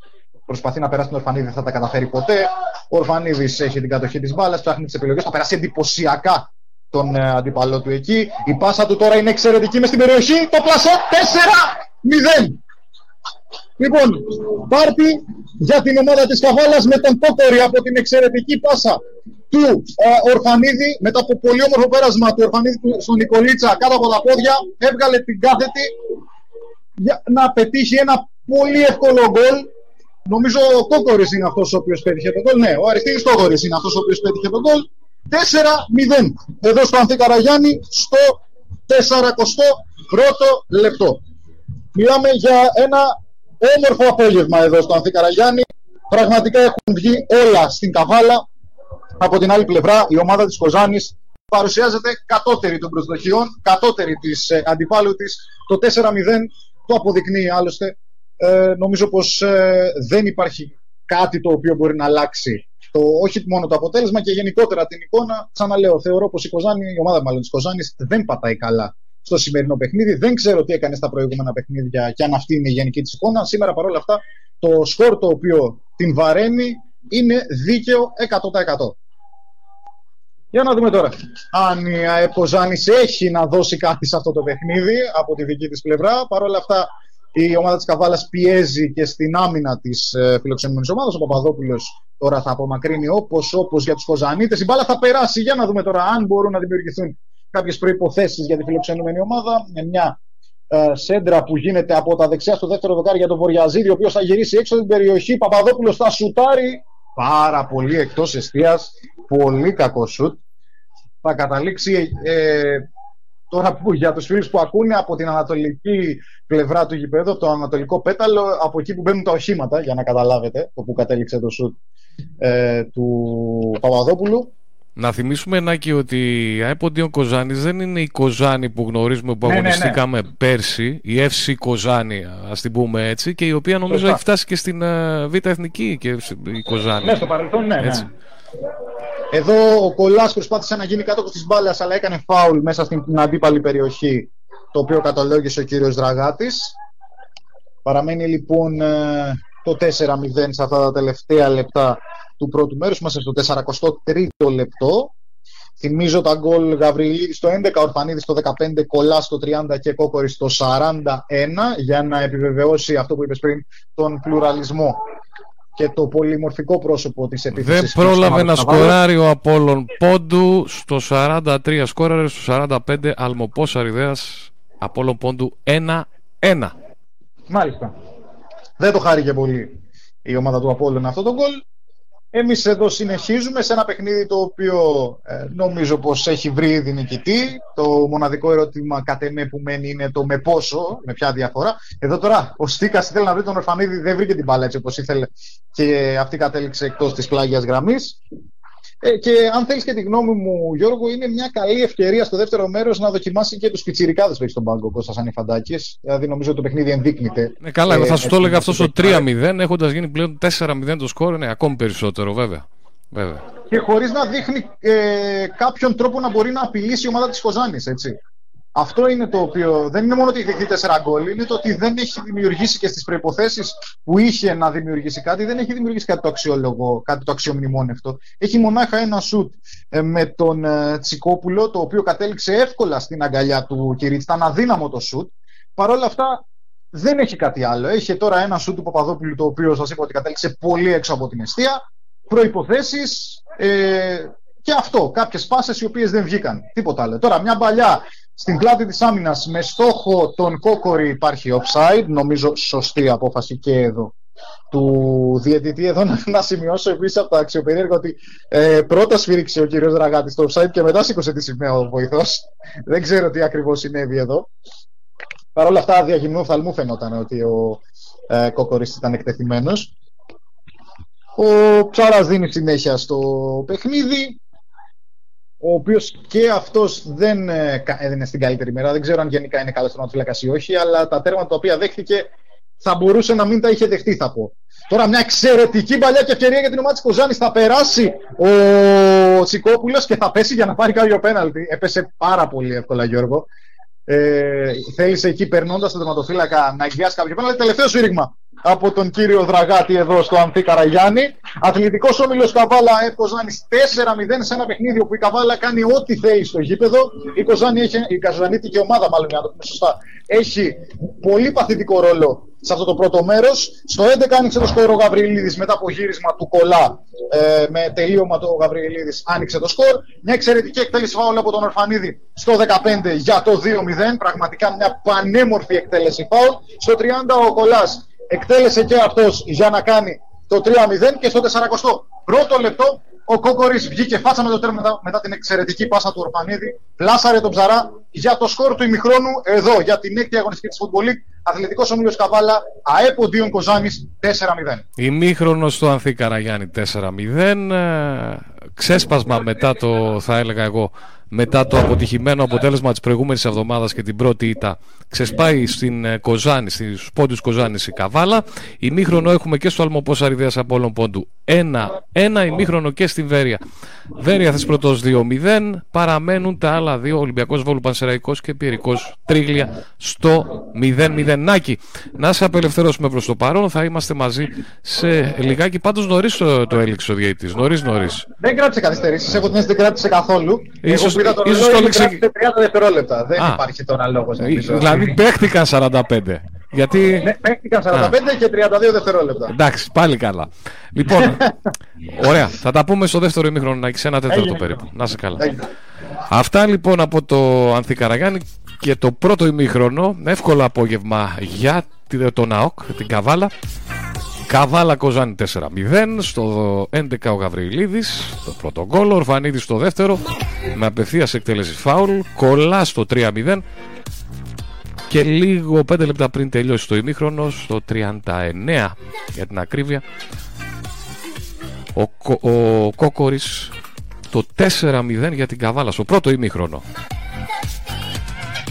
Speaker 12: Προσπαθεί να περάσει τον Ορφανίδη, δεν θα τα καταφέρει ποτέ. Ο Ορφανίδης έχει την κατοχή της μπάλας, ψάχνει τις επιλογές. Θα περάσει εντυπωσιακά τον ε, αντίπαλό του εκεί. Η πάσα του τώρα είναι εξαιρετική μες στην περιοχή. Το πλασό 4-0. Λοιπόν, πάρτι για την ομάδα της Καβάλας με τον Πόκορη από την εξαιρετική πάσα του ε, Ορφανίδη μετά από πολύ όμορφο πέρασμα του Ορφανίδη του, στον Νικολίτσα κάτω από τα πόδια έβγαλε την κάθετη για να πετύχει ένα πολύ εύκολο γκολ νομίζω ο Κόκορης είναι αυτός ο οποίος πέτυχε τον γκολ. Ναι ο Αριστίδης Κόκορης είναι αυτός ο οποίος πέτυχε τον γκολ. 4-0 εδώ στο Ανθή Καραγιάννη στο 41ο λεπτό. Μιλάμε για ένα όμορφο απόγευμα εδώ στο Ανθή Καραγιάννη. Πραγματικά έχουν βγει όλα στην καβάλα. Από την άλλη πλευρά, η ομάδα της Κοζάνης παρουσιάζεται κατώτερη των προσδοκιών, κατώτερη της ε, αντιπάλου της. Το 4-0 το αποδεικνύει άλλωστε. Ε, νομίζω πως ε, δεν υπάρχει κάτι το οποίο μπορεί να αλλάξει το, όχι μόνο το αποτέλεσμα και γενικότερα την εικόνα. Ξαναλέω, θεωρώ πως η, Κοζάνη, η ομάδα μάλλον της Κοζάνης δεν πατάει καλά στο σημερινό παιχνίδι. Δεν ξέρω τι έκανε στα προηγούμενα παιχνίδια και αν αυτή είναι η γενική της εικόνα. Σήμερα παρόλα αυτά το σκορ το οποίο την βαραίνει είναι δίκαιο 100%. Για να δούμε τώρα αν η ΑΕΠ έχει να δώσει κάτι σε αυτό το παιχνίδι από τη δική της πλευρά. Παρ' όλα αυτά η ομάδα της Καβάλας πιέζει και στην άμυνα της ε, φιλοξενούμενης ομάδας. Ο Παπαδόπουλος τώρα θα απομακρύνει όπως, όπως για τους Κοζανίτες. Η μπάλα θα περάσει. Για να δούμε τώρα αν μπορούν να δημιουργηθούν κάποιες προϋποθέσεις για τη φιλοξενούμενη ομάδα. Με μια ε, σέντρα που γίνεται από τα δεξιά στο δεύτερο δοκάρι για τον Βοριαζίδη, ο οποίος θα γυρίσει έξω την περιοχή. Παπαδόπουλος θα σουτάρει. Πάρα πολύ εκτός εστίας πολύ κακό σουτ. Θα καταλήξει ε, τώρα που για τους φίλους που ακούνε από την ανατολική πλευρά του γηπέδου, το ανατολικό πέταλο, από εκεί που μπαίνουν τα οχήματα, για να καταλάβετε το που κατέληξε το σουτ ε, του Παπαδόπουλου.
Speaker 2: Να θυμίσουμε Νάκη ότι η ΑΕΠΟΝΤΙΟ Κοζάνης δεν είναι η Κοζάνη που γνωρίζουμε που ναι, ναι, αγωνιστήκαμε ναι. πέρσι, η FC Κοζάνη, ας την πούμε έτσι, και η οποία νομίζω έχει φτάσει και στην uh, Β' Εθνική και η Κοζάνη.
Speaker 12: Ναι, στο παρελθόν, ναι. ναι. Εδώ ο Κολλάς προσπάθησε να γίνει κάτω της μπάλας αλλά έκανε φάουλ μέσα στην αντίπαλη περιοχή το οποίο κατολόγησε ο κύριος Δραγάτης. Παραμένει λοιπόν ε, το 4-0 σε αυτά τα τελευταία λεπτά του πρώτου μέρους. Είμαστε στο 43ο λεπτό. Θυμίζω τα γκολ Γαβριλίδη στο 11, Ορφανίδη στο 15, Κολλά στο 30 και Κόκορη στο 41 για να επιβεβαιώσει αυτό που είπες πριν, τον πλουραλισμό και το πολυμορφικό πρόσωπο της επίθεσης.
Speaker 2: Δεν πρόλαβε να σκοράρει ο Απόλλων Πόντου στο 43 σκόραρε στο 45 Αλμοπός Αριδέας Απόλλων Πόντου 1-1.
Speaker 12: Μάλιστα. Δεν το χάρηκε πολύ η ομάδα του Απόλλων αυτό το γκολ. Εμείς εδώ συνεχίζουμε σε ένα παιχνίδι το οποίο ε, νομίζω πως έχει βρει ήδη νικητή. Το μοναδικό ερώτημα κατ' εμέ που μένει είναι το με πόσο, με ποια διαφορά. Εδώ τώρα ο Στίκας θέλει να βρει τον Ορφανίδη, δεν βρήκε την μπάλα έτσι όπως ήθελε και αυτή κατέληξε εκτός της πλάγιας γραμμής. Ε, και αν θέλεις και τη γνώμη μου, Γιώργο, είναι μια καλή ευκαιρία στο δεύτερο μέρος να δοκιμάσει και τους πιτσιρικάδες που έχεις στον πάγκο Κώστας Ανιφαντάκης. Δηλαδή, νομίζω ότι το παιχνίδι ενδείκνυται.
Speaker 2: Ναι, καλά, ε, θα σου το έλεγα αυτός στο 3-0, έχοντας γίνει πλέον 4-0 το σκόρ, είναι ακόμη περισσότερο, βέβαια. βέβαια.
Speaker 12: Και χωρίς να δείχνει ε, κάποιον τρόπο να μπορεί να απειλήσει η ομάδα της Κοζάνη, έτσι. Αυτό είναι το οποίο δεν είναι μόνο ότι έχει δεχτεί 4 γκολ, είναι το ότι δεν έχει δημιουργήσει και στις προποθέσει που είχε να δημιουργήσει κάτι, δεν έχει δημιουργήσει κάτι το αξιόλογο, κάτι το αξιομνημόνευτο. Έχει μονάχα ένα σουτ ε, με τον ε, Τσικόπουλο, το οποίο κατέληξε εύκολα στην αγκαλιά του Κυρίτ. Ήταν αδύναμο το σουτ. Παρ' όλα αυτά δεν έχει κάτι άλλο. Έχει τώρα ένα σουτ του Παπαδόπουλου, το οποίο σας είπα ότι κατέληξε πολύ έξω από την αιστεία. Προποθέσει. Ε, Και αυτό, κάποιες πάσες οι οποίες δεν βγήκαν. Τίποτα άλλο. Τώρα, μια παλιά στην πλάτη της άμυνας με στόχο τον Κόκορη υπάρχει offside. Νομίζω σωστή απόφαση και εδώ του διαιτητή. Εδώ να, να σημειώσω επίσης από τα αξιοπερίεργα ότι ε, πρώτα σφύριξε ο κύριος Ραγάτη στο offside και μετά σήκωσε τη σημαία ο βοηθός. Δεν ξέρω τι ακριβώς συνέβη εδώ. Παρ' όλα αυτά, διαγυμνού φθαλμού φαινόταν ότι ο ε, Κόκορης ήταν εκτεθειμένος. Ο Ψάρα δίνει συνέχεια στο παιχνίδι ο οποίος και αυτός δεν ε, έδινε στην καλύτερη μέρα. Δεν ξέρω αν γενικά είναι καλός τερματοφύλακα ή όχι, αλλά τα τέρματα τα οποία δέχτηκε θα μπορούσε να μην τα είχε δεχτεί, θα πω. Τώρα μια εξαιρετική παλιά και ευκαιρία για την ομάδα της Κοζάνης. Θα περάσει ο Τσικόπουλος και θα πέσει για να πάρει κάποιο πέναλτι. Έπεσε πάρα πολύ εύκολα, Γιώργο. Ε, θέλησε εκεί περνώντας τον τερματοφύλακα να εγγυάσει κάποιο πέναλτι. Τελευταίο σύρριγμα από τον κύριο Δραγάτη εδώ στο Ανθή Καραγιάννη. Αθλητικός όμιλος Καβάλα Εφ Κοζάνης 4-0 σε ένα παιχνίδι όπου η Καβάλα κάνει ό,τι θέλει στο γήπεδο. Η, Κοζάνη έχει, η Καζανίτικη ομάδα, μάλλον για να το πούμε σωστά, έχει πολύ παθητικό ρόλο σε αυτό το πρώτο μέρος. Στο 11 άνοιξε το σκορ ο Γαβριλίδης μετά από γύρισμα του Κολά ε, με τελείωμα του Γαβριλίδης άνοιξε το σκορ. Μια εξαιρετική εκτέλεση φάουλ από τον Ορφανίδη στο 15 για το 2-0. Πραγματικά μια πανέμορφη εκτέλεση φάουλ. Στο 30 ο Κολάς εκτέλεσε και αυτός για να κάνει το 3-0 και στο 40 πρώτο λεπτό ο Κόκορης βγήκε φάτσα με το τέρμα μετά, την εξαιρετική πάσα του Ορφανίδη, πλάσαρε τον Ψαρά για το σκορ του ημιχρόνου εδώ για την έκτη αγωνιστική της Football League. Αθλητικός Ομίλιος Καβάλα, ΑΕΠ Οντίον Κοζάνης 4-0.
Speaker 2: Ημίχρονος στο Ανθή Καραγιάννη 4-0. Ε, ξέσπασμα μετά το, θα έλεγα εγώ, μετά το αποτυχημένο αποτέλεσμα της προηγούμενης εβδομάδας και την πρώτη ήττα. Ξεσπάει στην ε, Κοζάνη, στους πόντους Κοζάνης η Καβάλα. Ημίχρονο έχουμε και στο Αλμοπός Αριδέας από όλων πόντου. Ένα, ένα ημίχρονο και στην Βέρεια. Βέρεια θες πρώτος 2-0 παραμένουν τα άλλα δύο. Ολυμπιακός Βόλου Πανσεραϊκός και Πιερικός Τρίγλια στο 0-0 Νάκη, να σε απελευθερώσουμε προς το παρόν. Θα είμαστε μαζί σε λιγάκι. Πάντως νωρίς το, το έληξε ο διαιτητής. Νωρίς νωρίς.
Speaker 12: Δεν κράτησε καθυστερήσεις, έχω την δεν κράτησε καθόλου.
Speaker 2: Ίσως,
Speaker 12: Εγώ το
Speaker 2: ίσως το έληξε
Speaker 12: 30 δευτερόλεπτα, δεν Α, υπάρχει τώρα λόγος
Speaker 2: Δηλαδή παίχτηκαν 45 γιατί...
Speaker 12: Ναι, παίχτηκαν 45 Α. και 32 δευτερόλεπτα.
Speaker 2: Εντάξει, πάλι καλά. Λοιπόν, ωραία. Θα τα πούμε στο δεύτερο ημίχρονο να έχει ένα τέταρτο περίπου. Να σε καλά. Αυτά λοιπόν από το Ανθικαραγιάννη και το πρώτο ημίχρονο. Εύκολο απόγευμα για το ΝΑΟΚ, την Καβάλα. Καβάλα Κοζάνη 4-0. Στο 11 ο Γαβριλίδης, το πρώτο γκολ. Ορφανίδης στο δεύτερο, με απευθεία εκτέλεση φάουλ. Κολλά στο 3-0. Και λίγο 5 λεπτά πριν τελειώσει το ημίχρονο, στο 39 για την ακρίβεια, ο, ο Κόκορης το 4-0 για την Καβάλα στο πρώτο ημίχρονο.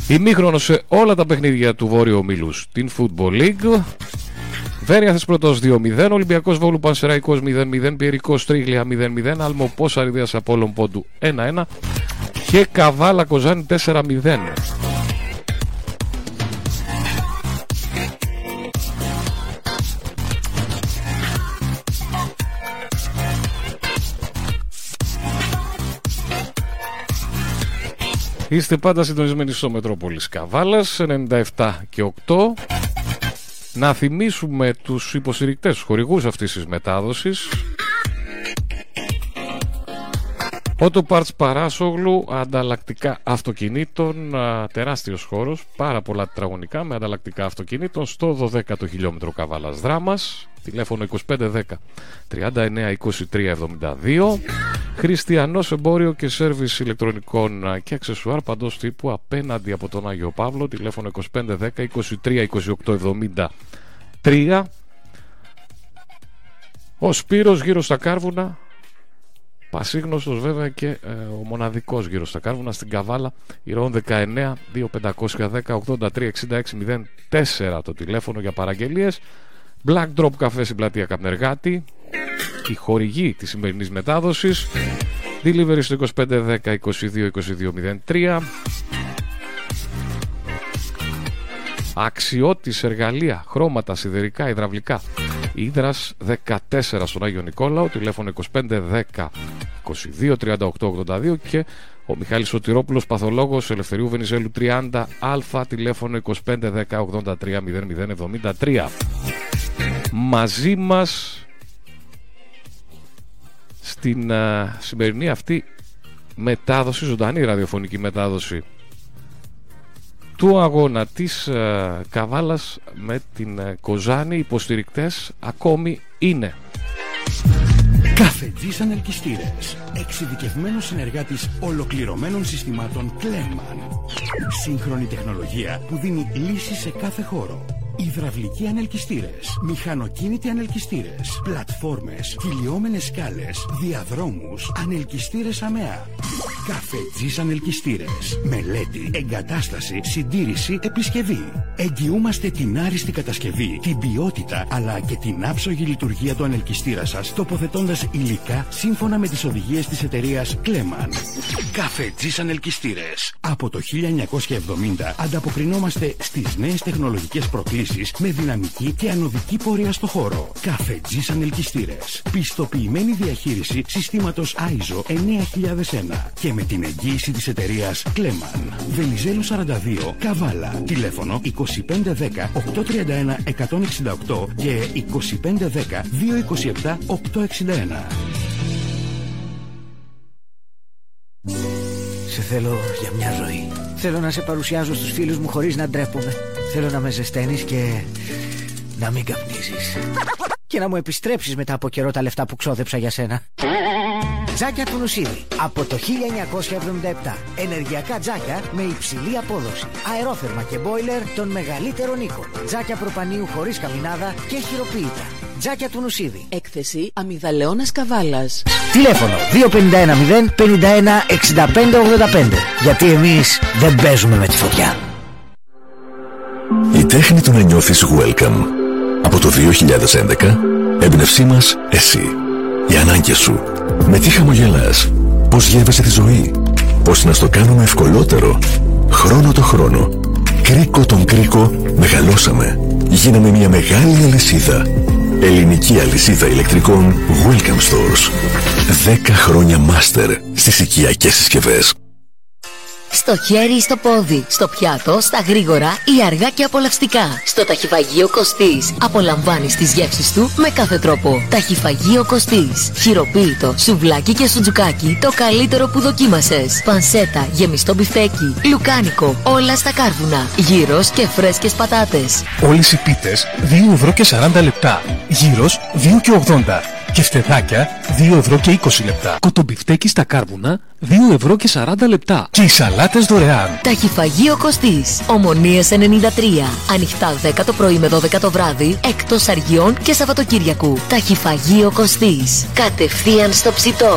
Speaker 2: Ημίχρονο σε όλα τα παιχνίδια του Βόρειου Ομίλου στην Football League. Βέρεια θες πρώτος 2-0, Ολυμπιακός Βόλου Πανσεραϊκός 0-0, Πιερικός Τρίγλια 0-0, Αλμοπός Αριδίας Απόλλων Πόντου 1-1 και Καβάλα Κοζάνη 4-0. Είστε πάντα συντονισμένοι στο Μετρόπολης Καβάλας 97 και 8 Να θυμίσουμε τους υποστηρικτές, τους χορηγούς αυτής της μετάδοσης Auto Parts Παράσογλου, ανταλλακτικά αυτοκινήτων, τεράστιος χώρος, πάρα πολλά τετραγωνικά με ανταλλακτικά αυτοκινήτων στο 12ο χιλιόμετρο Καβάλας Δράμας, τηλέφωνο 2510 39 23 72, Χριστιανός εμπόριο και σέρβις ηλεκτρονικών και αξεσουάρ παντός τύπου απέναντι από τον Άγιο Παύλο, τηλέφωνο 2510 23 28 73, ο Σπύρος γύρω στα Κάρβουνα Πασίγνωστος βέβαια και ε, ο μοναδικός γύρω στα Κάρβουνα στην Καβάλα Ηρώων 19 2510 83 66 04 το τηλέφωνο για παραγγελίες. Black Drop καφέ στην πλατεία Καπνεργάτη. Η χορηγή της σημερινής μετάδοσης. Delivery στο 2510 22 22 03 Αξιότης εργαλεία, χρώματα, σιδερικά, υδραυλικά Ήδρας 14 στον Άγιο Νικόλαο, τηλέφωνο 2510 22 38 82 και ο Μιχάλης Σωτηρόπουλος, παθολόγος Ελευθερίου Βενιζέλου 30α, τηλέφωνο 25 10 83 00 73. Μαζί μας στην uh, σημερινή αυτή μετάδοση, ζωντανή ραδιοφωνική μετάδοση του αγώνα της ε, Καβάλας με την ε, Κοζάνη υποστηρικτές ακόμη είναι.
Speaker 9: Καφετζής Ανελκυστήρες. Εξειδικευμένος συνεργάτης ολοκληρωμένων συστημάτων Κλέμαν. Σύγχρονη τεχνολογία που δίνει λύσεις σε κάθε χώρο. Υδραυλικοί ανελκυστήρες, μηχανοκίνητοι ανελκυστήρες, πλατφόρμες, κυλιόμενες σκάλες, διαδρόμους, ανελκυστήρες αμαία. Καφετζής ανελκυστήρες. Μελέτη, εγκατάσταση, συντήρηση, επισκευή. Εγγυούμαστε την άριστη κατασκευή, την ποιότητα αλλά και την άψογη λειτουργία του ανελκυστήρα σας τοποθετώντας υλικά σύμφωνα με τις οδηγίες της εταιρείας Κλέμαν. Καφετζής ανελκυστήρες. Από το 1970 ανταποκρινόμαστε στις νέες τεχνολογικές προκλήσεις με δυναμική και ανωδική πορεία στο χώρο. Καφετζής ανελκυστήρες. Πιστοποιημένη διαχείριση συστήματος ISO 9001 και με την εγγύηση της εταιρείας Κλέμαν. Βελιζέλου 42 Καβάλα. Τηλέφωνο 2510 831 168 και 2510 227 861.
Speaker 11: Σε θέλω για μια ζωή. Θέλω να σε παρουσιάζω στους φίλους μου χωρίς να ντρέπομαι. Θέλω να με ζεσταίνεις και να μην καπνίζεις. Και να μου επιστρέψεις μετά από καιρό τα λεφτά που ξόδεψα για σένα. Τζάκια του Νουσίδη. Από το 1977. Ενεργειακά τζάκια με υψηλή απόδοση. Αερόθερμα και μπόιλερ των μεγαλύτερων οίκων. Τζάκια προπανίου χωρίς καμινάδα και χειροποίητα. Τζάκια του Νουσίδη.
Speaker 4: Έκθεση Αμυγδαλεώνας Καβάλας.
Speaker 11: Τηλέφωνο 251 051 6585. Γιατί εμείς δεν παίζουμε με τη φωτιά.
Speaker 1: Η τέχνη του να νιώθεις welcome. Από το 2011, έμπνευσή μας εσύ. Οι ανάγκες σου. Με τι χαμογελάς; Πώς γεύεσαι τη ζωή; Πώς να στο κάνουμε ευκολότερο; Χρόνο το χρόνο. Κρίκο τον κρίκο μεγαλώσαμε. Γίναμε μια μεγάλη αλυσίδα. Ελληνική αλυσίδα ηλεκτρικών Welcome Stores. 10 χρόνια μάστερ στις οικιακές συσκευές.
Speaker 4: Στο χέρι ή στο πόδι, στο πιάτο, στα γρήγορα ή αργά και απολαυστικά. Στο ταχυφαγείο Κωστής. Απολαμβάνεις τις γεύσεις του με κάθε τρόπο. Ταχυφαγείο Κωστής. Χειροποίητο, σουβλάκι και σουτζουκάκι, το καλύτερο που δοκίμασες. Πανσέτα, γεμιστό μπιφτέκι, λουκάνικο, όλα στα κάρβουνα. Γύρος και φρέσκες πατάτες.
Speaker 13: Όλες οι πίτες 2 ευρώ και 40 λεπτά. Γύρος 2 και 80. Και φτεδάκια 2 ευρώ και 20 λεπτά. Κοτομπιφτέκι στα κάρβουνα 2 ευρώ και 40 λεπτά. Και οι σαλάτες δωρεάν.
Speaker 4: Ταχυφαγείο Κωστής. Ομονίας 93. Ανοιχτά 10 το πρωί με 12 το βράδυ, εκτός Αργιών και Σαββατοκύριακου. Ταχυφαγείο Κωστής. Κατευθείαν στο ψητό.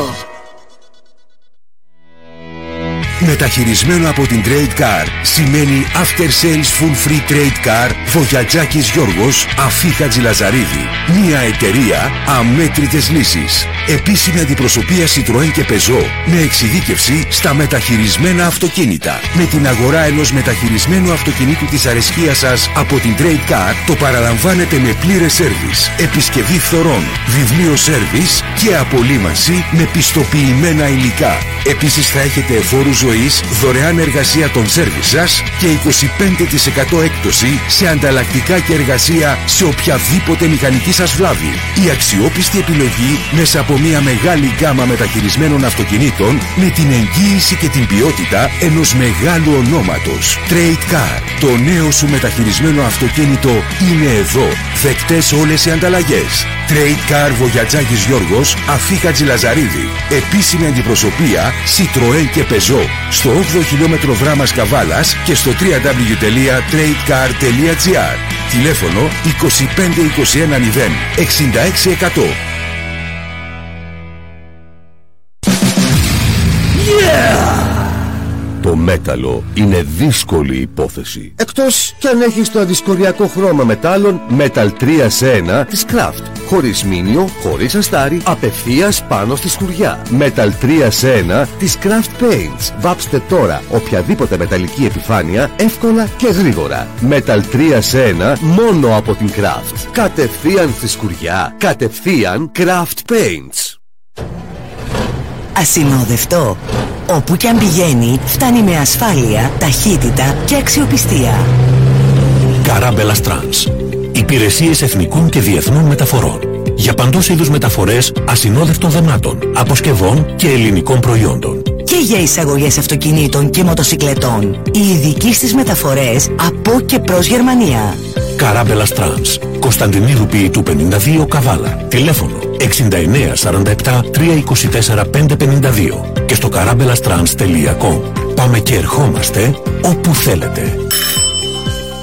Speaker 5: Μεταχειρισμένο από την Trade Car σημαίνει After Sales Full Free Trade Car Βογιατζάκης Γιώργος Αφή Χατζηλαζαρίδη. Μια εταιρεία αμέτρητες λύσεις. Επίσημη αντιπροσωπεία Citroën και Peugeot με εξειδίκευση στα μεταχειρισμένα αυτοκίνητα. Με την αγορά ενός μεταχειρισμένου αυτοκινήτου της αρεσκίας σας από την Trade Car το παραλαμβάνετε με πλήρες σέρβις, επισκευή φθορών, βιβλίο σέρβις και απολύμανση με πιστοποιημένα υλικά. Επίσης θα έχετε εφόρους ζωής, δωρεάν εργασία των σέρβις σας και 25% έκπτωση σε ανταλλακτικά και εργασία σε οποιαδήποτε μηχανική σας βλάβη. Η αξιόπιστη επιλογή μέσα από μια μεγάλη γκάμα μεταχειρισμένων αυτοκινήτων με την εγγύηση και την ποιότητα ενός μεγάλου ονόματος. Trade Car. Το νέο σου μεταχειρισμένο αυτοκίνητο είναι εδώ. Δεκτές όλες οι ανταλλαγές. Trade Car Βογιατζάκης Γιώργος Αφίχα Τζιλαζαρίδη. Επίσημη αντιπροσωπεία Citroën και Peugeot. Στο 8ο χιλιόμετρο δράμας Καβάλας και στο www.tradecar.gr. Τηλέφωνο 25210 66%.
Speaker 14: Το μέταλλο είναι δύσκολη υπόθεση. Εκτός κι αν έχεις το αντισκοριακό χρώμα μετάλλων Metal 3 σε 1 της Craft. Χωρίς μήνυο, χωρίς αστάρι, απευθείας πάνω στη σκουριά. Metal 3 σε 1 της Craft Paints. Βάψτε τώρα οποιαδήποτε μεταλλική επιφάνεια εύκολα και γρήγορα. Metal 3 σε 1 μόνο από την Craft. Κατευθείαν στη σκουριά, κατευθείαν Craft Paints.
Speaker 8: Ασυνόδευτο. Όπου και αν πηγαίνει, φτάνει με ασφάλεια, ταχύτητα και αξιοπιστία.
Speaker 15: Καράμπελα Trans. Υπηρεσίες εθνικών και διεθνών μεταφορών. Για παντός είδους μεταφορές ασυνόδευτων δεμάτων, αποσκευών και ελληνικών προϊόντων.
Speaker 8: και για εισαγωγές αυτοκινήτων και μοτοσυκλετών. Οι ειδικοί στις μεταφορές από και προς Γερμανία.
Speaker 1: Καράμπελα Τρανς. Κωνσταντινίδου Ποιητού 52 Καβάλα. Τηλέφωνο 69 47 324 552 και στο καράμπελαστρans.com. Πάμε και ερχόμαστε όπου θέλετε.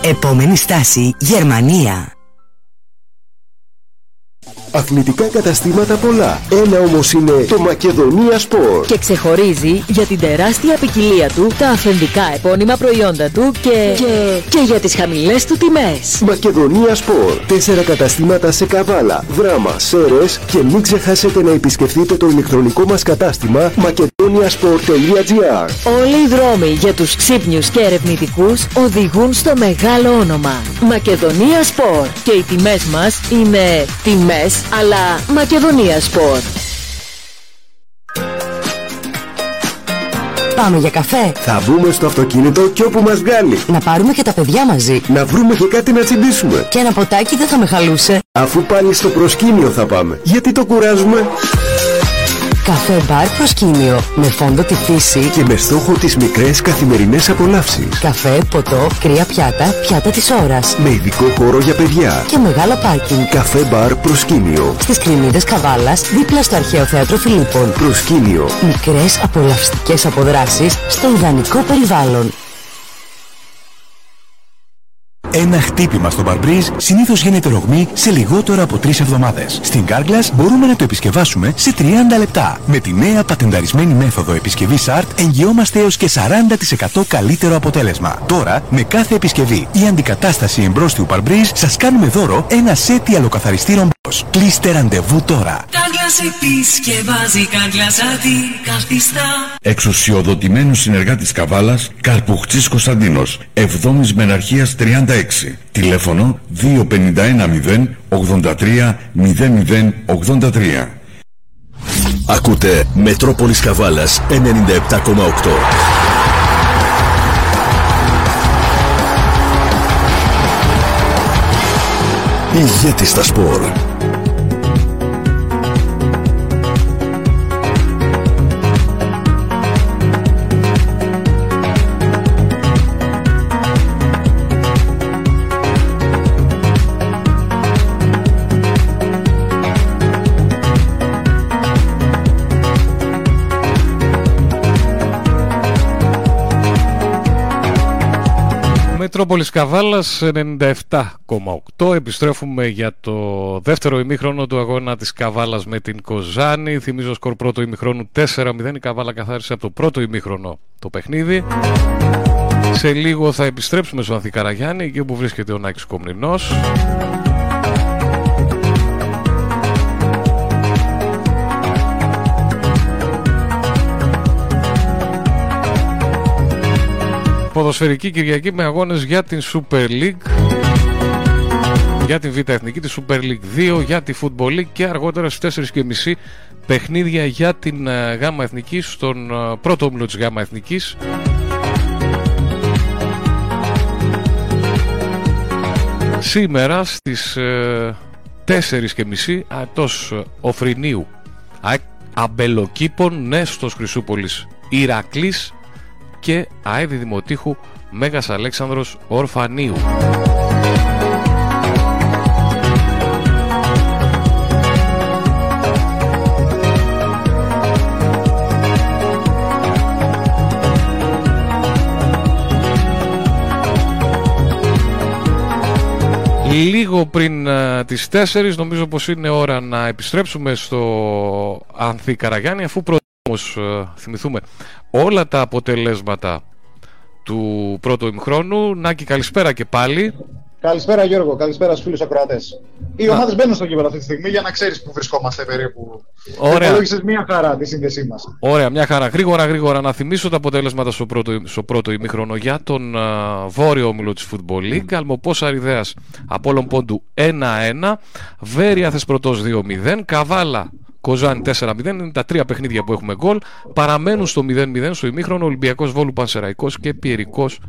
Speaker 8: Επόμενη στάση Γερμανία.
Speaker 3: Αθλητικά καταστήματα πολλά. Ένα όμως είναι το Μακεδονία Sport.
Speaker 4: Και ξεχωρίζει για την τεράστια ποικιλία του, τα αυθεντικά επώνυμα προϊόντα του και... και, και για τις χαμηλές του τιμές.
Speaker 3: Μακεδονία Sport. Τέσσερα καταστήματα σε Καβάλα, Δράμα, Σέρες και μην ξεχάσετε να επισκεφτείτε το ηλεκτρονικό μας κατάστημα macedoniasport.gr
Speaker 4: Όλοι οι δρόμοι για τους ξύπνιους και ερευνητικούς οδηγούν στο μεγάλο όνομα. Μακεδονία Sport. Και οι τιμές μας είναι τιμές αλλά Μακεδονία Σπορ.
Speaker 8: Πάμε για καφέ.
Speaker 3: Θα μπούμε στο αυτοκίνητο και όπου μας βγάλει.
Speaker 8: Να πάρουμε και τα παιδιά μαζί.
Speaker 3: Να βρούμε και κάτι να τσιμπήσουμε.
Speaker 8: Και ένα ποτάκι δεν θα με χαλούσε.
Speaker 3: Αφού πάλι στο προσκήνιο θα πάμε. Γιατί το κουράζουμε;
Speaker 8: Καφέ μπαρ προσκήνιο. Με φόντο τη φύση.
Speaker 3: Και με στόχο τις μικρές καθημερινές απολαύσεις.
Speaker 8: Καφέ, ποτό, κρύα πιάτα, πιάτα της ώρας.
Speaker 3: Με ειδικό χώρο για παιδιά.
Speaker 8: Και μεγάλα πάρκινγκ.
Speaker 3: Καφέ μπαρ προσκήνιο.
Speaker 8: Στις κρινίδες Καβάλας, δίπλα στο αρχαίο θέατρο Φιλίππων.
Speaker 3: Προσκήνιο.
Speaker 8: Μικρές απολαυστικές αποδράσεις στο ιδανικό περιβάλλον.
Speaker 16: Ένα χτύπημα στο μπαρμπρίζ συνήθως γίνεται ρογμή σε λιγότερο από 3 εβδομάδες. Στην Carglass μπορούμε να το επισκευάσουμε σε 30 λεπτά. Με τη νέα πατενταρισμένη μέθοδο επισκευής ART εγγυόμαστε έως και 40% καλύτερο αποτέλεσμα. Τώρα, με κάθε επισκευή ή αντικατάσταση εμπρόσθιου μπαρμπρίζ, σας κάνουμε δώρο ένα σετ υαλοκαθαριστήρων μπρο. Κλείστε ραντεβού τώρα.
Speaker 6: Carglass επισκευάζει Carglass αντικαθιστά.
Speaker 7: Εξουσιοδοτημένος συνεργάτης Καβάλας, Καρπουχτή Κωνσταντίνος, 7η Μεραρχίας 30 66. Τηλέφωνο 2510 83 0083.
Speaker 17: Ακούτε Μετρόπολης Καβάλας 97,8. Ηγέτη στα σπορ.
Speaker 2: Μετρόπολης Καβάλας 97,8 Επιστρέφουμε για το δεύτερο ημίχρονο του αγώνα της Καβάλας με την Κοζάνη. Θυμίζω σκορ πρώτο ημίχρονου 4-0 Η Καβάλα καθάρισε από το πρώτο ημίχρονο το παιχνίδι. Σε λίγο θα επιστρέψουμε στον Ανθικαραγιάννη Εκεί όπου βρίσκεται ο Νάκης Κομνηνός Ποδοσφαιρική Κυριακή με αγώνες για την Super League για την Β' Εθνική, τη Super League 2, για τη Football League και αργότερα στις 4.30 παιχνίδια για την ε, Γάμα Εθνική στον ε, πρώτο όμιλο της Γάμα Εθνικής. Σήμερα στις 4.30 ατός Οφρινίου Αμπελοκήπων Νέστος Χρυσούπολης Ηρακλής και ΑΕΔη Δημοτήχου Μέγας Αλέξανδρος Ορφανίου. Λίγο πριν α, τις 4 νομίζω πως είναι ώρα να επιστρέψουμε στο Ανθή Καραγιάννη αφού πρώτα όμως θυμηθούμε όλα τα αποτελέσματα του πρώτου ημχρόνου. Νάκη καλησπέρα και πάλι.
Speaker 12: Καλησπέρα Γιώργο, καλησπέρα στους φίλους ακροατές. Οι ομάδες μπαίνουν στο κύπελο αυτή τη στιγμή για να ξέρεις που βρισκόμαστε περίπου.
Speaker 2: Ωραία.
Speaker 12: Υπολόγισες μία χαρά τη σύνδεσή μας.
Speaker 2: Ωραία, μια χαρά. Γρήγορα, γρήγορα να θυμίσω τα αποτελέσματα στο πρώτο, στο πρώτο ημίχρονο για τον α, βόρειο όμιλο της Football League. Αλμοπός Αριδέας Απόλλων Πόντου 1-1. Βέρεια Θεσπρωτός 2-0. Καβάλα Κοζάνη 4-0. Είναι τα τρία παιχνίδια που έχουμε γκολ. Παραμένουν στο 0-0 στο ημίχρονο Ολυμπιακός Βόλου Πανσεραϊκός και Πιερικός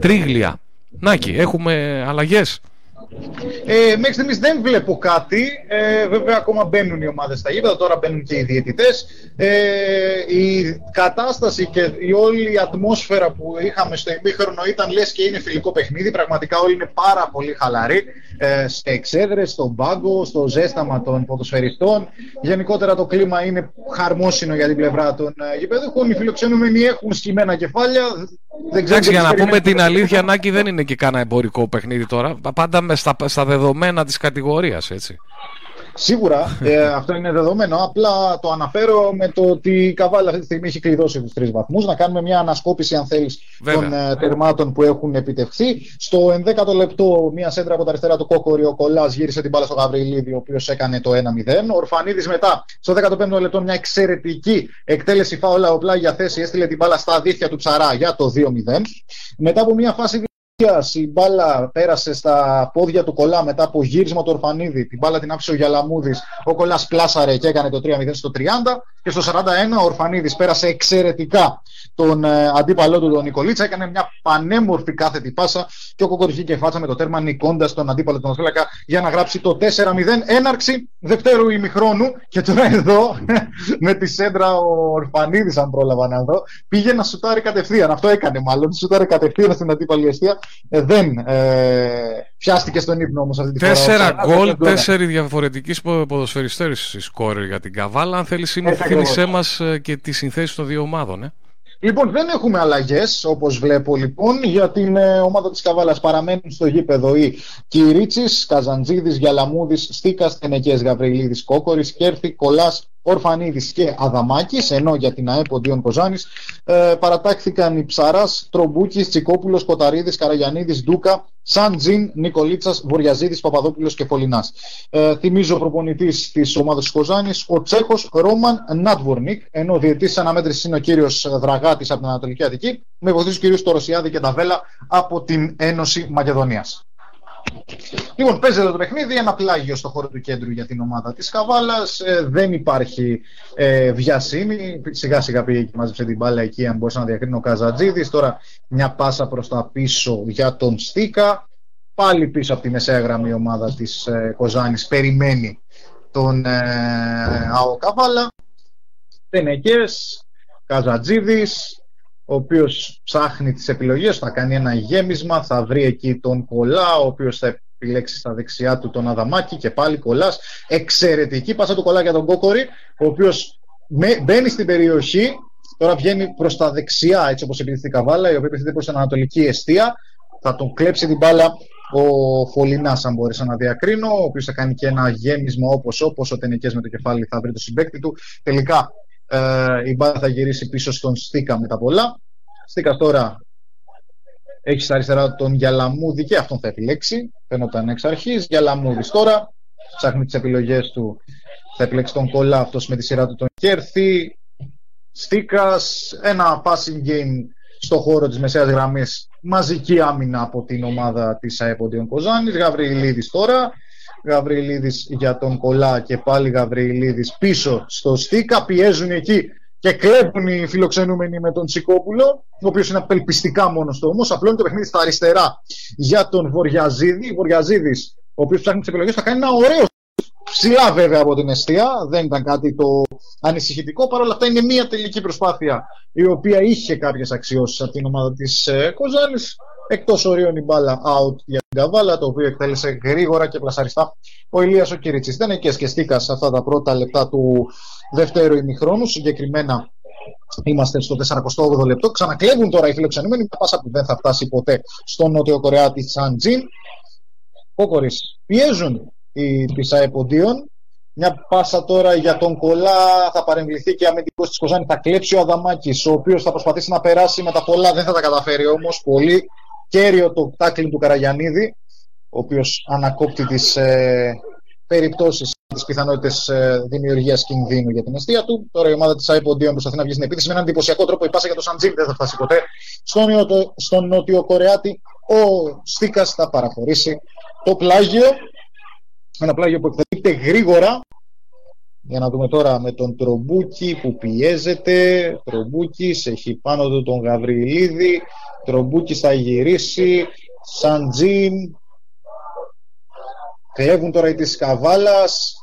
Speaker 2: Τρίγλια. Νάκη, έχουμε αλλαγές;
Speaker 12: Ε, μέχρι στιγμής δεν βλέπω κάτι. Ε, βέβαια, ακόμα μπαίνουν οι ομάδες στα γήπεδα, τώρα μπαίνουν και οι διαιτητές. Ε, η κατάσταση και η όλη η ατμόσφαιρα που είχαμε στο ημίχρονο ήταν λες και είναι φιλικό παιχνίδι. Πραγματικά όλοι είναι πάρα πολύ χαλαροί. Ε, σε εξέδρες, στον πάγκο, στο ζέσταμα των ποδοσφαιριστών. Γενικότερα το κλίμα είναι χαρμόσυνο για την πλευρά των ε, γηπεδούχων. Οι φιλοξενούμενοι έχουν σκημμένα κεφάλια.
Speaker 2: Δεν ξέρω για να πούμε την αλήθεια, Νάκη, δεν είναι και κανένα εμπορικό παιχνίδι τώρα. Πάντα με στα, στα δεδομένα της κατηγορίας, έτσι.
Speaker 12: Σίγουρα, ε, αυτό είναι δεδομένο. Απλά το αναφέρω με το ότι η Καβάλα αυτή τη στιγμή έχει κλειδώσει τους τρεις βαθμούς. Να κάνουμε μια ανασκόπηση, αν θέλεις, των ε, τερμάτων που έχουν επιτευχθεί. Στο 11ο λεπτό, μια σέντρα από τα αριστερά του Κόκορη, ο Κολλά γύρισε την μπάλα στο Γαβριλίδη, ο οποίος έκανε το 1-0. Ο Ορφανίδης μετά, στο 15ο λεπτό, μια εξαιρετική εκτέλεση φάουλα οπλά για θέση, έστειλε την μπάλα στα δίχτυα του Ψαρά για το 2-0. Μετά από μια φάση η μπάλα πέρασε στα πόδια του Κολά μετά από γύρισμα του Ορφανίδη. Την μπάλα την άφησε ο Γιαλαμούδης. Ο Κολάς πλάσαρε και έκανε το 3-0 στο 30. Και στο 41 ο Ορφανίδης πέρασε εξαιρετικά τον ε, αντίπαλό του τον Νικολίτσα. Έκανε μια πανέμορφη κάθετη πάσα και ο Κοκοριχή και φάτσα με το τέρμα νικώντας τον αντίπαλο του Φύλακα για να γράψει το 4-0. Έναρξη δευτέρου ημιχρόνου. Και τώρα εδώ με τη σέντρα ο Ορφανίδης, αν πρόλαβα να δω, πήγε να σουτάρει κατευθείαν. Αυτό έκανε μάλλον. Σουτάρει κατευθείαν στην αντίπαλη αιστεία ε, δεν ε, πιάστηκε στον ύπνο όμως αυτή τη φορά.
Speaker 2: Τέσσερα γκολ, τέσσερι διαφορετικοί ποδοσφαιριστές σκόρερ για την Καβάλα. Αν θέλεις, θύμισέ μα ε, και τη συνθέση των δύο ομάδων. Ε.
Speaker 12: Λοιπόν, δεν έχουμε αλλαγές όπως βλέπω λοιπόν για την ε, ομάδα της Καβάλας. Παραμένουν στο γήπεδο οι Κυρίτσι, Καζαντζίδης, Γιαλαμούδης, Στίκας, Τενεκές, Γαβριλίδης, Κόκορης, Κέρθη, Κολάς, Ορφανίδης και Αδαμάκης, ενώ για την ΑΕΠ Οντίον Κοζάνης ε, παρατάχθηκαν οι Ψαράς, Τρομπούκη, Τσικόπουλος, Κοταρίδης, Καραγιανίδης, Ντούκα, Σαντζίν, Νικολίτσας, Βοριαζίδης, Παπαδόπουλος και Πολυνά. Ε, θυμίζω προπονητής της ομάδας τη Κοζάνης, ο Τσέχος Ρόμαν Νάτβορνικ, ενώ ο διετή αναμέτρησης είναι ο κύριος Δραγάτης από την Ανατολική Αττική, με βοηθού κυρίως το Ρωσιάδη και τα Βέλα από την Ένωση Μακεδονίας. Λοιπόν, παίζεται το παιχνίδι, ένα πλάγιο στο χώρο του κέντρου για την ομάδα της Καβάλας. Ε, δεν υπάρχει ε, βιασύνη. Σιγά σιγά πήγε και μάζεψε την μπάλα εκεί, αν μπορούσε να διακρίνει ο Καζατζίδης. Τώρα μια πάσα προς τα πίσω για τον Στίκα. Πάλι πίσω από τη μεσαία γραμμή ομάδα της ε, Κοζάνης περιμένει τον ε, ΑΟ Καβάλα. Τενεκές, Καζατζίδης, ο οποίος ψάχνει τις επιλογές, θα κάνει ένα γέμισμα, θα βρει εκεί τον Κολά, ο οποίος θα επιλέξει στα δεξιά του τον Αδαμάκη και πάλι Κολάς. Εξαιρετική πάσα του Κολά για τον Κόκορη, ο οποίος μπαίνει στην περιοχή, τώρα βγαίνει προς τα δεξιά, έτσι όπως επιδείχθηκε η Καβάλα, η οποία επιδείχθηκε προς την Ανατολική Εστία, θα τον κλέψει την μπάλα ο Φωλινάς, αν μπορούσα να διακρίνω, ο οποίος θα κάνει και ένα γέμισμα όπως όπως ο Τενικέ με το κεφάλι θα βρει το συμπέκτη του. Τελικά ε, η μπάλα θα γυρίσει πίσω στον Στίκα με τα πολλά. Στίκα τώρα έχει στα αριστερά τον Γιαλαμούδη και αυτόν θα επιλέξει. Φαίνονταν εξ αρχής. Γιαλαμούδης τώρα ψάχνει τις επιλογές του. Θα επιλέξει τον Κολά αυτός με τη σειρά του τον Κέρθη. Στίκας. Ένα passing game στο χώρο της μεσαίας γραμμής. Μαζική άμυνα από την ομάδα της ΑΕΠΟΝΤΙΟΝ Κοζάνης. Γαβριλίδης τώρα. Γαβριλίδης για τον Κολά και πάλι Γαβριλίδης πίσω στο Στίκα. Πιέζουν εκεί και κλέβουν οι φιλοξενούμενοι με τον Τσικόπουλο, ο οποίος είναι απελπιστικά μόνος του όμως. Απλώνει το παιχνίδι στα αριστερά για τον Βοριαζίδη. Ο Βοριαζίδης, ο οποίος ψάχνει τις επιλογές, θα κάνει ένα ωραίο ψηλά βέβαια από την αιστεία. Δεν ήταν κάτι το ανησυχητικό. Παρ' όλα αυτά είναι μια τελική προσπάθεια η οποία είχε κάποιες αξιώσεις από την ομάδα της ε, Κοζάνη. Εκτός ορίων η μπάλα out για την Καβάλα, το οποίο εκτέλεσε γρήγορα και πλασαριστά ο Ηλίας ο Κυρίτσι. Δεν είναι και σκεστήκα σε αυτά τα πρώτα λεπτά του δεύτερου ημιχρόνου. Συγκεκριμένα Είμαστε στο 48ο λεπτό. Ξανακλέβουν τώρα οι φιλοξενούμενοι. Μια πάσα που δεν θα φτάσει ποτέ στο Νότιο Κορεάτη Τζιν. Κόκορη πιέζουν οι Πισαεποντίων. Μια πάσα τώρα για τον Κολά. Θα παρεμβληθεί και αμυντικός της Κοζάνη. Θα κλέψει ο Αδαμάκης, ο οποίος θα προσπαθήσει να περάσει με τα πολλά. Δεν θα τα καταφέρει όμως. Πολύ κέριο το τάκλιν του Καραγιανίδη, ο οποίος ανακόπτει τις ε, περιπτώσεις, τις πιθανότητες ε, δημιουργίας κινδύνου για την αιστεία του. Τώρα η ομάδα της ΑΕΠΟΝΤΙΟΝ προσπαθεί να βγει στην επίθεση με έναν εντυπωσιακό τρόπο. Η πάσα για το Σαντζίν δεν θα φτάσει ποτέ. Στον, νοτιο, στον Νοτιοκορεάτη ο Στίκας θα παραχωρήσει το πλάγιο. Ένα πλάγιο που εκτελείται γρήγορα. Για να δούμε τώρα με τον Τρομπούκι που πιέζεται. Τρομπούκι έχει πάνω του τον Γαβριλίδη. Τρομπούκι θα γυρίσει. Σαντζίν Κλέβουν τώρα οι της Καβάλας.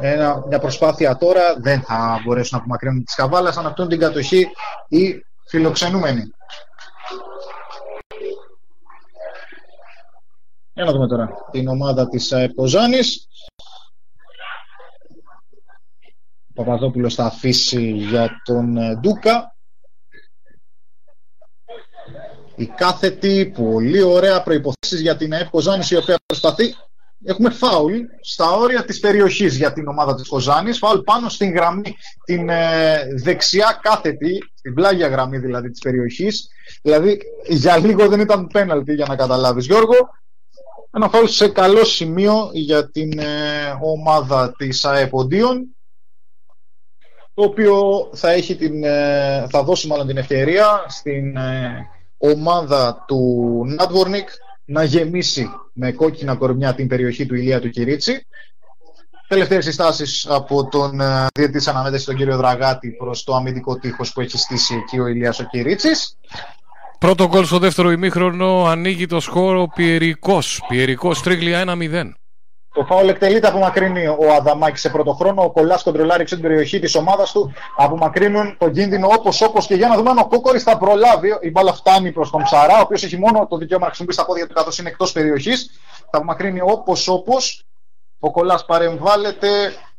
Speaker 12: Ένα, μια προσπάθεια τώρα δεν θα μπορέσουν να απομακρύνουν οι της Καβάλας. Ανακτούν την κατοχή οι φιλοξενούμενοι. Για να δούμε τώρα την ομάδα της Κοζάνης. Ο Παπαδόπουλος θα αφήσει για τον ε, Ντούκα. Η κάθετη, πολύ ωραία προϋποθέσεις για την ΑΕΠ Κοζάνης η οποία προσπαθεί. Έχουμε φάουλ στα όρια της περιοχής για την ομάδα της Κοζάνης. Φάουλ πάνω στην γραμμή, την ε, δεξιά κάθετη, την πλάγια γραμμή δηλαδή της περιοχής. Δηλαδή για λίγο δεν ήταν πέναλτι για να καταλάβεις Γιώργο. Ένα φάουλ σε καλό σημείο για την ε, ομάδα της ΑΕΠ Οντίων το οποίο θα, έχει την, ε, θα δώσει μάλλον την ευκαιρία στην ε, ομάδα του Νάτβορνικ να γεμίσει με κόκκινα κορμιά την περιοχή του Ηλία του Κυρίτσι. Τελευταίες συστάσεις από τον ε, διετής αναμέτρησης τον κύριο Δραγάτη προς το αμυντικό τείχος που έχει στήσει εκεί ο Ηλίας ο Κυρίτσης.
Speaker 2: Πρώτο γκολ στο δεύτερο ημίχρονο ανοίγει το σχόρο Πιερικός. Πιερικός τρίγλια 1-0.
Speaker 12: Το φάουλ εκτελείται, απομακρύνει ο Αδαμάκης σε πρώτο χρόνο. Ο Κολλά κοντρολάρει την περιοχή της ομάδας του. Απομακρύνουν τον κίνδυνο όπως όπως και για να δούμε αν ο Κόκορης θα προλάβει. Η μπάλα φτάνει προς τον Ψαρά, ο οποίος έχει μόνο το δικαίωμα να χρησιμοποιήσει τα πόδια του καθώς είναι εκτός περιοχής. Θα απομακρύνει όπως όπως. Ο Κολλά παρεμβάλλεται.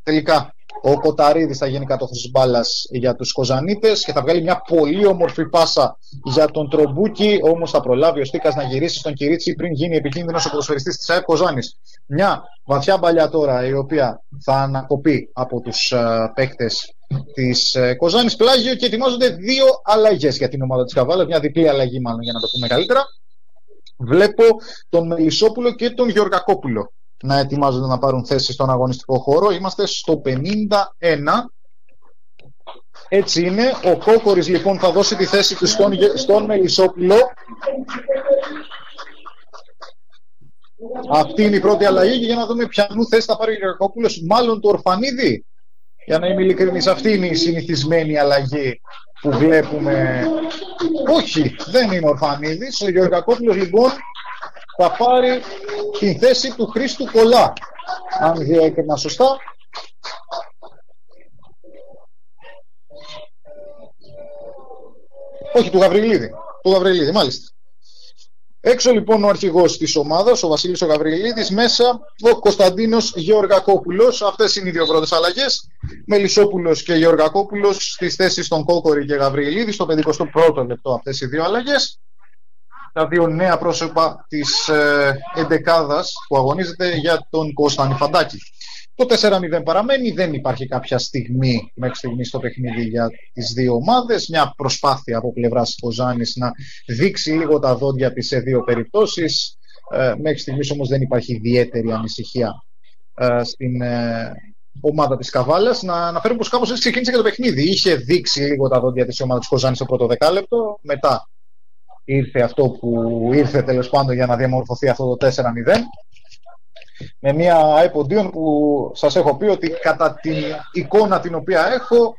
Speaker 12: Τελικά ο Κοταρίδης θα γίνει κατόχος μπάλας για τους Κοζανίτες και θα βγάλει μια πολύ όμορφη πάσα για τον Τρομπούκι, όμως θα προλάβει ο Στίκας να γυρίσει στον Κυρίτσι πριν γίνει επικίνδυνος ο ποδοσφαιριστής της ΑΕΠ Κοζάνης. Μια βαθιά μπαλιά τώρα η οποία θα ανακοπεί από τους uh, παίκτες της uh, Κοζάνης πλάγιο και ετοιμάζονται δύο αλλαγές για την ομάδα της Καβάλα, μια διπλή αλλαγή μάλλον για να το πούμε καλύτερα. Βλέπω τον Μελισσόπουλο και τον Γεωργακόπουλο να ετοιμάζονται να πάρουν θέση στον αγωνιστικό χώρο. Είμαστε στο 51. Έτσι είναι. Ο Κόκορης λοιπόν θα δώσει τη θέση του στον, στον Μελισσόπουλο. Αυτή είναι η πρώτη αλλαγή και για να δούμε ποιανού θέση θα πάρει ο Γεωργακόπουλος. Μάλλον του Ορφανίδη. Για να είμαι ειλικρινής, αυτή είναι η συνηθισμένη αλλαγή που βλέπουμε. Όχι, δεν είναι ο Ορφανίδης. Ο Γεωργακόπουλος λοιπόν θα πάρει την θέση του Χρήστου Κολά. Αν διέκρινα σωστά. Όχι, του Γαβριλίδη. Του Γαβριλίδη, μάλιστα. Έξω λοιπόν ο αρχηγός της ομάδας, ο Βασίλης ο Γαβριλίδης, μέσα ο Κωνσταντίνος Γεωργακόπουλος. Αυτές είναι οι δύο πρώτες αλλαγές. Μελισσόπουλος και Γεωργακόπουλος στις θέσεις των Κόκορη και Γαβριλίδη στο 51ο λεπτό αυτές οι δύο αλλαγές τα δύο νέα πρόσωπα της ε, εντεκάδας που αγωνίζεται για τον Κώστα Νιφαντάκη. Το 4-0 παραμένει, δεν υπάρχει κάποια στιγμή μέχρι στιγμής στο παιχνίδι για τις δύο ομάδες. Μια προσπάθεια από πλευράς Κοζάνης να δείξει λίγο τα δόντια της σε δύο περιπτώσεις. Ε, μέχρι στιγμής όμως δεν υπάρχει ιδιαίτερη ανησυχία ε, στην ε, ομάδα της Καβάλας. Να αναφέρω πως κάπως έτσι ξεκίνησε και το παιχνίδι. Είχε δείξει λίγο τα δόντια της ομάδας της Κοζάνης στο πρώτο δεκάλεπτο. Μετά ήρθε αυτό που ήρθε τέλος πάντων για να διαμορφωθεί αυτό το 4-0 με μια iPod που σας έχω πει ότι κατά την εικόνα την οποία έχω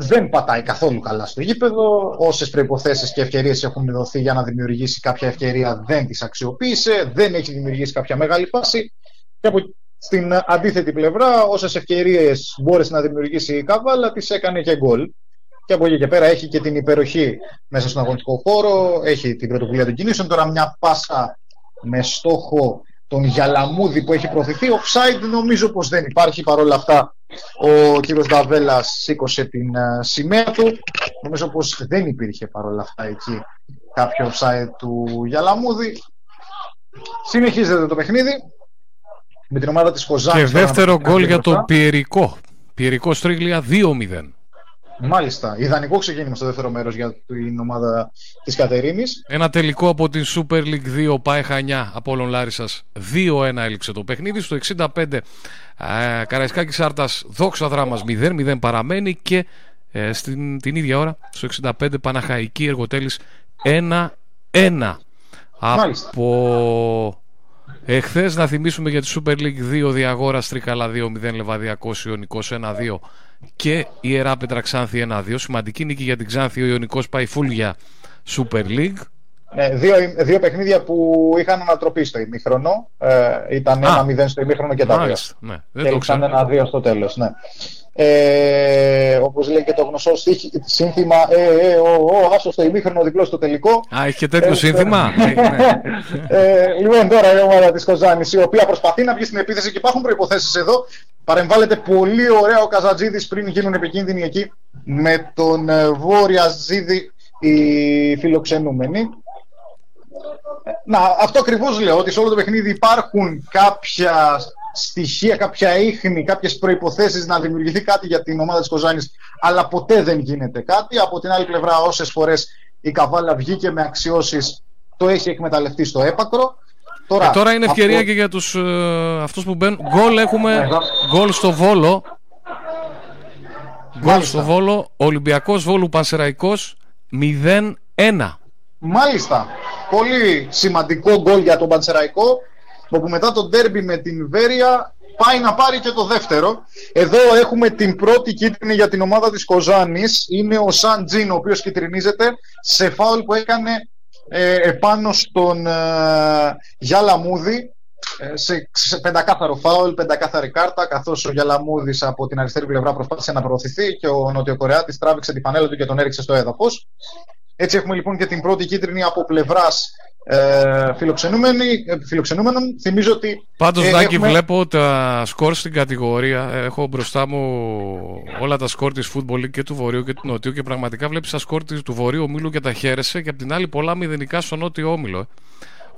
Speaker 12: δεν πατάει καθόλου καλά στο γήπεδο. Όσες προποθέσει και ευκαιρίες έχουν δοθεί για να δημιουργήσει κάποια ευκαιρία δεν τις αξιοποίησε, δεν έχει δημιουργήσει κάποια μεγάλη πάση. Και από στην αντίθετη πλευρά, όσες ευκαιρίες μπόρεσε να δημιουργήσει η Καβάλα, τις έκανε και γκολ. Και από εκεί και πέρα έχει και την υπεροχή μέσα στον αγωνιστικό χώρο, έχει την πρωτοβουλία των κινήσεων. Τώρα μια πάσα με στόχο τον Γιαλαμούδη που έχει προωθηθεί. Offside νομίζω πως δεν υπάρχει. Παρ' όλα αυτά ο κύριος Δαβέλας σήκωσε την uh, σημαία του. Νομίζω πως δεν υπήρχε παρ' όλα αυτά εκεί κάποιο offside του Γιαλαμούδη. Συνεχίζεται το παιχνίδι με την ομάδα της Κοζάνης.
Speaker 2: Και δεύτερο γκολ για τον Πιερικό. Πιερικό Στρίγλια 2-0.
Speaker 12: Μάλιστα. Ιδανικό ξεκίνημα στο δεύτερο μέρος για την ομάδα της Κατερίνης.
Speaker 2: Ένα τελικό από την Super League 2 πάει Χανιά από όλων Λάρισα. 2-1 έληξε το παιχνίδι. Στο 65 ε, Καραϊσκάκης Σάρτας δόξα δράμα 0-0 παραμένει και ε, στην, την ίδια ώρα στο 65 Παναχαϊκή Εργοτέλης 1-1. Από εχθές να θυμίσουμε για τη Super League 2 Διαγόρα Τρίκαλα 2-0 Λεβαδιακός Ιωνικός 1-2 και η Εράπετρα Ξάνθη 1-2. Σημαντική νίκη για την Ξάνθη. Ο Ιωνικός πάει full για Super League.
Speaker 12: Ναι, δύο, δύο παιχνίδια που είχαν ανατροπή στο ημίχρονο. Ε, ήταν
Speaker 2: Α.
Speaker 12: ένα 0 στο ημίχρονο και τα δύο.
Speaker 2: Μάλιστα, ναι, δεν
Speaker 12: και
Speaker 2: το
Speaker 12: ήταν
Speaker 2: ξέρω.
Speaker 12: ένα-δύο στο τέλος. Ναι. Ε, όπως λέει και το γνωστό στίχη- σύνθημα ε, ε, ο, ο, άσο στο ημίχρονο διπλό στο τελικό.
Speaker 2: Α, έχει και τέτοιο
Speaker 12: Ε,
Speaker 2: σύνθημα;
Speaker 12: ε,
Speaker 2: Ε, ναι.
Speaker 12: ε, λοιπόν, τώρα η ομάδα της Κοζάνης, η οποία προσπαθεί να βγει στην επίθεση και υπάρχουν προποθέσει εδώ. Παρεμβάλλεται πολύ ωραία ο Καζατζίδης πριν γίνουν επικίνδυνοι εκεί με τον ε, Βόρεια Ζίδη οι φιλοξενούμενοι. Ε, Να, αυτό ακριβώς λέω, ότι σε όλο το παιχνίδι υπάρχουν κάποια στοιχεία, κάποια ίχνη, κάποιες προϋποθέσεις να δημιουργηθεί κάτι για την ομάδα της Κοζάνης, αλλά ποτέ δεν γίνεται κάτι. Από την άλλη πλευρά, όσες φορές η Καβάλα βγήκε με αξιώσεις, το έχει εκμεταλλευτεί στο έπακρο. Τώρα,
Speaker 2: Και τώρα είναι ευκαιρία
Speaker 12: αυτό-
Speaker 2: και για τους, ε, αυτούς που μπαίνουν. Γκολ έχουμε.
Speaker 12: Εδώ.
Speaker 2: Γκολ στο Βόλο. Γκολ
Speaker 12: Μάλιστα.
Speaker 2: στο Βόλο. Ολυμπιακός Βόλου Πανσεραϊκός 0-1.
Speaker 12: Μάλιστα. Πολύ σημαντικό γκολ για τον Πανσεραϊκό, όπου μετά το ντέρμπι με την Βέρεια πάει να πάρει και το δεύτερο. Εδώ έχουμε την πρώτη κίτρινη για την ομάδα της Κοζάνης. Είναι ο Σαν Τζιν, ο οποίος κυτρινίζεται σε φάουλ που έκανε ε, επάνω στον ε, Γιάλα ε, σε, σε πεντακάθαρο φάουλ, πεντακάθαρη κάρτα, καθώς ο Γιαλαμούδης από την αριστερή πλευρά προσπάθησε να προωθηθεί και ο Νοτιοκορεάτης τράβηξε την πανέλα του και τον έριξε στο έδαφος. Έτσι έχουμε λοιπόν και την πρώτη κίτρινη από πλευράς ε, φιλοξενούμενη- ε, φιλοξενούμενων. Θυμίζω ότι.
Speaker 2: Πάντως
Speaker 12: ε,
Speaker 2: Δάκη
Speaker 12: έχουμε-
Speaker 2: βλέπω τα σκορ στην κατηγορία Έχω μπροστά μου όλα τα σκορ της Football League και του Βορείου και του Νοτιού Και πραγματικά βλέπεις τα σκορ της- του Βορείου Ομίλου και τα χαίρεσαι Και απ' την άλλη πολλά μηδενικά στο Νότιο Όμιλο ε.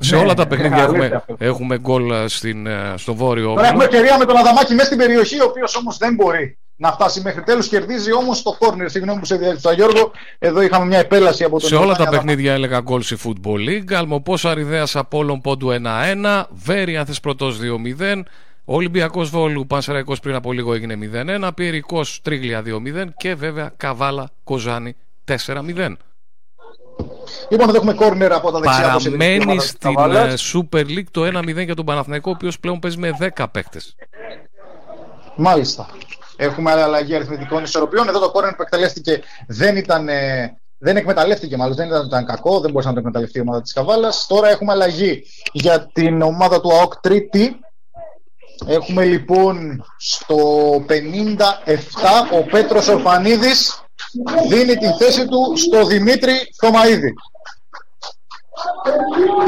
Speaker 2: Σε
Speaker 12: Ναι,
Speaker 2: όλα τα
Speaker 12: ναι,
Speaker 2: παιχνίδια
Speaker 12: αλήθεια
Speaker 2: έχουμε,
Speaker 12: αυτό.
Speaker 2: έχουμε γκολ ε, στην, ε, στο Βόρειο
Speaker 12: Τώρα έχουμε
Speaker 2: Όμιλο
Speaker 12: ευκαιρία με τον Αδαμάκη μέσα στην περιοχή, ο οποίος όμως δεν μπορεί να φτάσει μέχρι τέλους. Κερδίζει όμως το κόρνερ. Συγγνώμη που σε διέλυσα, Γιώργο. Εδώ είχαμε μια επέλαση από τον
Speaker 2: Σε όλα τα
Speaker 12: Ιωάννη
Speaker 2: παιχνίδια έλεγα γκολ στη Football League. Αλμοπός Αριδέας Απόλων Πόντου 1-1. Βέρεια Θεσπρωτό 2-0. Ολυμπιακός Βόλου Πανσεραϊκός πριν από λίγο έγινε 0-1. Πιερικό Τρίγλια 2-0. Και βέβαια Καβάλα Κοζάνη 4-0.
Speaker 12: Λοιπόν, εδώ έχουμε κόρνερ από τα δεξιά. όπως είναι η
Speaker 2: Παραμένει
Speaker 12: ομάδα της
Speaker 2: στην
Speaker 12: Καβάλας.
Speaker 2: ε, Super League το 1-0 για τον Παναθηναϊκό, ο οποίος πλέον παίζει με 10 παίκτες.
Speaker 12: Μάλιστα. Έχουμε αλλαγή αριθμητικών ισορροπιών. Εδώ το κόρνερ που εκτελέστηκε δεν ήταν. ε, δεν εκμεταλλεύτηκε μάλλον, δεν ήταν, ήταν κακό, δεν μπορούσε να το εκμεταλλευτεί η ομάδα της Καβάλας. Τώρα έχουμε αλλαγή για την ομάδα του ΑΟΚ Τρίτη. Έχουμε λοιπόν στο 57 ο Πέτρος Ορφανίδης δίνει την θέση του στο Δημήτρη Θωμαίδη.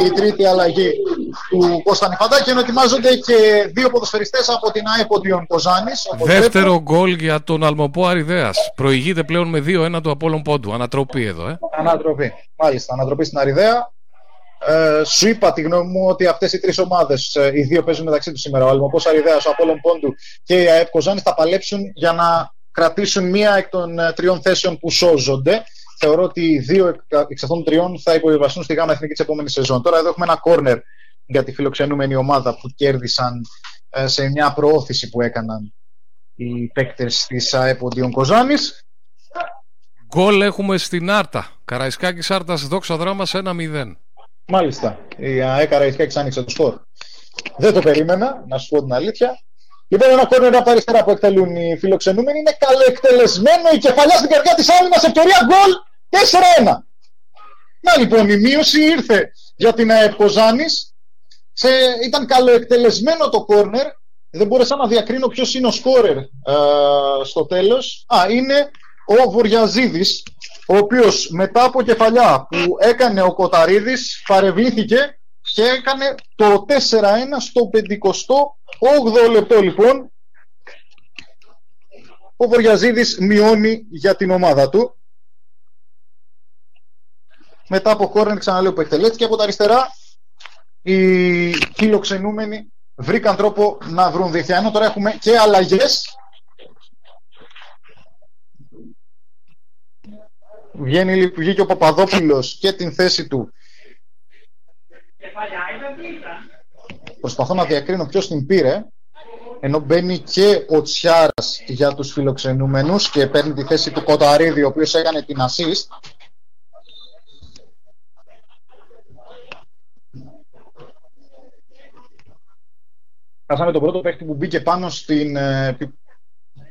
Speaker 12: Η τρίτη αλλαγή του Κώστα Νιφαντάκη ενώ ετοιμάζονται και δύο ποδοσφαιριστές από την ΑΕΠ Οντιον Κοζάνης. ο
Speaker 2: Δεύτερο γκολ για τον Αλμοπό Αριδέας. Προηγείται πλέον με 2-1 του Απόλων Πόντου. Ανατροπή εδώ, ε.
Speaker 12: Ανατροπή. Μάλιστα, ανατροπή στην Αριδαία. Ε, σου είπα τη γνώμη μου ότι αυτές οι τρεις ομάδες, οι δύο παίζουν μεταξύ τους σήμερα. Ο Αλμοπός Αριδαία, ο Απόλλων Πόντου και η ΑΕΠ Κοζάνης θα παλέψουν για να κρατήσουν μία εκ των ε, τριών θέσεων που σώζονται. Θεωρώ ότι οι δύο εκ, εξ αυτών των τριών θα υποβιβαστούν στη γάμα εθνική της επόμενης σεζόν. Τώρα εδώ έχουμε ένα κόρνερ για τη φιλοξενούμενη ομάδα που κέρδισαν ε, σε μια προώθηση που έκαναν οι παίκτες της ΑΕΠ Οντιον Κοζάνης.
Speaker 2: Γκολ έχουμε στην Άρτα. Καραϊσκάκης Άρτας δόξα δράμα 1-0.
Speaker 12: Μάλιστα. Η ΑΕΚ Καραϊσκάκης άνοιξε το σκορ. Δεν το περίμενα, να σου πω την αλήθεια. Λοιπόν, ένα κόρνερ από τα αριστερά που εκτελούν οι φιλοξενούμενοι είναι καλοεκτελεσμένο η κεφαλιά στην καρδιά της άμυνα. Ευκαιρία γκολ 4-1. Να λοιπόν, η μείωση ήρθε για την ΑΕΠ Κοζάνης. Σε... Ήταν καλοεκτελεσμένο το κόρνερ. Δεν μπόρεσα να διακρίνω ποιος είναι ο σκόρερ ε, στο τέλος. Α, είναι ο Βοριαζίδης, ο οποίος μετά από κεφαλιά που έκανε ο Κοταρίδης παρευλήθηκε και έκανε το 4-1 στο 58 λεπτό λοιπόν. Ο Βοριαζίδης μειώνει για την ομάδα του. Μετά από κόρνερ ξαναλέω που εκτελέστηκε από τα αριστερά οι φιλοξενούμενοι βρήκαν τρόπο να βρουν δίχτυα. Ενώ τώρα έχουμε και αλλαγές Βγαίνει, βγήκε ο Παπαδόπουλος και την θέση του. Προσπαθώ να διακρίνω ποιος την πήρε. Ενώ μπαίνει και ο Τσιάρας για τους φιλοξενούμενους και παίρνει τη θέση του Κοταρίδη, ο οποίος έκανε την assist. Χάσαμε τον πρώτο παίχτη που μπήκε πάνω στην ε,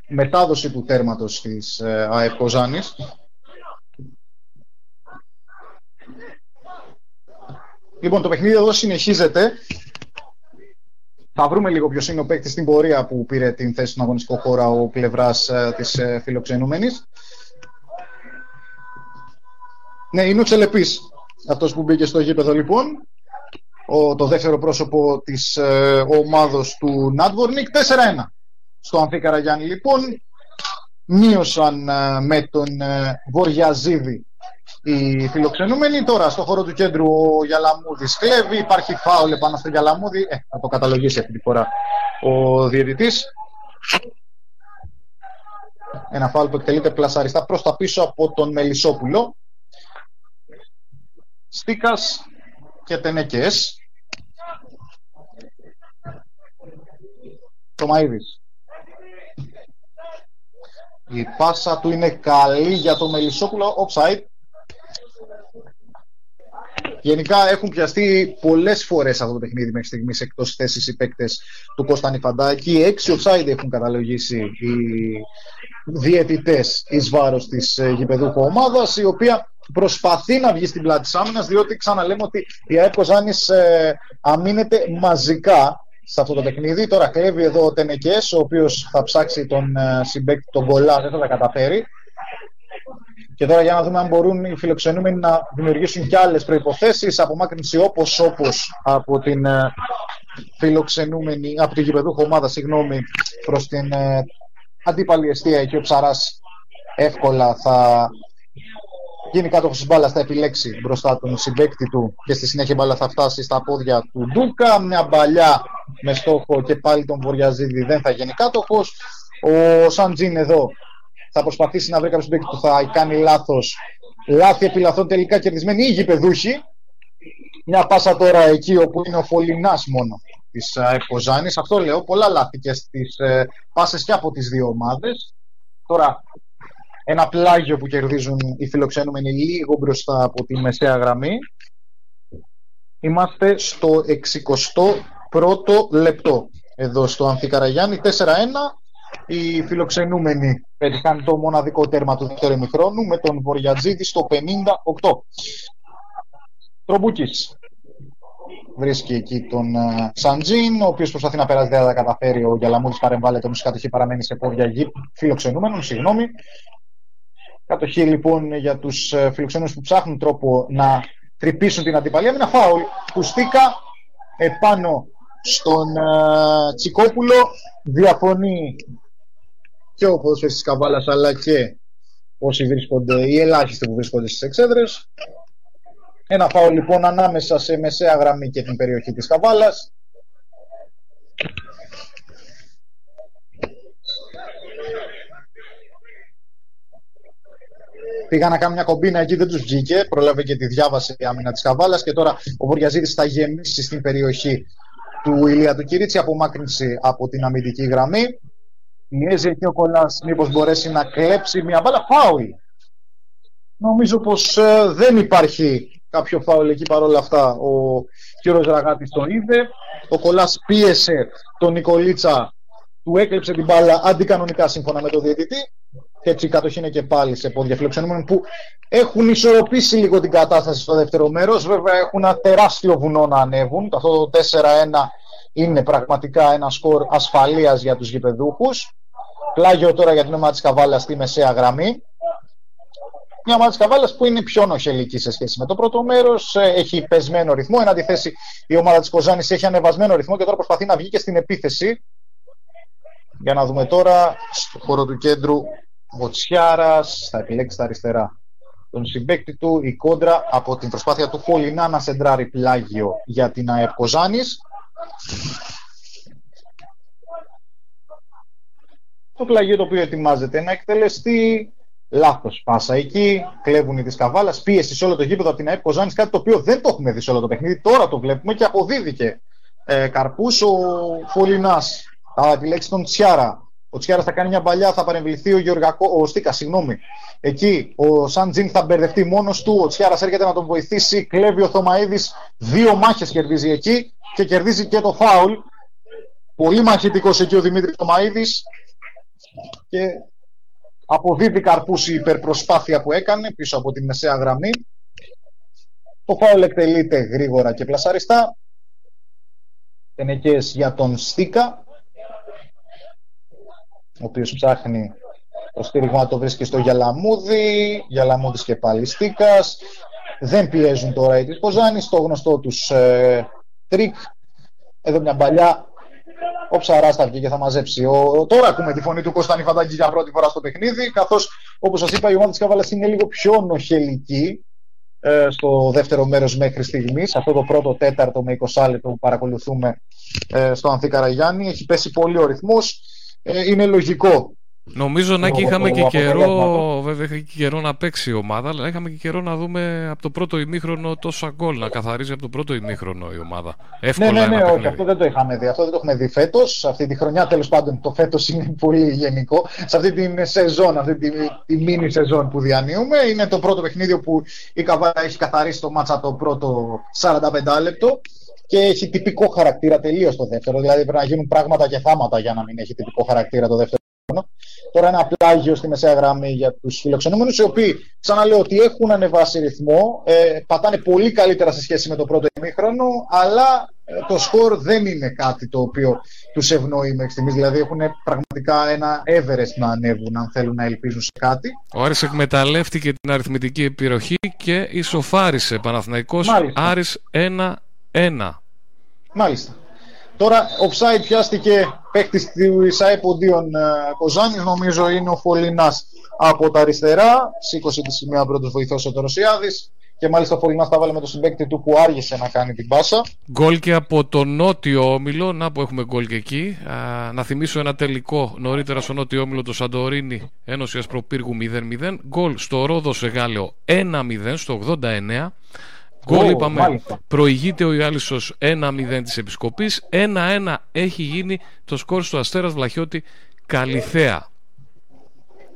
Speaker 12: μετάδοση του τέρματος της ε, ΑΕΠ Κοζάνης. Λοιπόν, το παιχνίδι εδώ συνεχίζεται. Θα βρούμε λίγο ποιος είναι ο παίκτης στην πορεία που πήρε την θέση στον αγωνιστικό χώρο ο πλευράς της ε, φιλοξενούμενης. Ναι, είναι ο Τσελεπής. Αυτός που μπήκε στο γήπεδο λοιπόν. Ο, το δεύτερο πρόσωπο της ε, ομάδος του Νάτβορνικ. 4-1 στο Ανθή Καραγιάννη λοιπόν. Μείωσαν ε, με τον ε, Βοριαζίδη οι φιλοξενούμενοι. Τώρα στο χώρο του κέντρου ο Γιαλαμούδης κλέβει. Υπάρχει φάουλ πάνω στο Γιαλαμούδη. Ε, θα το καταλογίσει αυτή τη φορά ο διαιτητής. Ένα φάουλ που εκτελείται πλασαριστά προς τα πίσω από τον Μελισσόπουλο. Στίκας και Τενεκές. Το Μαΐδης. Η πάσα του είναι καλή για το Μελισσόπουλο, offside. Γενικά έχουν πιαστεί πολλές φορές αυτό το παιχνίδι μέχρι στιγμής εκτός θέσης οι παίκτες του Κώστα Νιφαντάκη. Έξι offside έχουν καταλογίσει οι διαιτητές εις βάρος της ε, γηπεδούχου ομάδας, η οποία προσπαθεί να βγει στην πλάτη της άμυνας, διότι ξαναλέμε ότι η ΑΕΠ Κοζάνης ε, αμήνεται μαζικά σε αυτό το παιχνίδι. Τώρα κλέβει εδώ ο Τενεκές, ο οποίος θα ψάξει τον ε, συμπέκτη, τον Γκολά, δεν θα τα καταφέρει. Και τώρα για να δούμε αν μπορούν οι φιλοξενούμενοι να δημιουργήσουν και άλλες προϋποθέσεις, απομάκρυνση όπως όπως από την ε, φιλοξενούμενη, από την γηπεδούχο ομάδα, συγγνώμη, προς την ε, αντίπαλη αιστεία και ο Ψαράς εύκολα θα γίνει κάτω τη μπάλα, θα επιλέξει μπροστά τον συμπέκτη του και στη συνέχεια η μπάλα θα φτάσει στα πόδια του Ντούκα. Μια μπαλιά με στόχο και πάλι τον Βοριαζίδη δεν θα γίνει κάτοχος. Ο Σαντζίν εδώ θα προσπαθήσει να βρει κάποιο παίκτη που θα κάνει λάθος. Λάθη επιλαθών τελικά κερδισμένοι ή γηπεδούχοι. Μια πάσα τώρα εκεί όπου είναι ο Φολινά μόνο της Εποζάνης. Αυτό λέω. Πολλά λάθη και στις ε, πάσες και από τις δύο ομάδες. Τώρα ένα πλάγιο που κερδίζουν οι φιλοξενούμενοι λίγο μπροστά από τη μεσαία γραμμή. Είμαστε στο 61ο λεπτό εδώ στο Ανθικαραγιάννη 4-1 οι φιλοξενούμενοι πέτυχαν το μοναδικό τέρμα του δεύτερου ημιχρόνου με τον Βοριατζίδη στο 58. Τρομπούκης βρίσκει εκεί τον uh, Σαντζίν, ο οποίος προσπαθεί να περάσει, δεν θα καταφέρει. Ο Γιαλαμούδη παρεμβάλλεται, όμως η κατοχή παραμένει σε πόδια γη φιλοξενούμενων. Συγγνώμη. Κατοχή λοιπόν για τους uh, φιλοξενούμενους που ψάχνουν τρόπο να τρυπήσουν την αντιπαλία. Με ένα φάουλ που στήκα επάνω στον uh, Τσικόπουλο. Διαφωνεί και ο ποδοσφαιριστής Καβάλας αλλά και όσοι βρίσκονται, οι ελάχιστοι που βρίσκονται στις εξέδρες. Ένα φάο λοιπόν ανάμεσα σε μεσαία γραμμή και την περιοχή της Καβάλας. Πήγα να κάνω μια κομπίνα εκεί, δεν τους βγήκε. Πρόλαβε και τη διάβαση η άμυνα της Καβάλας. Και τώρα ο Βοριαζίδης θα γεμίσει στην περιοχή του Ηλία του Κυρίτσι, απομάκρυνση από την αμυντική γραμμή. Πιέζει εκεί ο Κολλάς μήπως μπορέσει να κλέψει μια μπάλα φάουλ. Νομίζω πως ε, δεν υπάρχει κάποιο φάουλ εκεί παρόλα αυτά. Ο κύριος Ραγάτης το είδε. Ο Κολλάς πίεσε τον Νικολίτσα, του έκλεψε την μπάλα αντικανονικά σύμφωνα με το διαιτητή. Και έτσι η κατοχή είναι και πάλι σε πόδια φιλοξενούμενων που έχουν ισορροπήσει λίγο την κατάσταση στο δεύτερο μέρος. Βέβαια έχουν ένα τεράστιο βουνό να ανέβουν. Αυτό το 4-1 είναι πραγματικά ένα σκορ ασφαλείας για τους γηπεδούχους. Πλάγιο τώρα για την ομάδα της Καβάλας στη μεσαία γραμμή. Μια ομάδα της Καβάλας που είναι πιο νοχελική σε σχέση με το πρώτο μέρος. Ε, έχει πεσμένο ρυθμό. Εν αντιθέσει, η ομάδα της Κοζάνης έχει ανεβασμένο ρυθμό και τώρα προσπαθεί να βγει και στην επίθεση. Για να δούμε τώρα στο χώρο του κέντρου ο Τσιάρα θα επιλέξει τα αριστερά τον συμπέκτη του η κόντρα από την προσπάθεια του Χολινά να σεντράρει πλάγιο για την ΑΕΠ Κοζάνης το πλαγίο το οποίο ετοιμάζεται να εκτελεστεί. Λάθος πάσα εκεί. Κλέβουν οι τη Καβάλα. Πίεση σε όλο το γήπεδο από την ΑΕΠ Κοζάνης. Κάτι το οποίο δεν το έχουμε δει σε όλο το παιχνίδι. Τώρα το βλέπουμε και αποδίδηκε. Ε, Καρπούς ο Φολινά. Θα επιλέξει τον Τσιάρα. Ο Τσιάρας θα κάνει μια παλιά, θα παρεμβληθεί ο, Γεωργακό, ο Στίκα, συγγνώμη. Εκεί ο Σαντζίν θα μπερδευτεί μόνος του. Ο Τσιάρας έρχεται να τον βοηθήσει. Κλέβει ο Θωμαίδης. Δύο μάχες κερδίζει εκεί και κερδίζει και το φάουλ. Πολύ μαχητικός εκεί ο Δημήτρης Θωμαίδης και αποδίδει καρπούς η υπερπροσπάθεια που έκανε πίσω από τη μεσαία γραμμή. Το φάουλ εκτελείται γρήγορα και πλασαριστά. Τενεκές για τον Στίκα, ο οποίος ψάχνει το στήριγμα το βρίσκει στο Γιαλαμούδη, Γιαλαμούδης και πάλι Στίκας. Δεν πιέζουν τώρα οι της το γνωστό τους ε, τρίκ. Εδώ μια παλιά ο Ψαράς θα βγει και θα μαζέψει. Ο, τώρα ακούμε τη φωνή του Κωνσταντινή Φαντάκη για πρώτη φορά στο παιχνίδι. Καθώς, όπως σας είπα, η ομάδα της Καβάλας είναι λίγο πιο νοχελική ε, στο δεύτερο μέρος μέχρι στιγμής. Αυτό το πρώτο τέταρτο με 20 λεπτό που παρακολουθούμε ε, στο Ανθή Καραγιάννη. Έχει πέσει πολύ ο ρυθμός. Ε, είναι λογικό
Speaker 2: Νομίζω να και είχαμε και καιρό, βέβαια είχε και καιρό να παίξει η ομάδα, αλλά είχαμε και καιρό να δούμε από το πρώτο ημίχρονο τόσα γκολ, να καθαρίζει από το πρώτο ημίχρονο η ομάδα.
Speaker 12: Εύκολα ναι, ναι, ναι, όχι, αυτό δεν το είχαμε δει. Αυτό δεν το έχουμε δει φέτος. Αυτή τη χρονιά, τέλος πάντων, το φέτος είναι πολύ γενικό. Σε αυτή την σεζόν, αυτή τη, τη μίνι σεζόν που διανύουμε, είναι το πρώτο παιχνίδι που η Καβάρα έχει καθαρίσει το μάτσα το πρώτο 45 λεπτό και έχει τυπικό χαρακτήρα τελείως το δεύτερο. Δηλαδή πρέπει να γίνουν πράγματα και θάματα για να μην έχει τυπικό χαρακτήρα το δεύτερο. Τώρα ένα πλάγιο στη μεσαία γραμμή για τους φιλοξενούμενους, οι οποίοι ξαναλέω ότι έχουν ανεβάσει ρυθμό, ε, πατάνε πολύ καλύτερα σε σχέση με το πρώτο ημίχρονο, αλλά ε, το σκορ δεν είναι κάτι το οποίο τους ευνοεί μέχρι στιγμής. Δηλαδή έχουν πραγματικά ένα Everest να ανέβουν, αν θέλουν να ελπίζουν σε κάτι.
Speaker 2: Ο Άρης εκμεταλλεύτηκε την αριθμητική επιρροχή και ισοφάρισε Παναθηναϊκός Άρης 1-1.
Speaker 12: Μάλιστα. Τώρα, offside πιάστηκε παίκτης του Ισάη Ποντίων ε, Κοζάνη. Νομίζω είναι ο Φολινά από τα αριστερά. Σήκωσε τη σημεία πρώτος βοηθός ο Τωροσιάδη. Και μάλιστα ο Φολινά τα βάλε με το συμπέκτη του που άργησε να κάνει την πάσα.
Speaker 2: Γκολ και από το νότιο όμιλο. Να που έχουμε γκολ και εκεί. Α, να θυμίσω ένα τελικό νωρίτερα στο νότιο όμιλο το Σαντορίνη Ένωση Ασπροπύργου 0-0. Γκολ στο Ρόδο Σεγάλεο 1-0 στο 89. Γκολ είπαμε. Προηγείται ο Ιάλισσος 1-0 της Επισκοπής. 1-1 έχει γίνει το σκορ στο Αστέρας Βλαχιώτη Καλυθέα.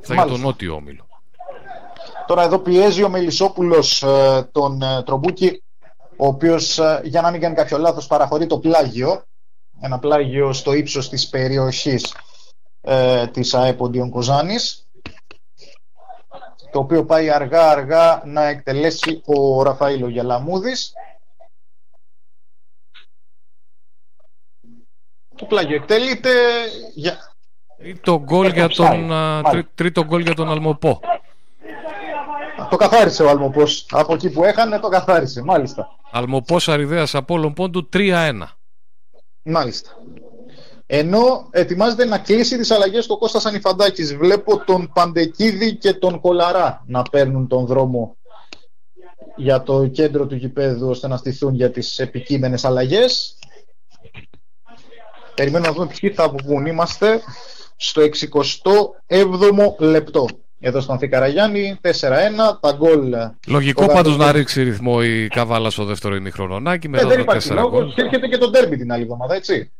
Speaker 2: Θα για τον νότιο όμιλο.
Speaker 12: Τώρα εδώ πιέζει ο Μελισσόπουλος ε, τον ε, Τρομπούκι ο οποίος ε, για να μην κάνει κάποιο λάθος παραχωρεί το πλάγιο ένα πλάγιο στο ύψος της περιοχής ε, της ΑΕΠΟΝΤΙΟΝ Κοζάνης το οποίο πάει αργά αργά να εκτελέσει ο Ραφαήλο Γιαλαμούδης. Το πλάγιο εκτελείται για...
Speaker 2: Το γκολ για τον, τρίτο γκολ για τον Αλμοπό.
Speaker 12: Το καθάρισε ο Αλμοπός. Από εκεί που έχανε το καθάρισε, μάλιστα.
Speaker 2: Αλμοπός Αριδέας Απόλλων Πόντου 3-1.
Speaker 12: Μάλιστα. Ενώ ετοιμάζεται να κλείσει τις αλλαγές το Κώστας Ανιφαντάκης. Βλέπω τον Παντεκίδη και τον Κολαρά να παίρνουν τον δρόμο για το κέντρο του γηπέδου ώστε να στηθούν για τις επικείμενες αλλαγές. Περιμένω να δούμε ποιοι θα βγουν. Είμαστε στο 67ο λεπτό. Εδώ στον Θηκαραγιάννη, 4-1, τα γκολ.
Speaker 2: Λογικό πάντως να ρίξει ρυθμό η Καβάλα στο δεύτερο ημιχρονονάκι με
Speaker 12: ε, δεν υπάρχει λόγος. Και έρχεται και το τέρμι την άλλη εβδομάδα, έτσι.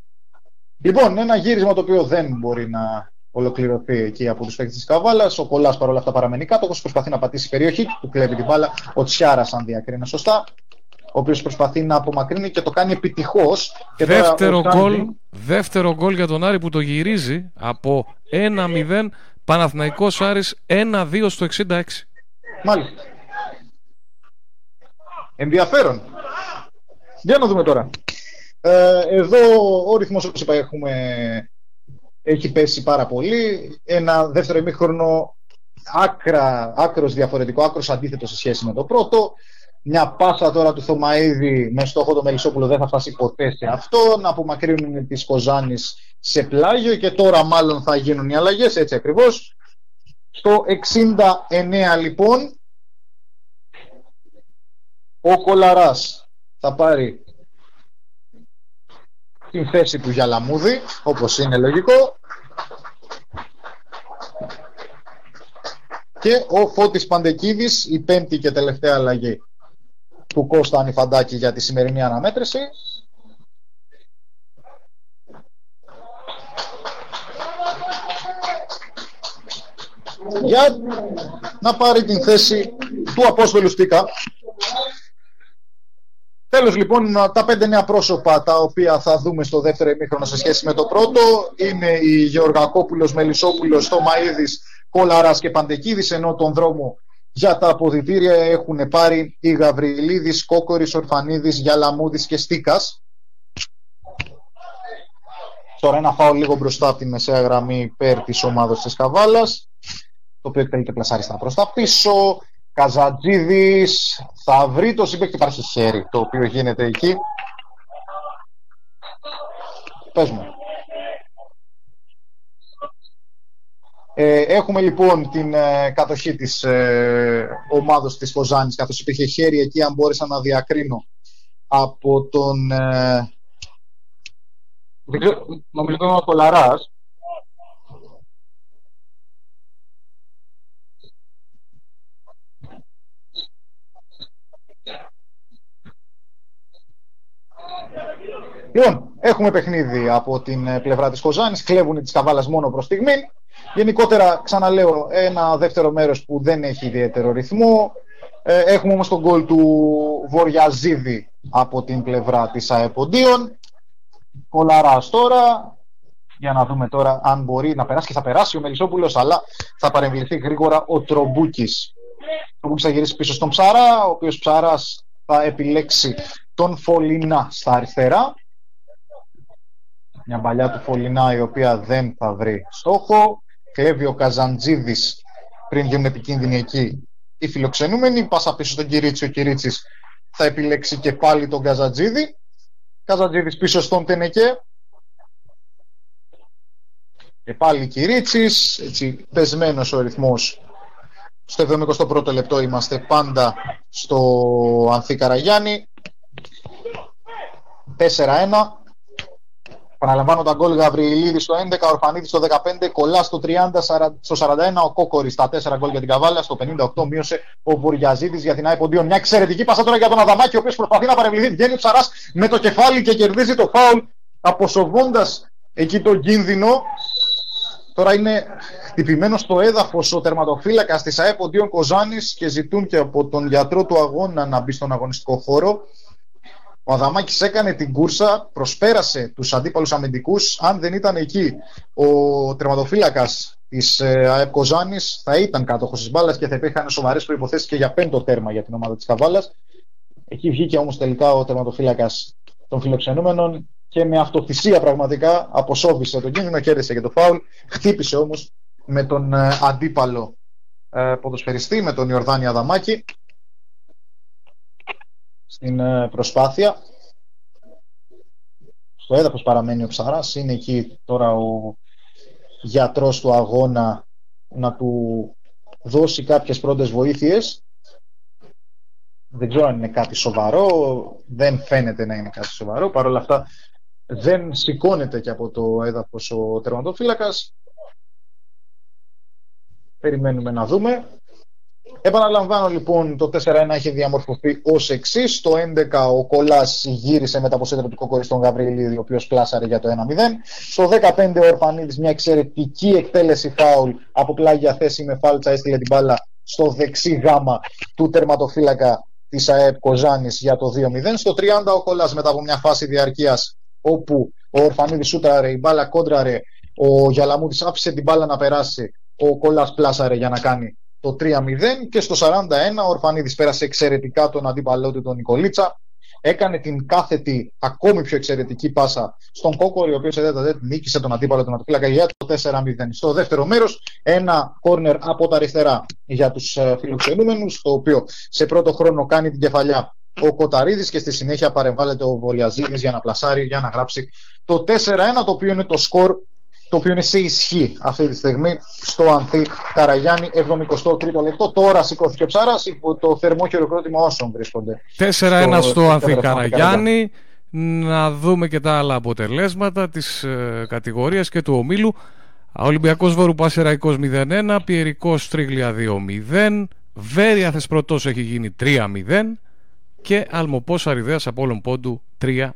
Speaker 12: Λοιπόν, ένα γύρισμα το οποίο δεν μπορεί να ολοκληρωθεί εκεί από τους παίκτες της Καβάλας. Ο Κολλά παρόλα αυτά παραμένει κάτω. Προσπαθεί να πατήσει περιοχή, του κλέβει την μπάλα. Ο Τσιάρας, αν διακρίνει σωστά. Ο οποίος προσπαθεί να απομακρύνει και το κάνει επιτυχώς.
Speaker 2: Δεύτερο, γκολ, δεύτερο γκολ για τον Άρη που το γυρίζει από 1-0 Παναθηναϊκός Άρης 1-2 στο 66.
Speaker 12: Μάλιστα. Ενδιαφέρον. Για να δούμε τώρα. Ε, εδώ ο ρυθμός όπως είπα έχουμε, έχει πέσει πάρα πολύ. Ένα δεύτερο ημίχρονο άκρα, άκρος διαφορετικό, άκρος αντίθετο σε σχέση με το πρώτο. Μια πάσα τώρα του Θωμαίδη με στόχο το Μελισσόπουλο δεν θα φτάσει ποτέ σε αυτό. Να απομακρύνουν τις Κοζάνης σε πλάγιο και τώρα μάλλον θα γίνουν οι αλλαγές, έτσι ακριβώς. Στο 69 λοιπόν ο Κολαράς θα πάρει την θέση του Γιαλαμούδη, όπως είναι λογικό. Και ο Φώτης Παντεκίδης, η πέμπτη και τελευταία αλλαγή του Κώστα Ανιφαντάκη για τη σημερινή αναμέτρηση. για να πάρει την θέση του Απόστολου Στίκα Τέλος λοιπόν, τα πέντε νέα πρόσωπα τα οποία θα δούμε στο δεύτερο ημίχρονο σε σχέση με το πρώτο είναι η Γεωργακόπουλος, Μελισσόπουλος, Θωμαίδης, Κολαράς και Παντεκίδης ενώ τον δρόμο Για τα αποδητήρια έχουν πάρει η Γαβριλίδης, Κόκορης, Ορφανίδης, Γιαλαμούδης και Στίκας. Τώρα ένα φάω λίγο μπροστά από τη μεσαία γραμμή υπέρ της ομάδος της Καβάλας, το οποίο εκτελείται πλασάριστα προς τα πίσω. Καζατζίδης, θα βρει το και υπάρχει χέρι το οποίο γίνεται εκεί. Πες μου. Ε, έχουμε λοιπόν την ε, κατοχή της ε, ομάδος της Κοζάνης καθώς υπήρχε χέρι εκεί αν μπόρεσα να διακρίνω από τον ε, δεν ξέρω, νομίζω ότι ο Κολαράς Λοιπόν, έχουμε παιχνίδι από την ε, πλευρά της Κοζάνης, κλέβουν τις καβάλας μόνο προς στιγμή. Γενικότερα, ξαναλέω, ένα δεύτερο μέρος που δεν έχει ιδιαίτερο ρυθμό. Ε, έχουμε όμως τον γκολ του Βοριαζίδη από την πλευρά της ΑΕΠΟΝΤΙΟΝ. Κολαράς τώρα, για να δούμε τώρα αν μπορεί να περάσει και θα περάσει ο Μελισσόπουλος, αλλά θα παρεμβληθεί γρήγορα ο Τρομπούκης. Ο Τρομπούκης θα γυρίσει πίσω στον Ψαρά, ο οποίος Ψαράς θα επιλέξει τον Φολινά στα αριστερά. Μια παλιά του Φολινά η οποία δεν θα βρει στόχο. Κλέβει ο Καζαντζίδης πριν γίνουν επικίνδυνοι εκεί οι φιλοξενούμενοι. Πάσα πίσω στον Κυρίτσι, ο Κυρίτσης θα επιλέξει και πάλι τον Καζαντζίδη. Καζαντζίδης πίσω στον Τενεκέ. Και πάλι Κυρίτσης, έτσι πεσμένος ο ρυθμός. Στο 71ο λεπτό είμαστε πάντα στο Ανθή Καραγιάννη. 4-1. Παναλαμβάνω τα γκολ Γαβριλίδη στο 11, Ορφανίδη στο 15, Κολλά στο 30, στο 41, ο Κόκορης στα 4 γκολ για την Καβάλα, στο 58 μείωσε ο Βουριαζίδης για την ΑΕΠΟΝΤΙΟ. Μια εξαιρετική πάσα τώρα για τον Αδαμάκη, ο οποίος προσπαθεί να παρεμβληθεί. Βγαίνει ο Ψαρά με το κεφάλι και κερδίζει το φάουλ, αποσοβώντας εκεί τον κίνδυνο. Τώρα είναι χτυπημένο στο έδαφος ο τερματοφύλακας της ΑΕΠΟΝΤΙΟ Κοζάνης και ζητούν και από τον γιατρό του αγώνα να μπει στον αγωνιστικό χώρο. Ο Αδαμάκης έκανε την κούρσα, προσπέρασε τους αντίπαλους αμυντικούς. Αν δεν ήταν εκεί ο τερματοφύλακας της ε, ΑΕΠ Κοζάνης θα ήταν κάτοχος της μπάλας και θα υπήρχαν σοβαρές προϋποθέσεις και για πέμπτο τέρμα για την ομάδα της Καβάλας. Εκεί βγήκε όμως τελικά ο τερματοφύλακας των φιλοξενούμενων και με αυτοθυσία πραγματικά αποσόβησε τον κίνδυνο, κέρδισε και το φάουλ. Χτύπησε όμως με τον ε, αντίπαλο ε, ποδοσφαιριστή, με τον Ιορδάνη Αδαμάκη στην ε, προσπάθεια. Στο έδαφος παραμένει ο Ψαράς, είναι εκεί τώρα ο γιατρός του αγώνα να του δώσει κάποιες πρώτες βοήθειες. Δεν ξέρω αν είναι κάτι σοβαρό, δεν φαίνεται να είναι κάτι σοβαρό. Παρ' όλα αυτά δεν σηκώνεται και από το έδαφος ο τερματοφύλακας. Περιμένουμε να δούμε. Επαναλαμβάνω λοιπόν το 4-1 έχει διαμορφωθεί ως εξής. Το 11 ο Κολλά γύρισε μετά από σέντρα του Κοκορή στον Γαβριλίδη, ο οποίος πλάσαρε για το 1-0. Στο 15 ο Ορφανίδης μια εξαιρετική εκτέλεση φάουλ από πλάγια θέση με φάλτσα έστειλε την μπάλα στο δεξί γάμα του τερματοφύλακα της ΑΕΠ Κοζάνης για το 2-0. Στο 30 ο Κολλά μετά από μια φάση διαρκείας όπου ο Ορφανίδης σούτραρε, η μπάλα κόντραρε, ο Γιαλαμούδη άφησε την μπάλα να περάσει, ο Κολλά πλάσαρε για να κάνει το 3-0 και στο 41 ο Ορφανίδης πέρασε εξαιρετικά τον αντίπαλό του τον Νικολίτσα. Έκανε την κάθετη ακόμη πιο εξαιρετική πάσα στον Κόκορη ο οποίος δεν νίκησε τον αντίπαλο του Ματοφύλακα για το 4-0 στο δεύτερο μέρος ένα κόρνερ από τα αριστερά για τους ε, φιλοξενούμενους το οποίο σε πρώτο χρόνο κάνει την κεφαλιά ο Κοταρίδης και στη συνέχεια παρεμβάλλεται ο Βολιαζίδης για να πλασάρει, για να γράψει το 4-1 το οποίο είναι το σκορ το οποίο είναι σε ισχύ αυτή τη στιγμή στο Ανθή Καραγιάννη 73ο λεπτό. Τώρα σηκώθηκε ο Ψάρας υπό το θερμό χειροκρότημα όσων βρίσκονται.
Speaker 2: 4-1 στο, στο Ανθή Καραγιάννη. Να δούμε και τα άλλα αποτελέσματα της ε, κατηγορίας και του ομίλου. Ολυμπιακός Βορου Πασεραϊκός 0-1, Πιερικός Τρίγλια 2-0, Βέρεια Θεσπρωτός έχει γίνει 3-0 και Αλμοπός Αριδέας όλον Πόντου 3-1.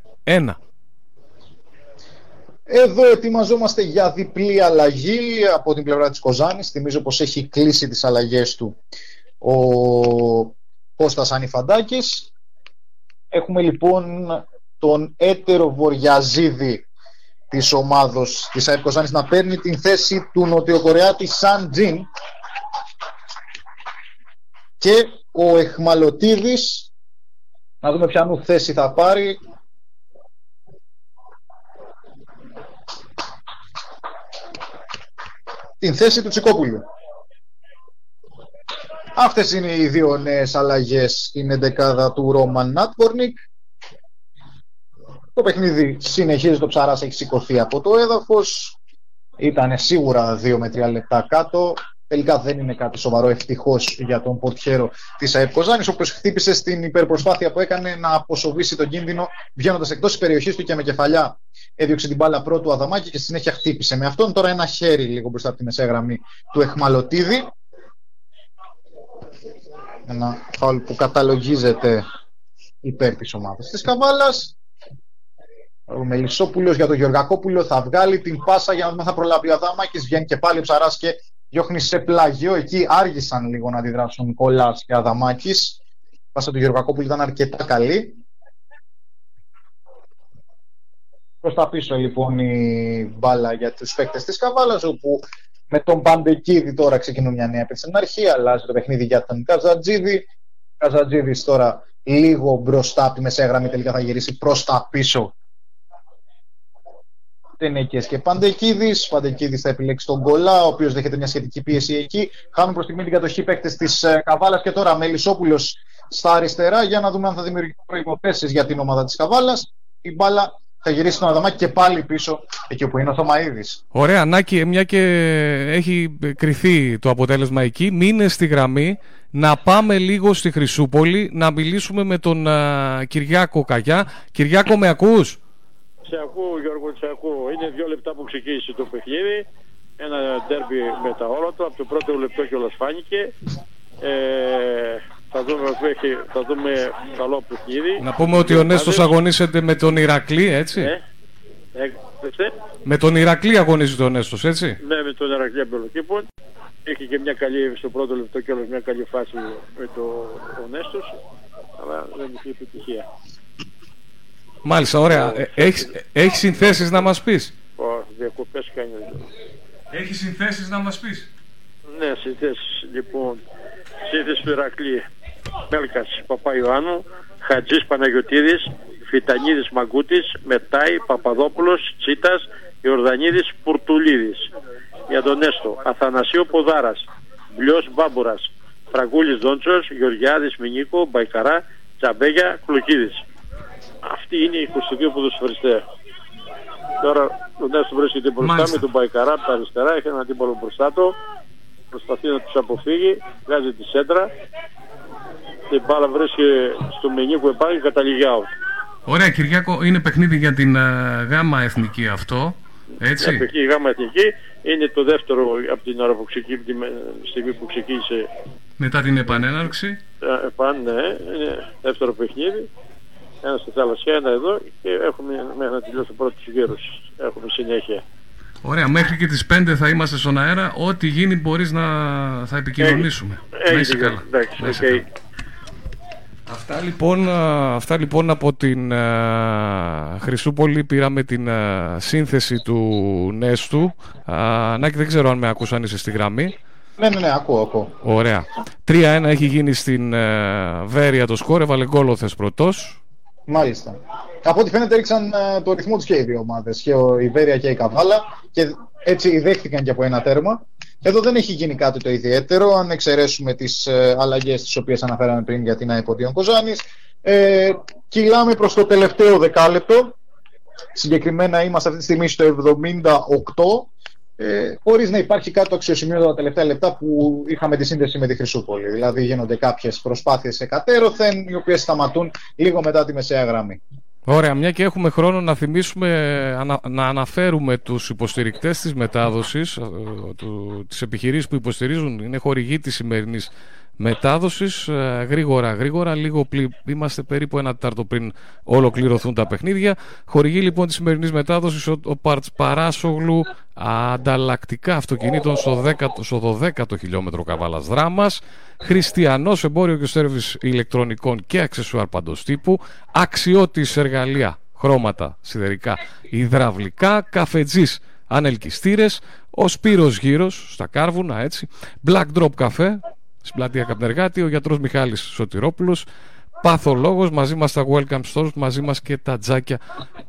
Speaker 12: Εδώ ετοιμαζόμαστε για διπλή αλλαγή από την πλευρά της Κοζάνης. Θυμίζω πως έχει κλείσει τις αλλαγές του ο Κώστας Ανιφαντάκης. Έχουμε λοιπόν τον έτερο Βοριαζίδη της ομάδος της ΑΕΠ Κοζάνης να παίρνει την θέση του Νοτιοκορεάτη Σαν Τζιν και ο Εχμαλωτίδης να δούμε ποιανού θέση θα πάρει την θέση του Τσικόπουλου. Αυτές είναι οι δύο νέες αλλαγές στην εντεκάδα του Ρόμαν Νάτπορνικ. Το παιχνίδι συνεχίζει, το ψαράς έχει σηκωθεί από το έδαφος. Ήταν σίγουρα 2 με 3 λεπτά κάτω. Τελικά δεν είναι κάτι σοβαρό ευτυχώς για τον πορτιέρο της ΑΕΠ Κοζάνης, ο οποίος χτύπησε στην υπερπροσπάθεια που έκανε να αποσοβήσει τον κίνδυνο, βγαίνοντας εκτός της περιοχής του και με κεφαλιά έδιωξε την μπάλα πρώτου Αδαμάκης και συνέχεια χτύπησε. Με αυτόν τώρα ένα χέρι λίγο μπροστά από τη μεσαία γραμμή του Εχμαλωτίδη. Ένα φάουλ που καταλογίζεται υπέρ της ομάδας της Καβάλας. Ο Μελισσόπουλος για τον Γεωργακόπουλο θα βγάλει την πάσα για να δούμε θα προλάβει ο Αδαμάκη. Βγαίνει και πάλι ο Ψαράς και διώχνει σε πλάγιο. Εκεί άργησαν λίγο να αντιδράσουν Κολλά και Αδαμάκης. Η πάσα του Γεωργακόπουλου ήταν αρκετά καλή. Προς τα πίσω λοιπόν η μπάλα για τους παίκτες της Καβάλας όπου με τον Παντεκίδη τώρα ξεκινούν μια νέα επίθεση στην αρχή αλλάζει το παιχνίδι για τον Καζατζίδη. Καζατζίδης τώρα λίγο μπροστά από τη μεσαία γραμμή τελικά θα γυρίσει προς τα πίσω. Τενεκές και Παντεκίδης. Παντεκίδης θα επιλέξει τον Γκολά ο οποίος δέχεται μια σχετική πίεση εκεί. Χάνουν προς στιγμή την κατοχή παίκτες της ε, Καβάλας και τώρα Μελισσόπουλος στα αριστερά για να δούμε αν θα δημιουργηθούν προϋποθέσεις για την ομάδα της Καβάλας. Η μπάλα θα γυρίσει τον Αδαμάκη και πάλι πίσω εκεί που είναι ο Θωμαίδης.
Speaker 2: Ωραία, Νάκη, μια και έχει κρυθεί το αποτέλεσμα εκεί, μείνε στη γραμμή να πάμε λίγο στη Χρυσούπολη να μιλήσουμε με τον α, Κυριάκο Καγιά. Κυριάκο, με ακούς;
Speaker 18: Σε ακούω Γιώργο, σε ακούω. Είναι δύο λεπτά που ξεκίνησε το παιχνίδι. Ένα ντέρμπι με τα όλα του. Από το πρώτο λεπτό κιόλας φάνηκε. Ε, θα δούμε, θα δούμε καλό παιχνίδι.
Speaker 2: Να πούμε ότι ο Νέστος αγωνίζεται με τον Ηρακλή, έτσι.
Speaker 18: Ε, ε,
Speaker 2: με τον Ηρακλή αγωνίζεται ο Νέστος, έτσι.
Speaker 18: Ναι, με τον Ηρακλή Αμπελοκήπων. Έχει και μια καλή, στο πρώτο λεπτό και μια καλή φάση με τον ο Νέστος, αλλά δεν είχε επιτυχία.
Speaker 2: Μάλιστα, ωραία. Ε, έχεις, έχεις συνθέσεις να μας πεις;
Speaker 18: Ο, διακοπές κάνει.
Speaker 2: Έχεις συνθέσεις να μας πεις;
Speaker 18: Ναι, συνθέσεις. Λοιπόν, σύνθεση του Ηρακλή. Μέλκας Παπαϊωάννου, Χατζής Παναγιωτίδης, Φιτανίδης Μαγκούτης, Μετάη, Παπαδόπουλος, Τσίτας, Ιορδανίδης Πουρτουλίδης. Για τον Έστω, Αθανασίου Ποδάρας, Μπλιός Μπάμπουρας, Φραγκούλης Δόντσος, Γεωργιάδης Μινίκο, Μπαϊκαρά, Τζαμπέγια, Κλουκίδης. Αυτοί είναι οι 22 ποδοσφαιριστές. Τώρα ο Νέστο βρίσκεται μπροστά Μάλιστα. με τον Μπαϊκαρά από τα αριστερά, έχει έναν αντίπολο μπροστά του, προσπαθεί να τους αποφύγει, βγάζει τη σέντρα, η μπάλα βρίσκεται στο μενί που υπάρχει και καταλήγει out.
Speaker 2: Ωραία Κυριάκο, είναι παιχνίδι για την uh, γάμα εθνική αυτό, έτσι;
Speaker 18: Για την γάμα εθνική είναι το δεύτερο από την ώρα που ξεκίνησε, στιγμή που ξεκίνησε.
Speaker 2: Μετά την επανέναρξη.
Speaker 18: Επάν, ναι, είναι δεύτερο παιχνίδι. Ένα στη θάλασσα, ένα εδώ και έχουμε μέχρι να τελειώσει ο πρώτος γύρος. Έχουμε συνέχεια.
Speaker 2: Ωραία, μέχρι και τις 5 θα είμαστε στον αέρα. Ό,τι γίνει μπορείς να θα επικοινωνήσουμε.
Speaker 18: Έχει, καλά. Εντάξει, okay.
Speaker 2: Αυτά λοιπόν, αυτά λοιπόν από την uh, Χρυσούπολη πήραμε την uh, σύνθεση του Νέστου. Uh, Νάκη δεν ξέρω αν με ακούς αν είσαι στη γραμμή.
Speaker 12: Ναι, ναι, ναι, ακούω, ακούω.
Speaker 2: Ωραία. 3-1 έχει γίνει στην uh, Βέρεια το σκόρ, έβαλε γκολ ο Θεσπρωτός.
Speaker 12: Μάλιστα. Από ό,τι φαίνεται έριξαν το ρυθμό του και οι δύο ομάδες, και η Βέρεια και η Καβάλα και έτσι δέχτηκαν και από ένα τέρμα. Εδώ δεν έχει γίνει κάτι το ιδιαίτερο, αν εξαιρέσουμε τις ε, αλλαγές τις οποίες αναφέραμε πριν για την ΑΕΠΟΤΙΟΝ Κοζάνης. Ε, κυλάμε προς το τελευταίο δεκάλεπτο. Συγκεκριμένα είμαστε αυτή τη στιγμή στο 78, ε, χωρίς να υπάρχει κάτι το αξιοσημείωτο τα τελευταία λεπτά που είχαμε τη σύνδεση με τη Χρυσούπολη. Δηλαδή γίνονται κάποιες προσπάθειες εκατέρωθεν, οι οποίες σταματούν λίγο μετά τη μεσαία γραμμή.
Speaker 2: Ωραία, μια και έχουμε χρόνο να θυμίσουμε, να αναφέρουμε τους υποστηρικτές της μετάδοσης, ε, τις επιχειρήσεις που υποστηρίζουν, είναι χορηγοί της σημερινής μετάδοσης, ε, γρήγορα, γρήγορα, λίγο πλη, είμαστε περίπου ένα τετάρτο πριν ολοκληρωθούν τα παιχνίδια. Χορηγεί λοιπόν της σημερινής μετάδοσης ο, ο Πάρτς Παράσογλου ανταλλακτικά αυτοκινήτων στο, 10, στο 12ο χιλιόμετρο Καβάλας Δράμας, Χριστιανός εμπόριο και σέρβις ηλεκτρονικών και αξεσουάρ παντός τύπου, αξιότης εργαλεία, χρώματα, σιδερικά, υδραυλικά, καφετζής, ανελκυστήρες, ο Σπύρος Γύρος, στα Κάρβουνα έτσι, Black Drop Café, στην πλατεία Καπνεργάτη, ο γιατρός Μιχάλης Σωτηρόπουλος, παθολόγος, μαζί μας τα Welcome Stores, μαζί μας και τα τζάκια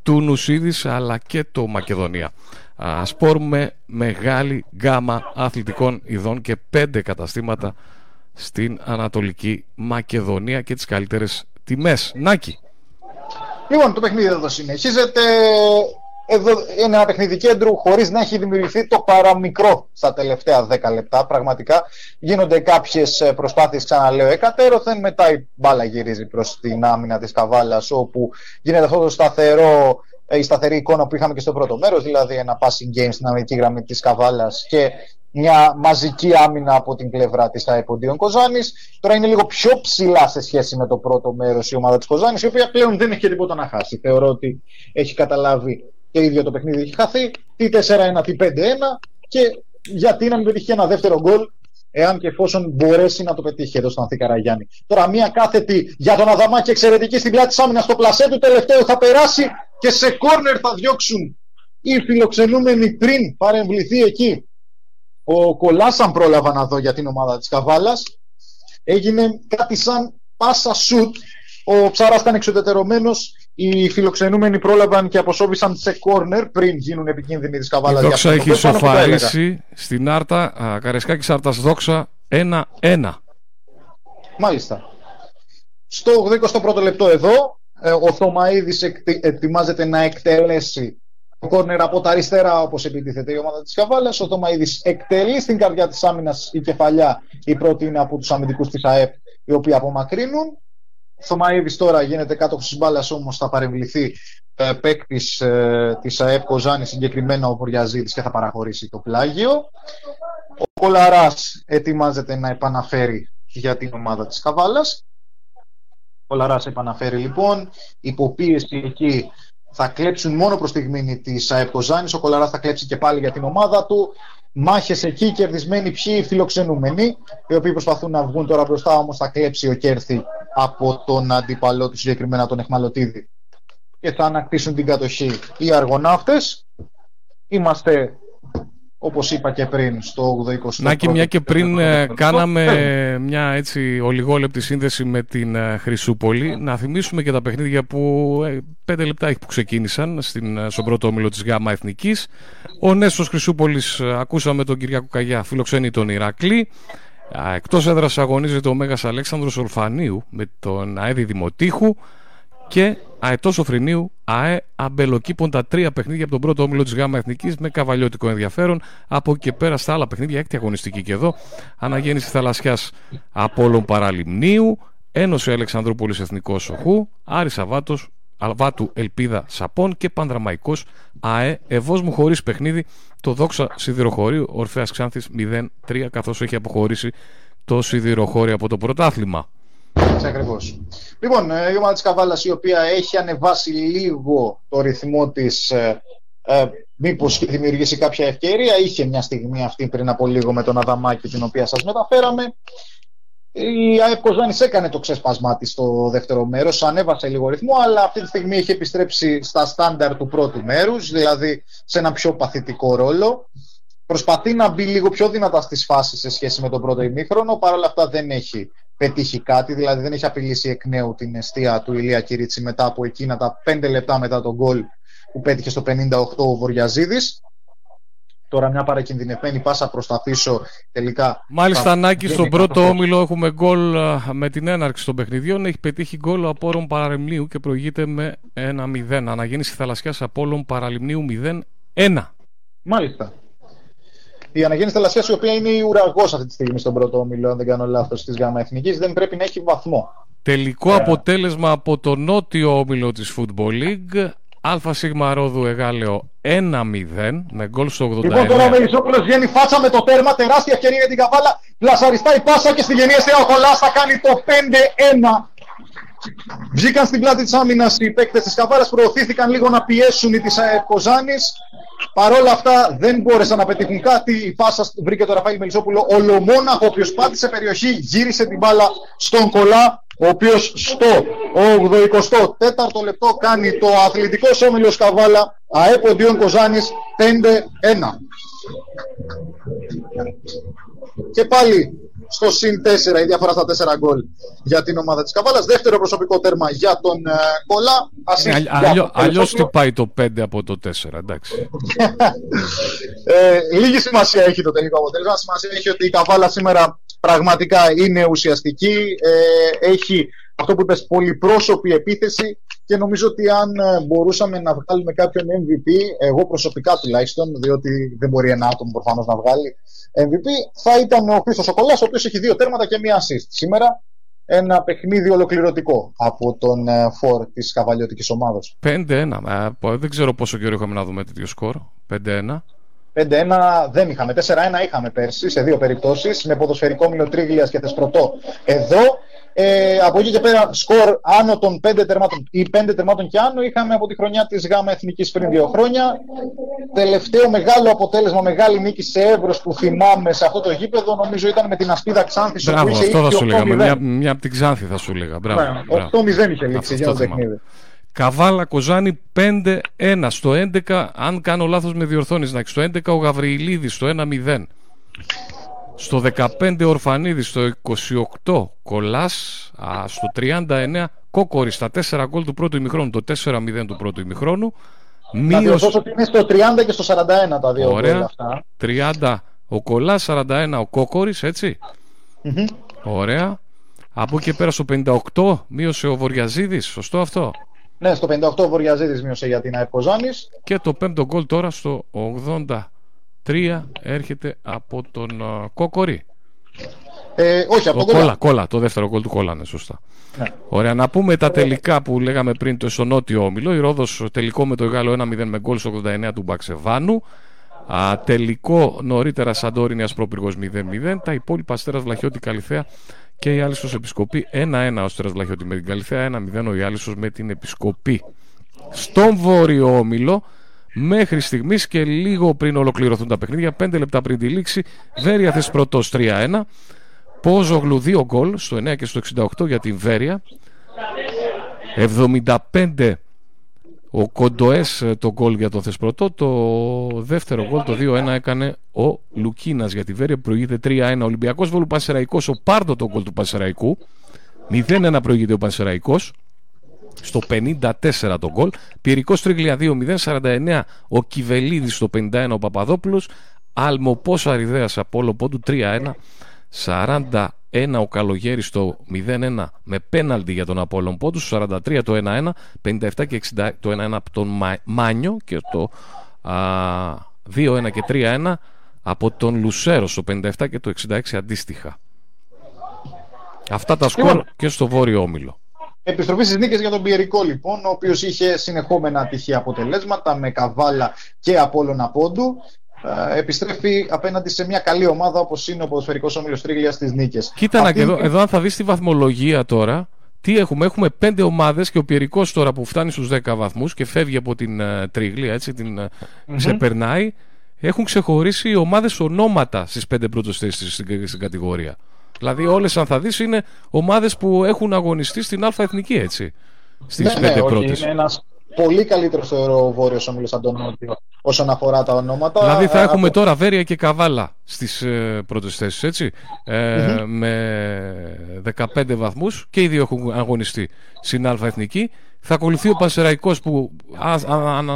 Speaker 2: του Νουσίδης αλλά και το Μακεδονία. Σπορ με μεγάλη γκάμα αθλητικών ειδών και πέντε καταστήματα στην Ανατολική Μακεδονία και τις καλύτερες τιμές. Νάκη.
Speaker 12: Λοιπόν, το παιχνίδι εδώ συνεχίζεται. Εδώ είναι ένα παιχνίδι κέντρου χωρίς να έχει δημιουργηθεί το παραμικρό στα τελευταία 10 λεπτά. Πραγματικά γίνονται κάποιες προσπάθειες, ξαναλέω, εκατέρωθεν. Μετά η μπάλα γυρίζει προς την άμυνα της Καβάλας όπου γίνεται αυτό το σταθερό η σταθερή εικόνα που είχαμε και στο πρώτο μέρος, δηλαδή ένα passing game στην αμυντική γραμμή της Καβάλας και μια μαζική άμυνα από την πλευρά της Αεποντίων Κοζάνης. Τώρα είναι λίγο πιο ψηλά σε σχέση με το πρώτο μέρος η ομάδα της Κοζάνης, η οποία πλέον δεν έχει και τίποτα να χάσει. Θεωρώ ότι έχει καταλάβει και ίδιο το παιχνίδι έχει χαθεί. Τι 4-1, τι 5-1 και γιατί να μην πετύχει ένα δεύτερο γκολ εάν και εφόσον μπορέσει να το πετύχει εδώ στον Ανθή Καραγιάννη. Τώρα, μία κάθετη για τον Αδαμάκη εξαιρετική στην πλάτη της άμυνας στο πλασέ του τελευταίο θα περάσει και σε κόρνερ θα διώξουν οι φιλοξενούμενοι πριν παρεμβληθεί εκεί. Ο Κολάσαν πρόλαβα να δω για την ομάδα της Καβάλας. Έγινε κάτι σαν πάσα σουτ. Ο Ψάρας ήταν εξοδετερωμένος. Οι φιλοξενούμενοι πρόλαβαν και αποσόβησαν σε κόρνερ πριν γίνουν επικίνδυνοι της Καβάλας.
Speaker 2: Η Δόξα έχει σοφαρίσει στην Άρτα. Καρεσκάκης Άρτας Δόξα 1-1.
Speaker 12: Μάλιστα. Στο 21ο λεπτό εδώ ε, ο Θωμαίδης ετοιμάζεται να εκτελέσει το κόρνερ από τα αριστερά όπως επιτίθεται η ομάδα της Καβάλας. Ο Θωμαίδης εκτελεί στην καρδιά της άμυνας η κεφαλιά. Η πρώτη είναι από τους αμυντικούς της ΑΕΠ οι οποίοι απομακρύνουν. Ο Θωμαίδης τώρα γίνεται κάτω της μπάλας όμως θα παρεμβληθεί ε, παίκτης ε, της ΑΕΠ Κοζάνη συγκεκριμένα ο Βοριαζίδης και θα παραχωρήσει το πλάγιο. Ο Κολαράς ετοιμάζεται να επαναφέρει για την ομάδα της Καβάλας. Ο Λαράς επαναφέρει λοιπόν. Υποπίεση εκεί θα κλέψουν μόνο προς τη στιγμή της ΑΕΠ Κοζάνης. Ο Κολαράς θα κλέψει και πάλι για την ομάδα του. Μάχε εκεί, κερδισμένοι ποιοι φιλοξενούμενοι, οι οποίοι προσπαθούν να βγουν τώρα μπροστά, όμως θα κλέψει ο Κέρθη από τον αντίπαλό του, συγκεκριμένα τον Εχμαλωτίδη. Και θα ανακτήσουν την κατοχή οι αργοναύτες. Είμαστε όπως είπα και πριν στο 80
Speaker 2: Νάκη, μια και πριν ε, κάναμε μια έτσι ολιγόλεπτη σύνδεση με την ε, Χρυσούπολη. Να θυμίσουμε και τα παιχνίδια που ε, πέντε λεπτά έχει που ξεκίνησαν στην, στον πρώτο όμιλο της ΓΑΜΑ Εθνικής. Ο Νέσος Χρυσούπολης ακούσαμε τον Κυριακό Καγιά φιλοξενεί τον Ηρακλή. Εκτός έδρας αγωνίζεται ο Μέγας Αλέξανδρος Ορφανίου με τον Αέδη Δημοτήχου και Αετός Σοφρινίου, ΑΕ Αμπελοκήπων τα τρία παιχνίδια από τον πρώτο όμιλο της ΓΑΜΑ Εθνικής με καβαλιώτικο ενδιαφέρον. Από εκεί και πέρα στα άλλα παιχνίδια, έκτη αγωνιστική και εδώ. Αναγέννηση Θαλασσιάς Απόλων Παραλιμνίου, Ένωση Αλεξανδρούπολης Εθνικός Σοχού, Άρης Αβάτος, Αλβάτου Ελπίδα Σαπών και Πανδραμαϊκός ΑΕ Ευόσμου χωρίς παιχνίδι. Το δόξα σιδηροχωρίου Ορφαία Ξάνθης 0-3 καθώς έχει αποχωρήσει το σιδηροχώριο από το πρωτάθλημα.
Speaker 12: Έτσι ακριβώς. Λοιπόν, ε, η ομάδα της Καβάλας η οποία έχει ανεβάσει λίγο το ρυθμό της, ε, ε, μήπως δημιουργήσει κάποια ευκαιρία. Είχε μια στιγμή αυτή πριν από λίγο με τον Αδαμάκη, την οποία σας μεταφέραμε. Η ΑΕΠ Κοζάνης έκανε το ξέσπασμά της στο δεύτερο μέρος, ανέβασε λίγο ρυθμό, αλλά αυτή τη στιγμή έχει επιστρέψει στα στάνταρ του πρώτου μέρους, δηλαδή σε ένα πιο παθητικό ρόλο. Προσπαθεί να μπει λίγο πιο δυνατά στις φάσεις σε σχέση με τον πρώτο ημίχρονο, παρόλα αυτά δεν έχει πετύχει κάτι, δηλαδή δεν έχει απειλήσει εκ νέου την αιστεία του Ηλία Κυρίτσι μετά από εκείνα τα 5 λεπτά μετά τον γκολ που πέτυχε στο 58 ο Βοριαζίδης. Τώρα μια παρακινδυνευμένη πάσα προς τα πίσω τελικά...
Speaker 2: Μάλιστα Νάκη στον πρώτο όμιλο έχουμε γκολ με την έναρξη των παιχνιδιών. Έχει πετύχει γκολ ο Απόρων Παραλιμνίου και προηγείται με 1-0. Αναγέννηση Θαλασσιάς Απόλων Παραλιμνίου 0-1.
Speaker 12: Μάλιστα η αναγέννηση Θαλασσίας, η οποία είναι η ουραγός αυτή τη στιγμή στον πρώτο όμιλο, αν δεν κάνω λάθος, της ΓΑΜΑ Εθνικής, δεν πρέπει να έχει βαθμό.
Speaker 2: Τελικό ε. αποτέλεσμα από το νότιο όμιλο της Football League. Αλφα Σίγμα Ρόδου Εγάλεο 1-0 με γκολ στο 89.
Speaker 12: Λοιπόν, τώρα ο Μελισσόπουλος βγαίνει φάτσα με το τέρμα, τεράστια ευκαιρία για την καβάλα. Πλασαριστά η πάσα και στη γενία ο Κολά θα κάνει το 5-1. Βγήκαν στην πλάτη της άμυνας οι παίκτες της Καβάλα, προωθήθηκαν λίγο να πιέσουν οι της Κοζάνης. Παρ' όλα αυτά δεν μπόρεσαν να πετύχουν κάτι. Η πάσα βρήκε το Ραφαήλ Μελισσόπουλο. Ο Λομόναχο, ο οποίος πάτησε περιοχή, γύρισε την μπάλα στον Κολά, ο οποίος στο 84ο λεπτό κάνει το αθλητικό όμιλο Καβάλα, ΑΕΠ Ντιόν Κοζάνης 5-1. Και πάλι στο συν 4 η διαφορά στα 4 γκολ για την ομάδα της Καβάλας. Δεύτερο προσωπικό τέρμα για τον ε, Κολά.
Speaker 2: Ναι, αλλιώ αλλιώς τι πάει το 5 από το 4, εντάξει.
Speaker 12: ε, λίγη σημασία έχει το τελικό αποτέλεσμα. Σημασία έχει ότι η Καβάλα σήμερα πραγματικά είναι ουσιαστική. Ε, έχει αυτό που είπες πολυπρόσωπη επίθεση και νομίζω ότι αν ε, μπορούσαμε να βγάλουμε κάποιον MVP, εγώ προσωπικά τουλάχιστον, διότι δεν μπορεί ένα άτομο προφανώς να βγάλει MVP, θα ήταν ο Χρήστος Σοκολάς, ο οποίος έχει δύο τέρματα και μία assist. Σήμερα ένα παιχνίδι ολοκληρωτικό από τον ε, φορ της καβαλιώτικης ομάδας.
Speaker 2: 5-1. Ε, δεν ξέρω πόσο καιρό είχαμε να δούμε τέτοιο σκορ. 5-1.
Speaker 12: 5-1 δεν είχαμε. 4-1 είχαμε πέρσι σε δύο περιπτώσεις με ποδοσφαιρικό Μιλοτρίγλιας και Θεσπρωτό εδώ ε, από εκεί και πέρα, σκορ άνω των 5 τερμάτων ή 5 τερμάτων και άνω είχαμε από τη χρονιά της ΓΑΜΑ Εθνικής πριν δύο χρόνια. Τελευταίο μεγάλο αποτέλεσμα, μεγάλη νίκη σε εύρος που θυμάμαι σε αυτό το γήπεδο, νομίζω ήταν με την Ασπίδα Ξάνθης.
Speaker 2: Μπράβο, αυτό θα σου λέγα. Μια, μια από την Ξάνθη θα σου λέγα. Μπράβο,
Speaker 12: 8-0 είχε λήξει για το παιχνίδι.
Speaker 2: Καβάλα Κοζάνη 5-1 στο 11. Αν κάνω λάθος, με διορθώνεις να Στο 11 ο Γαβριηλίδη στο 1-0. Στο 15 Ορφανίδη, στο 28 Κολάς, α, στο 39 Κόκορη στα 4 γκολ του πρώτου ημιχρόνου, το 4-0 του πρώτου ημιχρόνου.
Speaker 12: Μείωση... ότι είναι στο 30 και στο 41 τα δύο
Speaker 2: Ωραία. γκολ αυτά. 30 ο Κολάς, 41 ο Κόκορης, Ωραία. Από εκεί πέρα στο 58 μείωσε ο Βοριαζίδης, σωστό αυτό;
Speaker 12: Ναι, στο 58 ο Βοριαζίδης μείωσε για την ΑΕΠ
Speaker 2: Και το πέμπτο γκολ τώρα στο 80 3 έρχεται από τον uh, Κόκορη.
Speaker 12: Ε, όχι, από
Speaker 2: τον Κόλλα. Κόλλα, το δεύτερο γκολ του Κόλλα, ναι, σωστά. Ναι. Ωραία, να πούμε τα τελικά που λέγαμε πριν το Εσονότιο Όμιλο. Η Ρόδος τελικό με το Γάλλο 1-0 με γκολ στο 89 του Μπαξεβάνου. Α, τελικό νωρίτερα Σαντόρινη Ασπρόπυργος 0-0. Τα υπόλοιπα Αστέρας Βλαχιώτη Καλυθέα και η Άλυσος Επισκοπή 1-1 ο Αστέρας Βλαχιώτη με την Καλυθέα, 1-0 ο Ιάλισος με την Επισκοπή. Στον Βόρειο Όμιλο μέχρι στιγμής και λίγο πριν ολοκληρωθούν τα παιχνίδια, 5 λεπτά πριν τη λήξη, Βέρεια πρώτος 3-1. Πόζογλου 2 γκολ στο 9 και στο 68 για την Βέρεια. 75 ο Κοντοές το γκολ για τον Θεσπρωτό. Το δεύτερο γκολ, το 2-1, έκανε ο Λουκίνας για τη Βέρεια. Προηγείται 3-1 Ολυμπιακός Βόλου Πασεραϊκό. Ο Πάρντο το γκολ του Πασεραϊκού. 0-1 προηγείται ο Πασεραϊκό στο 54 το γκολ. Πυρικός Τρίγλια 2-0, 49 ο Κιβελίδης στο 51 ο Παπαδόπουλος. Αλμοπός Αριδέας από όλο πόντου 3-1. 41 ο Καλογέρης στο 0-1 με πέναλτι για τον Απόλλων Πόντους, 43 το 1-1, 57 και 60 το 1-1 από τον Μάνιο και το 2-1 και 3-1 από τον Λουσέρο στο 57 και το 66 αντίστοιχα. Αυτά τα σκορ και στο Βόρειο Όμιλο.
Speaker 12: Επιστροφή στις νίκες για τον Πιερικό λοιπόν, ο οποίος είχε συνεχόμενα τυχαία αποτελέσματα με καβάλα και απόλων πόντου. Ε, επιστρέφει απέναντι σε μια καλή ομάδα όπως είναι ο ποδοσφαιρικός όμιλος Τρίγλιας στις νίκες.
Speaker 2: Κοίτα Αυτή... εδώ, εδώ, αν θα δεις τη βαθμολογία τώρα, τι έχουμε, έχουμε πέντε ομάδες και ο Πιερικός τώρα που φτάνει στους 10 βαθμούς και φεύγει από την uh, Τρίγλια, έτσι την uh, ξεπερνάει. Έχουν ξεχωρίσει οι ομάδες ονόματα στις πέντε πρώτες θέσεις στην, στην κατηγορία. Δηλαδή όλες αν θα δεις είναι ομάδες που έχουν αγωνιστεί στην Α Εθνική έτσι. Στις ναι, πέντε ναι, πρώτες.
Speaker 12: Είναι ένας πολύ καλύτερος θεωρώ ο Βόρειος Όμιλο από τον Νότιο όσον αφορά τα ονόματα.
Speaker 2: Δηλαδή θα έχουμε τώρα Βέρεια και Καβάλα στις ε, πρώτες θέσεις, έτσι. Ε, Με 15 βαθμούς και οι δύο έχουν αγωνιστεί στην Α Εθνική. Θα ακολουθεί ο Πασεραϊκό που αν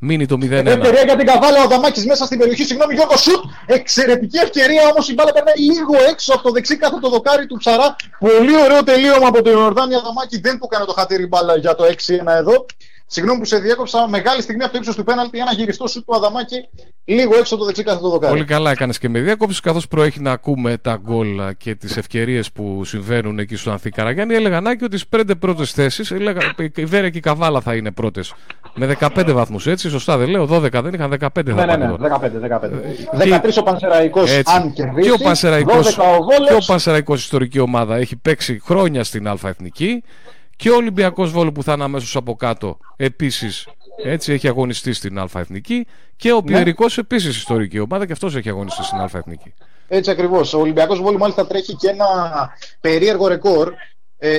Speaker 2: μείνει το 0-1.
Speaker 12: Ευκαιρία για την καβάλα ο Δαμάκης μέσα στην περιοχή. Συγγνώμη Γιώργο Σουτ. Εξαιρετική ευκαιρία όμως η μπάλα περνάει λίγο έξω από το δεξί κάθετο δοκάρι του Ψαρά. Πολύ ωραίο τελείωμα από τον Ιορδάνια Δαμάκη. Δεν του έκανε το χατήρι μπάλα για το 6-1 εδώ. Συγγνώμη που σε διέκοψα. Μεγάλη στιγμή από το ύψος του πέναλτι. Ένα γυριστό σου του Αδαμάκη λίγο έξω από το δεξί κάθετο δοκάρι.
Speaker 2: Πολύ καλά έκανες και με διέκοψη καθώς προέχει να ακούμε τα γκολ και τις ευκαιρίες που συμβαίνουν εκεί στο Ανθή Καραγιάννη. Έλεγα να και ότι στι πέντε πρώτες θέσεις η Βέρεια και η Καβάλα θα είναι πρώτες. Με 15 βαθμούς, έτσι, σωστά δεν λέω. 12 δεν είχαν 15
Speaker 12: ναι, ναι, ναι, 15, 15. 13 ο Πανσεραϊκός, αν κερδίσει. Και
Speaker 2: ο Πανσεραϊκό ιστορική ομάδα έχει παίξει χρόνια στην Α Εθνική. Και ο Ολυμπιακός Βόλου που θα είναι αμέσως από κάτω επίσης έτσι έχει αγωνιστεί στην Α Εθνική. Και ο ναι. Πιερικός επίσης ιστορική ομάδα και αυτός έχει αγωνιστεί στην Α Εθνική.
Speaker 12: Έτσι ακριβώς. Ο Ολυμπιακός Βόλου μάλιστα τρέχει και ένα περίεργο ρεκόρ ε,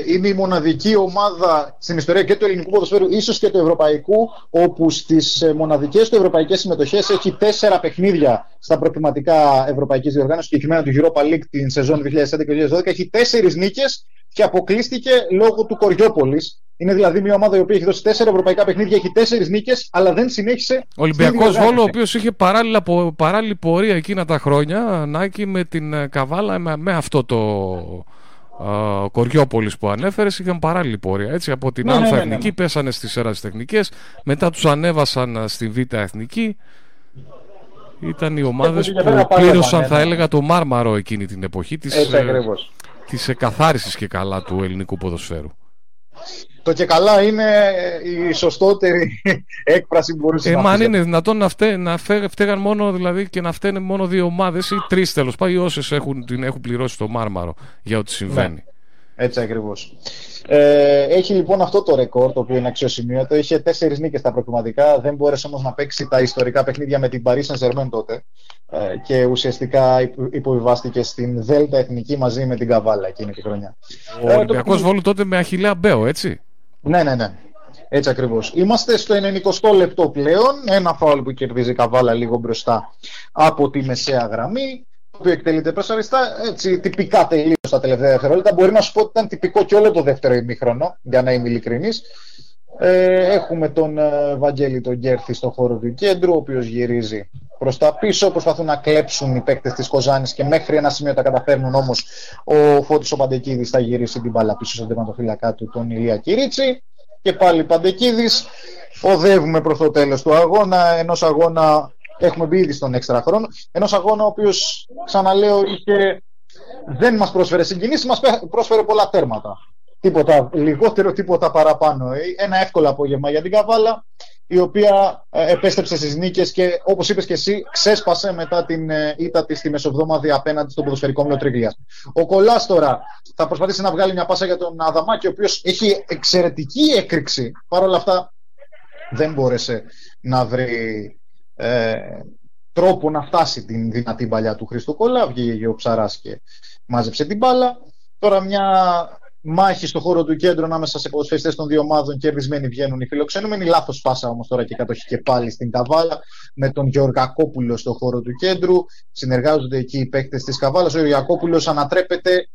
Speaker 12: είναι η μοναδική ομάδα στην ιστορία και του ελληνικού ποδοσφαίρου, ίσως και του ευρωπαϊκού, όπου στις ε, μοναδικές του ευρωπαϊκές συμμετοχές έχει τέσσερα παιχνίδια στα προκριματικά ευρωπαϊκής διοργάνωσης, συγκεκριμένα του Europa League την σεζόν 2011-2012, έχει τέσσερις νίκες και αποκλείστηκε λόγω του Κοριόπολης. Είναι δηλαδή μια ομάδα η οποία έχει δώσει τέσσερα ευρωπαϊκά παιχνίδια, έχει τέσσερις νίκες, αλλά δεν συνέχισε.
Speaker 2: Ολυμπιακός Βόλο, ο οποίος είχε παράλληλα, παράλληλη πορεία εκείνα τα χρόνια, Νάκη, με την ε, Καβάλα, με, με αυτό το uh, Κοριόπολης που ανέφερες είχαν παράλληλη πορεία έτσι από την ναι, Α ναι, ναι, ναι, Εθνική πέσανε στις τεχνικές μετά τους ανέβασαν ε, στη Β Εθνική. Ήταν οι ομάδες που πλήρωσαν θα έλεγα το μάρμαρο εκείνη την εποχή της, ε, της εκαθάρισης και καλά του ελληνικού ποδοσφαίρου
Speaker 12: το και καλά είναι η σωστότερη έκφραση που μπορούσε
Speaker 2: ε,
Speaker 12: να
Speaker 2: πει. αν είναι δυνατόν να, φταί, να φταίγαν μόνο δηλαδή και να φταίνε μόνο δύο ομάδες ή τρεις τέλος πάντων, όσες έχουν, έχουν πληρώσει το μάρμαρο για ό,τι συμβαίνει. Ναι.
Speaker 12: Έτσι ακριβώς. Ε, έχει λοιπόν αυτό το ρεκόρ, το οποίο είναι αξιοσημείωτο. Είχε τέσσερις νίκες στα προκριματικά. Δεν μπόρεσε όμως να παίξει τα ιστορικά παιχνίδια με την Paris Saint-Germain τότε. Ε, και ουσιαστικά υποβιβάστηκε στην Δέλτα Εθνική μαζί με την Καβάλα εκείνη τη χρονιά.
Speaker 2: Ο ε, Ολυμπιακός το... Βόλου τότε με Αχηλέα Μπέο, έτσι.
Speaker 12: Ναι, ναι, ναι. Έτσι ακριβώς. Είμαστε στο 90 λεπτό πλέον. Ένα φάουλ που κερδίζει η Καβάλα λίγο μπροστά από τη μεσαία γραμμή που εκτελείται προς αριστερά, έτσι τυπικά τελείως στα τελευταία δευτερόλεπτα. Μπορεί να σου πω ότι ήταν τυπικό και όλο το δεύτερο ημίχρονο, για να είμαι ειλικρινής. Ε, έχουμε τον ε, Βαγγέλη τον Γκέρθη στο χώρο του κέντρου, ο οποίος γυρίζει προς τα πίσω. Προσπαθούν να κλέψουν οι παίκτες της Κοζάνης και μέχρι ένα σημείο τα καταφέρνουν όμως. Ο Φώτης ο Παντεκίδης θα γυρίσει την μπάλα πίσω στον τερματοφύλακά του, τον Ηλία Κυρίτσι. Και πάλι Παντεκίδης. Οδεύουμε προς το τέλος του αγώνα, ενός αγώνα έχουμε μπει ήδη στον έξτρα χρόνο. Ενός αγώνα ο οποίος, ξαναλέω, είχε, δεν μας πρόσφερε συγκινήσεις, μας πρόσφερε πολλά τέρματα. Τίποτα λιγότερο, τίποτα παραπάνω. Ένα εύκολο απόγευμα για την Καβάλα, η οποία ε, επέστρεψε στις νίκες και όπως είπες και εσύ, ξέσπασε μετά την ε, ήττα της στη Μεσοβδόμαδη απέναντι στον ποδοσφαιρικό Μλωτρίγλια. Ο Κολάς τώρα θα προσπαθήσει να βγάλει μια πάσα για τον Αδαμάκη, ο οποίος έχει εξαιρετική έκρηξη. Παρ' όλα αυτά δεν μπόρεσε να βρει ε, τρόπο να φτάσει την δυνατή παλιά του Χρήστο Κολλά. Βγήκε ο Ψαράς και μάζεψε την μπάλα. Τώρα μια μάχη στο χώρο του κέντρου ανάμεσα σε ποδοσφαιριστές των δύο ομάδων κερδισμένοι βγαίνουν οι φιλοξενούμενοι. Λάθος πάσα όμως τώρα και κατοχή και πάλι στην Καβάλα με τον Γεωργακόπουλο στο χώρο του κέντρου. Συνεργάζονται εκεί οι παίκτες της Καβάλας. Ο Γεωργακόπουλος ανατρέπεται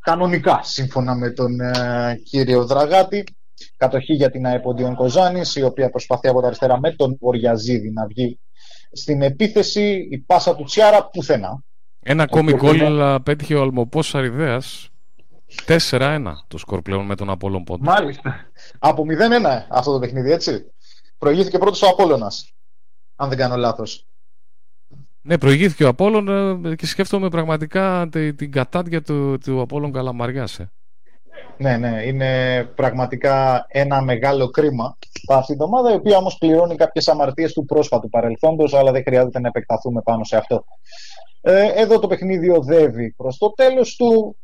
Speaker 12: κανονικά σύμφωνα με τον ε, κύριο Δραγάτη. Κατοχή για την ΑΕΠΟΝΤΙΟΝ Κοζάνης, η οποία προσπαθεί από τα αριστερά με τον Βοριαζίδη να βγει στην επίθεση. Η πάσα του Τσιάρα πουθενά.
Speaker 2: Ένα ακόμη γκολ πέτυχε ο Αλμοπός Αριδέας. 4-1 το σκορ πλέον με τον Απόλλων Πόντο.
Speaker 12: Μάλιστα. Από 0-1 αυτό το παιχνίδι, έτσι. Προηγήθηκε πρώτος ο Απόλλωνας. Αν δεν κάνω λάθος.
Speaker 2: Ναι, προηγήθηκε ο Απόλλων ε, και σκέφτομαι πραγματικά την κατάδια του, του Απόλλων Καλαμαριάς. Ε.
Speaker 12: Ναι, ναι, είναι πραγματικά ένα μεγάλο κρίμα αυτή την ομάδα, η οποία όμως πληρώνει κάποιες αμαρτίες του πρόσφατου παρελθόντος, αλλά δεν χρειάζεται να επεκταθούμε πάνω σε αυτό. Ε, εδώ το παιχνίδι οδεύει προς το τέλος του.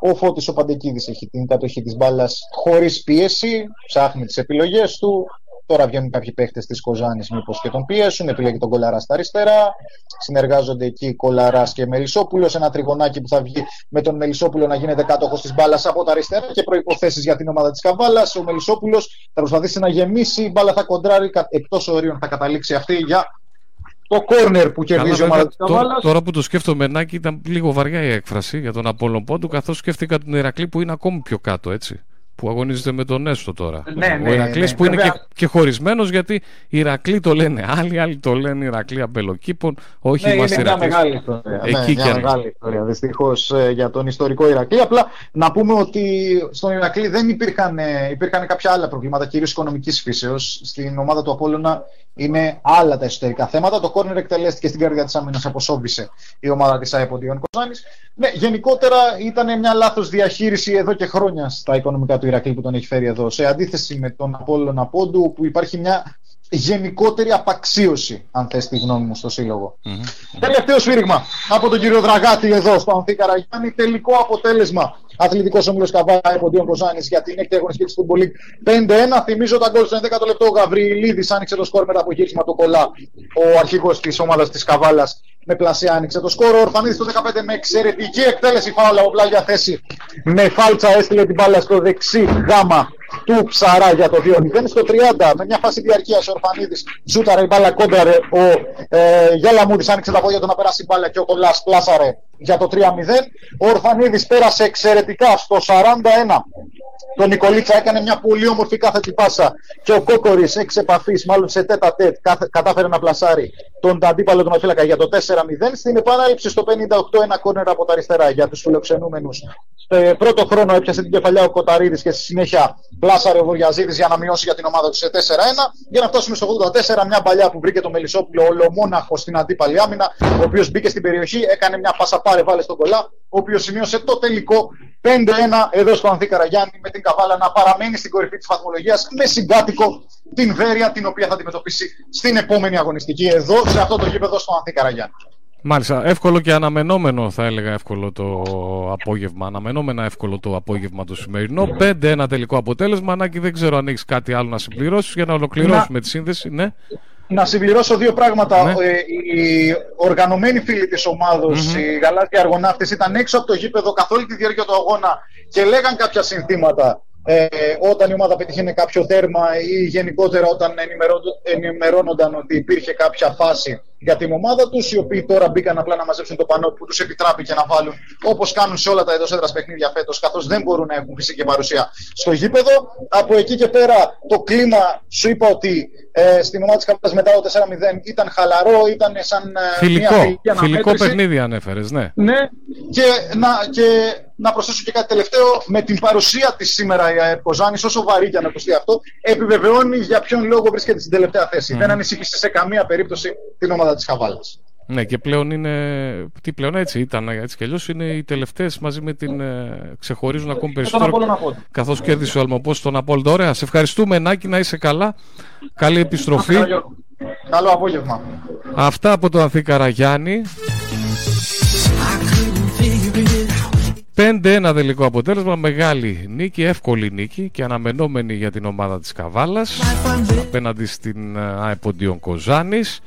Speaker 12: Ο Φώτης ο Παντεκίδης έχει την κατοχή της μπάλας χωρίς πίεση, ψάχνει τις επιλογές του, Τώρα βγαίνουν κάποιοι παίχτε της Κοζάνης, μήπως και τον πιέσουν. Επιλέγει τον Κολαρά στα αριστερά. Συνεργάζονται εκεί Κολαράς και Μελισσόπουλος. Ένα τριγωνάκι που θα βγει με τον Μελισσόπουλο να γίνεται κάτοχος της μπάλας από τα αριστερά και προποθέσει για την ομάδα της Καβάλας. Ο Μελισσόπουλος θα προσπαθήσει να γεμίσει. Η μπάλα θα κοντράρει εκτός ορίων. Θα καταλήξει αυτή για το κόρνερ που κερδίζει η ομάδα τη Καβάλα.
Speaker 2: Τώρα που το σκέφτομαι, Νάκη, ήταν λίγο βαριά η έκφραση για τον Απόλλων Πόντου, καθώς σκέφτηκα τον Ηρακλή που είναι ακόμη πιο κάτω, έτσι που αγωνίζεται με τον Έστω τώρα.
Speaker 12: Ναι, ναι,
Speaker 2: ο Ηρακλής
Speaker 12: ναι,
Speaker 2: ναι, που είναι και, και χωρισμένος γιατί Ηρακλή το λένε άλλοι, άλλοι το λένε Ηρακλή Αμπελοκήπων. Όχι,
Speaker 12: ναι, είμαστε είναι μια μεγάλη ιστορία. Εκεί ναι, μια μεγάλη ιστορία δυστυχώς ε, για τον ιστορικό Ηρακλή. Απλά να πούμε ότι στον Ηρακλή δεν υπήρχαν, ε, υπήρχαν κάποια άλλα προβλήματα, κυρίως οικονομικής φύσεως. Στην ομάδα του Απόλλωνα είναι άλλα τα εσωτερικά θέματα. Το κόρνερ εκτελέστηκε στην καρδιά της άμυνας, αποσόβησε η ομάδα της ΑΕΠ Κοζάνη. Ναι, γενικότερα ήταν μια λάθος διαχείριση εδώ και χρόνια στα οικονομικά του Ηρακλή που τον έχει φέρει εδώ. Σε αντίθεση με τον Απόλλωνα Πόντου, που υπάρχει μια γενικότερη απαξίωση, αν θες τη γνώμη μου, στο σύλλογο. Mm-hmm. Τελευταίο σφύριγμα από τον κύριο Δραγάτη εδώ στο Ανθή Καραγιάννη. Τελικό αποτέλεσμα. Αθλητικός όμιλος Καβάη Ποντίων Κοζάνης για την έκτη αγωνιστική της Football League 5-1. Θυμίζω τα γκολ στο 11ο λεπτό. Ο Γαβριλίδης άνοιξε το σκορ μετά από γύρισμα του Κολά. Ο αρχηγός της ομάδας της Καβάλας με πλασία άνοιξε το σκορ. Ο Ορφανίδης το 15 με εξαιρετική εκτέλεση φάουλα από πλάγια θέση Με φάλτσα έστειλε την μπάλα στο δεξί γάμα του Ψαρά για το 2-0. Στο 30 με μια φάση διαρκείας ο Ορφανίδης σούταρε η μπάλα κόνταρε. Ο ε, Γιάλαμουδης άνοιξε τα πόδια του να περάσει η μπάλα και ο Κολλάς πλάσαρε για το 3-0. Ο Ορφανίδης πέρασε εξαιρετικά στο 41 το Νικολίτσα έκανε μια πολύ όμορφη κάθετη πάσα και ο Κόκορης εξ επαφής, μάλλον σε τέτα τέτ, κατάφερε να πλασάρει τον αντίπαλο του Μαφύλακα για το 4-0. Στην επανάληψη στο 58 ένα κόρνερ από τα αριστερά για τους φιλοξενούμενους. Στο πρώτο χρόνο έπιασε την κεφαλιά ο Κοταρίδης και στη συνέχεια πλάσαρε ο Βουριαζίδη για να μειώσει για την ομάδα του σε 4-1. Για να φτάσουμε στο 84, μια παλιά που βρήκε το Μελισσόπουλο ολομόναχο στην αντίπαλη άμυνα, ο οποίος μπήκε στην περιοχή, έκανε μια πάσα πάρε βάλε στον κολά, ο οποίος σημείωσε το τελικό 5-1 εδώ στο Ανθή Καραγιάννη με την Καβάλα να παραμένει στην κορυφή της βαθμολογίας με συγκάτοικο την Βέρεια την οποία θα αντιμετωπίσει στην επόμενη αγωνιστική εδώ σε αυτό το γήπεδο στο Ανθή Καραγιάννη.
Speaker 2: Μάλιστα, εύκολο και αναμενόμενο θα έλεγα εύκολο το απόγευμα. Αναμενόμενα εύκολο το απόγευμα το σημερινό. 5-1 τελικό αποτέλεσμα. Ανάγκη δεν ξέρω αν έχεις κάτι άλλο να συμπληρώσεις για να ολοκληρώσουμε να... τη σύνδεση. Ναι.
Speaker 12: Να συμπληρώσω δύο πράγματα. Ναι. Ε, οι οργανωμένοι φίλοι της ομαδα mm-hmm. οι Γαλάτια Αργοναύτες, ήταν έξω από το γήπεδο καθ' όλη τη διάρκεια του αγώνα και λέγαν κάποια συνθήματα ε, όταν η ομάδα πετύχαινε κάποιο τέρμα ή γενικότερα όταν ενημερώνονταν ότι υπήρχε κάποια φάση για την ομάδα τους, οι οποίοι τώρα μπήκαν απλά να μαζέψουν το πανό που τους επιτράπηκε να βάλουν όπως κάνουν σε όλα τα εντός έδρας παιχνίδια φέτος, καθώς δεν μπορούν να έχουν φυσική παρουσία στο γήπεδο. Από εκεί και πέρα το κλίμα, σου είπα ότι ε, στην ομάδα της Καπιτά μετά το 4-0 ήταν χαλαρό, ήταν σαν.
Speaker 2: Ε, φιλικό, μια φιλικό παιχνίδι ανέφερες, ναι.
Speaker 12: Ναι, και να, και να προσθέσω και κάτι τελευταίο. Με την παρουσία της σήμερα η ΑΕΠ Κοζάνης, όσο βαρύ και να ακουστεί αυτό, επιβεβαιώνει για ποιον λόγο βρίσκεται στην τελευταία θέση. Mm. Δεν ανησύχησε σε καμία περίπτωση την ομάδα της Χαβάλας.
Speaker 2: Ναι, και πλέον είναι. Τι πλέον έτσι ήταν, έτσι κι αλλιώς είναι οι τελευταίες μαζί με την. Ε, ξεχωρίζουν ακόμη περισσότερο. Καθώς κέρδισε ο Αλμοπός στον Απόλυτο. Ωραία, σε ευχαριστούμε, Νάκη, να είσαι καλά. Καλή επιστροφή.
Speaker 12: Καλό απόγευμα.
Speaker 2: Αυτά από τον Ανθή Καραγιάννη. 5-1 τελικό αποτέλεσμα, μεγάλη νίκη, εύκολη νίκη και αναμενόμενη για την ομάδα της Καβάλας απέναντι στην ε, ΑΕΠΟΝΤΙΟΝ Κοζάνης.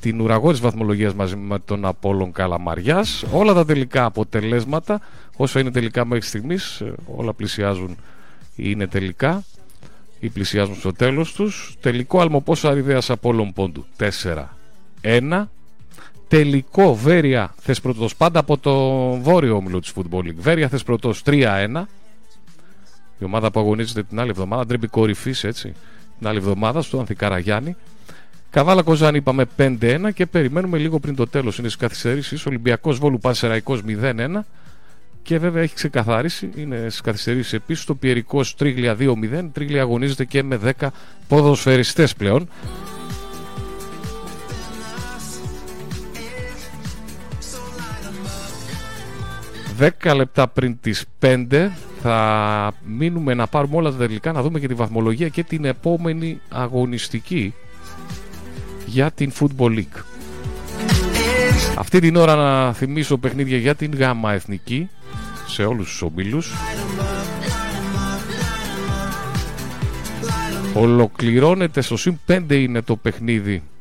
Speaker 2: Την ουραγό της βαθμολογίας μαζί με τον Απόλλων Καλαμαριάς. Όλα τα τελικά αποτελέσματα όσο είναι τελικά μέχρι στιγμής ε, όλα πλησιάζουν είναι τελικά ή πλησιάζουν στο τέλος τους. Τελικό αλμοπός Αριδέας Απόλλων Πόντου; 4-1 τελικό Βέρεια Θεσπρωτός πάντα από το βόρειο όμιλο της Football League. Βέρεια Θεσπρωτός 3-1 η ομάδα που αγωνίζεται την άλλη εβδομάδα ντρέμπει κορυφής έτσι. Την άλλη εβδομάδα στο Ανθικαραγιάννη Καβάλα Κοζάνη είπαμε 5-1 και περιμένουμε λίγο πριν το τέλος είναι στις καθυστερήσεις. Ολυμπιακός Βόλου Πασεραϊκός 0-1 και βέβαια έχει ξεκαθαρίσει, είναι στις καθυστερήσεις επίσης το Πιερικός Τρίγλια 2-0 Τρίγλια αγωνίζεται και με 10 ποδοσφαιριστές πλέον 10 λεπτά πριν τις 5 θα μείνουμε να πάρουμε όλα τα τελικά να δούμε και τη βαθμολογία και την επόμενη αγωνιστική για την Football League. Αυτή την ώρα να θυμίσω παιχνίδια για την ΓΑΜΑ Εθνική σε όλους τους ομίλους. Ολοκληρώνεται στο ΣΥΜ 5 είναι το παιχνίδι ε,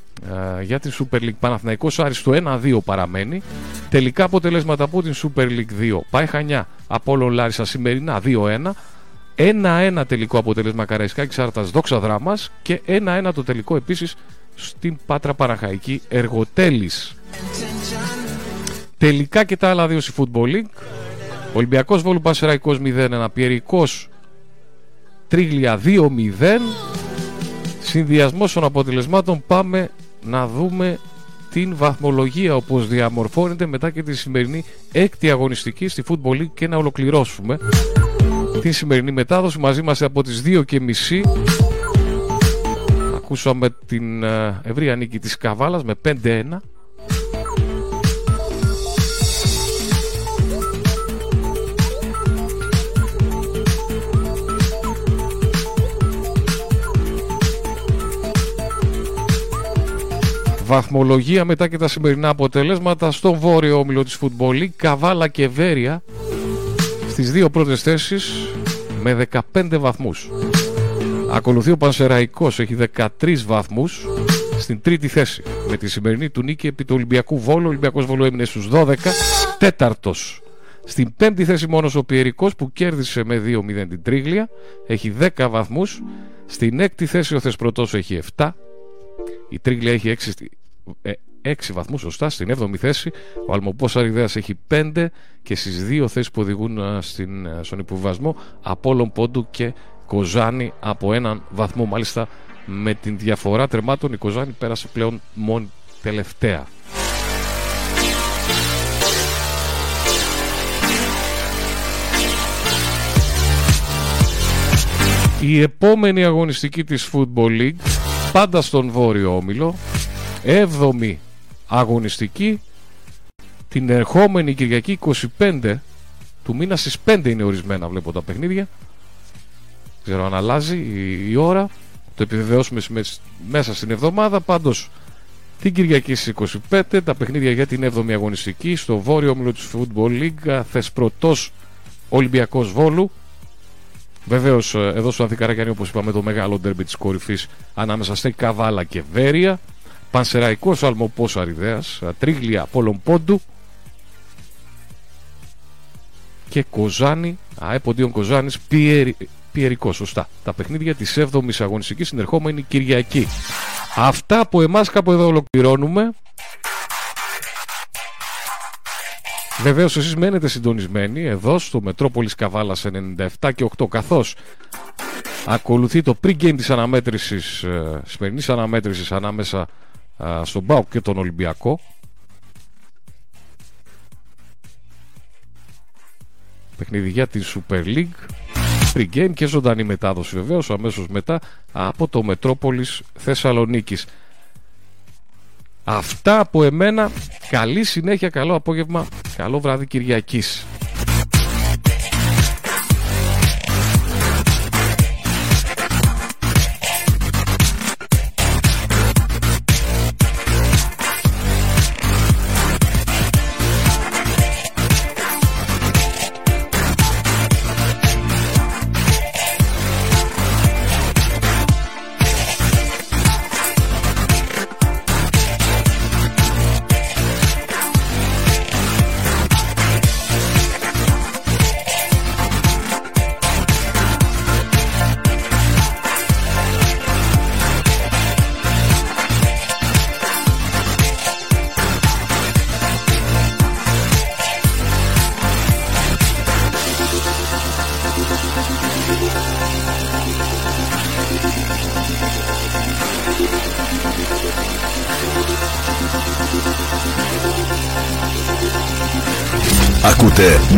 Speaker 2: για την Super League Παναθηναϊκός Άρης το 1-2 παραμένει. Τελικά αποτελέσματα από την Super League 2 πάει Χανιά Απόλλων Λάρισα σημερινά 2-1 1-1 τελικό αποτέλεσμα Καραϊσκάκης Σάρτας Δόξα Δράμας και 1-1 το τελικό επίσης στην Πάτρα Παραχαϊκή Εργοτέλης. Τελικά και τα άλλα δύο στη Football League. Ολυμπιακός Βόλου Πασεραϊκός 0-1 Πιερικός Τρίγλια 2-0 Συνδυασμός των αποτελεσμάτων πάμε να δούμε την βαθμολογία όπως διαμορφώνεται μετά και τη σημερινή έκτη αγωνιστική στη Football League και να ολοκληρώσουμε την σημερινή μετάδοση μαζί μας από τις 2.30 ακούσαμε την ε, ευρία νίκη της Καβάλας με 5-1 Βαθμολογία μετά και τα σημερινά αποτελέσματα στον βόρειο όμιλο της Φουτμπολή Καβάλα και Βέρεια στις δύο πρώτες θέσεις με 15 βαθμούς. Ακολουθεί ο Πανσεραϊκός, έχει 13 βαθμούς στην τρίτη θέση με τη σημερινή του νίκη επί του Ολυμπιακού Βόλου. Ο Ολυμπιακός Βόλου έμεινε στους 12, τέταρτος Στην πέμπτη θέση μόνος ο Πιερικός που κέρδισε με 2-0 την Τρίγλια. Έχει 10 βαθμούς. Στην έκτη θέση ο Θεσπρωτός έχει 7. Η Τρίγλια έχει 6, ε, 6 βαθμούς σωστά. Στην 7η θέση ο Αλμοπός Αριδέας έχει 5 και στις δύο θέσεις που οδηγούν στην, στον υποβασμό Απόλλων Πόντου και Κοζάνη από έναν βαθμό. Μάλιστα με την διαφορά τερμάτων η Κοζάνη πέρασε πλέον μόνη τελευταία. Η επόμενη αγωνιστική της Football League πάντα στον Βόρειο Όμιλο 7η αγωνιστική την ερχόμενη Κυριακή 25 του μήνα στις 5 είναι ορισμένα βλέπω τα παιχνίδια. Ξέρω αν αλλάζει η, ώρα. Το επιβεβαιώσουμε μέσα στην εβδομάδα. Πάντως την Κυριακή στις 25 τα παιχνίδια για την 7η αγωνιστική στο βόρειο όμιλο της Football League θεσπρωτός Ολυμπιακός Βόλου Βεβαίως, ε, εδώ στο Ανθικαρακιάνι, όπως είπαμε, το μεγάλο ντέρμπι της κορυφής ανάμεσα στη Καβάλα και Βέρεια. Πανσεραϊκός Αλμοπός Αριδέας. Τρίγλια Πόλων Πόντου. Και Κοζάνη, αέποντιον Κοζάνης, πιερι, πιερικό. Σωστά. Τα παιχνίδια της 7η αγωνιστικής συνερχόμενη Κυριακή. Αυτά από εμάς κάπου εδώ ολοκληρώνουμε. Βεβαίως, εσείς μένετε συντονισμένοι εδώ στο Μετρόπολης Καβάλας 97 και 8, καθώς ακολουθεί το pre-game της αναμέτρησης, ε, σημερινής αναμέτρησης ανάμεσα στον Μπάουκ και τον Ολυμπιακό. Παιχνίδι για τη Super League. Pre-game και ζωντανή μετάδοση βεβαίως αμέσως μετά από το Μετρόπολης Θεσσαλονίκης. Αυτά από εμένα. Καλή συνέχεια, καλό απόγευμα, καλό βράδυ Κυριακής.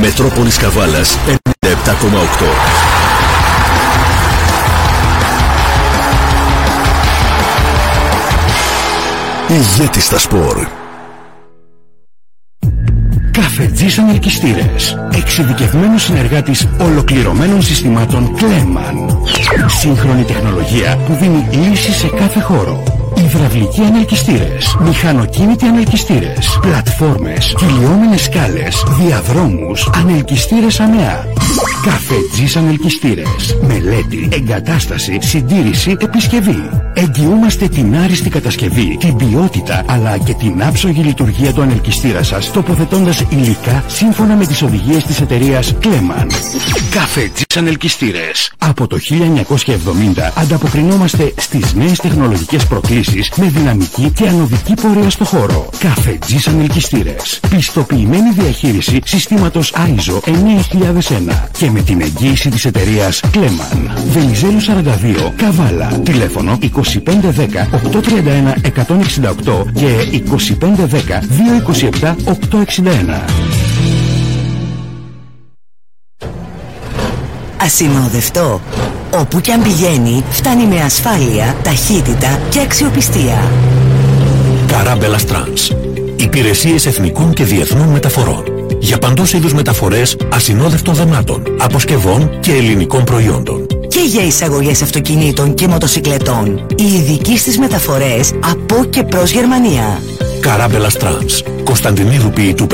Speaker 1: Μετρόπολης Καβάλας 97,8 Ηγέτη στα σπορ.
Speaker 9: Καφετζής Ανελκυστήρες Εξειδικευμένος συνεργάτης ολοκληρωμένων συστημάτων Κλέμαν Σύγχρονη τεχνολογία που δίνει λύση σε κάθε χώρο Υδραυλικοί ανελκυστήρες, μηχανοκίνητοι ανελκυστήρες, πλατφόρμες, κυλιόμενες σκάλες, διαδρόμους, ανελκυστήρες αμαία. Καφετζής ανελκυστήρες. Μελέτη, εγκατάσταση, συντήρηση, επισκευή. Εγγυούμαστε την άριστη κατασκευή, την ποιότητα αλλά και την άψογη λειτουργία του ανελκυστήρα σας τοποθετώντας υλικά σύμφωνα με τις οδηγίες της εταιρείας Κλέμαν. Καφετζής ανελκυστήρες. Από το 1970 ανταποκρινόμαστε στις νέες τεχνολογικές προκλήσεις με δυναμική και ανωδική πορεία στο χώρο. Καφετζής ανελκυστήρες. Πιστοποιημένη διαχείριση συστήματος ISO 9001 και με την εγγύηση της εταιρείας Κλέμαν. Βενιζέλου 42, Καβάλα. Τηλέφωνο 2510 831 168 και 2510 227 861.
Speaker 8: Ασυνόδευτο. Όπου κι αν πηγαίνει, φτάνει με ασφάλεια, ταχύτητα και αξιοπιστία.
Speaker 15: Καράμπελα Τρανς. Υπηρεσίες εθνικών και διεθνών μεταφορών. Για παντός είδους μεταφορές ασυνόδευτων δεμάτων, αποσκευών και ελληνικών προϊόντων.
Speaker 8: Και για εισαγωγές αυτοκινήτων και μοτοσυκλετών. Οι ειδικοί στις μεταφορές από και προς Γερμανία.
Speaker 15: Καράμπελα Τρανς. Κωνσταντινίδου Ποιητού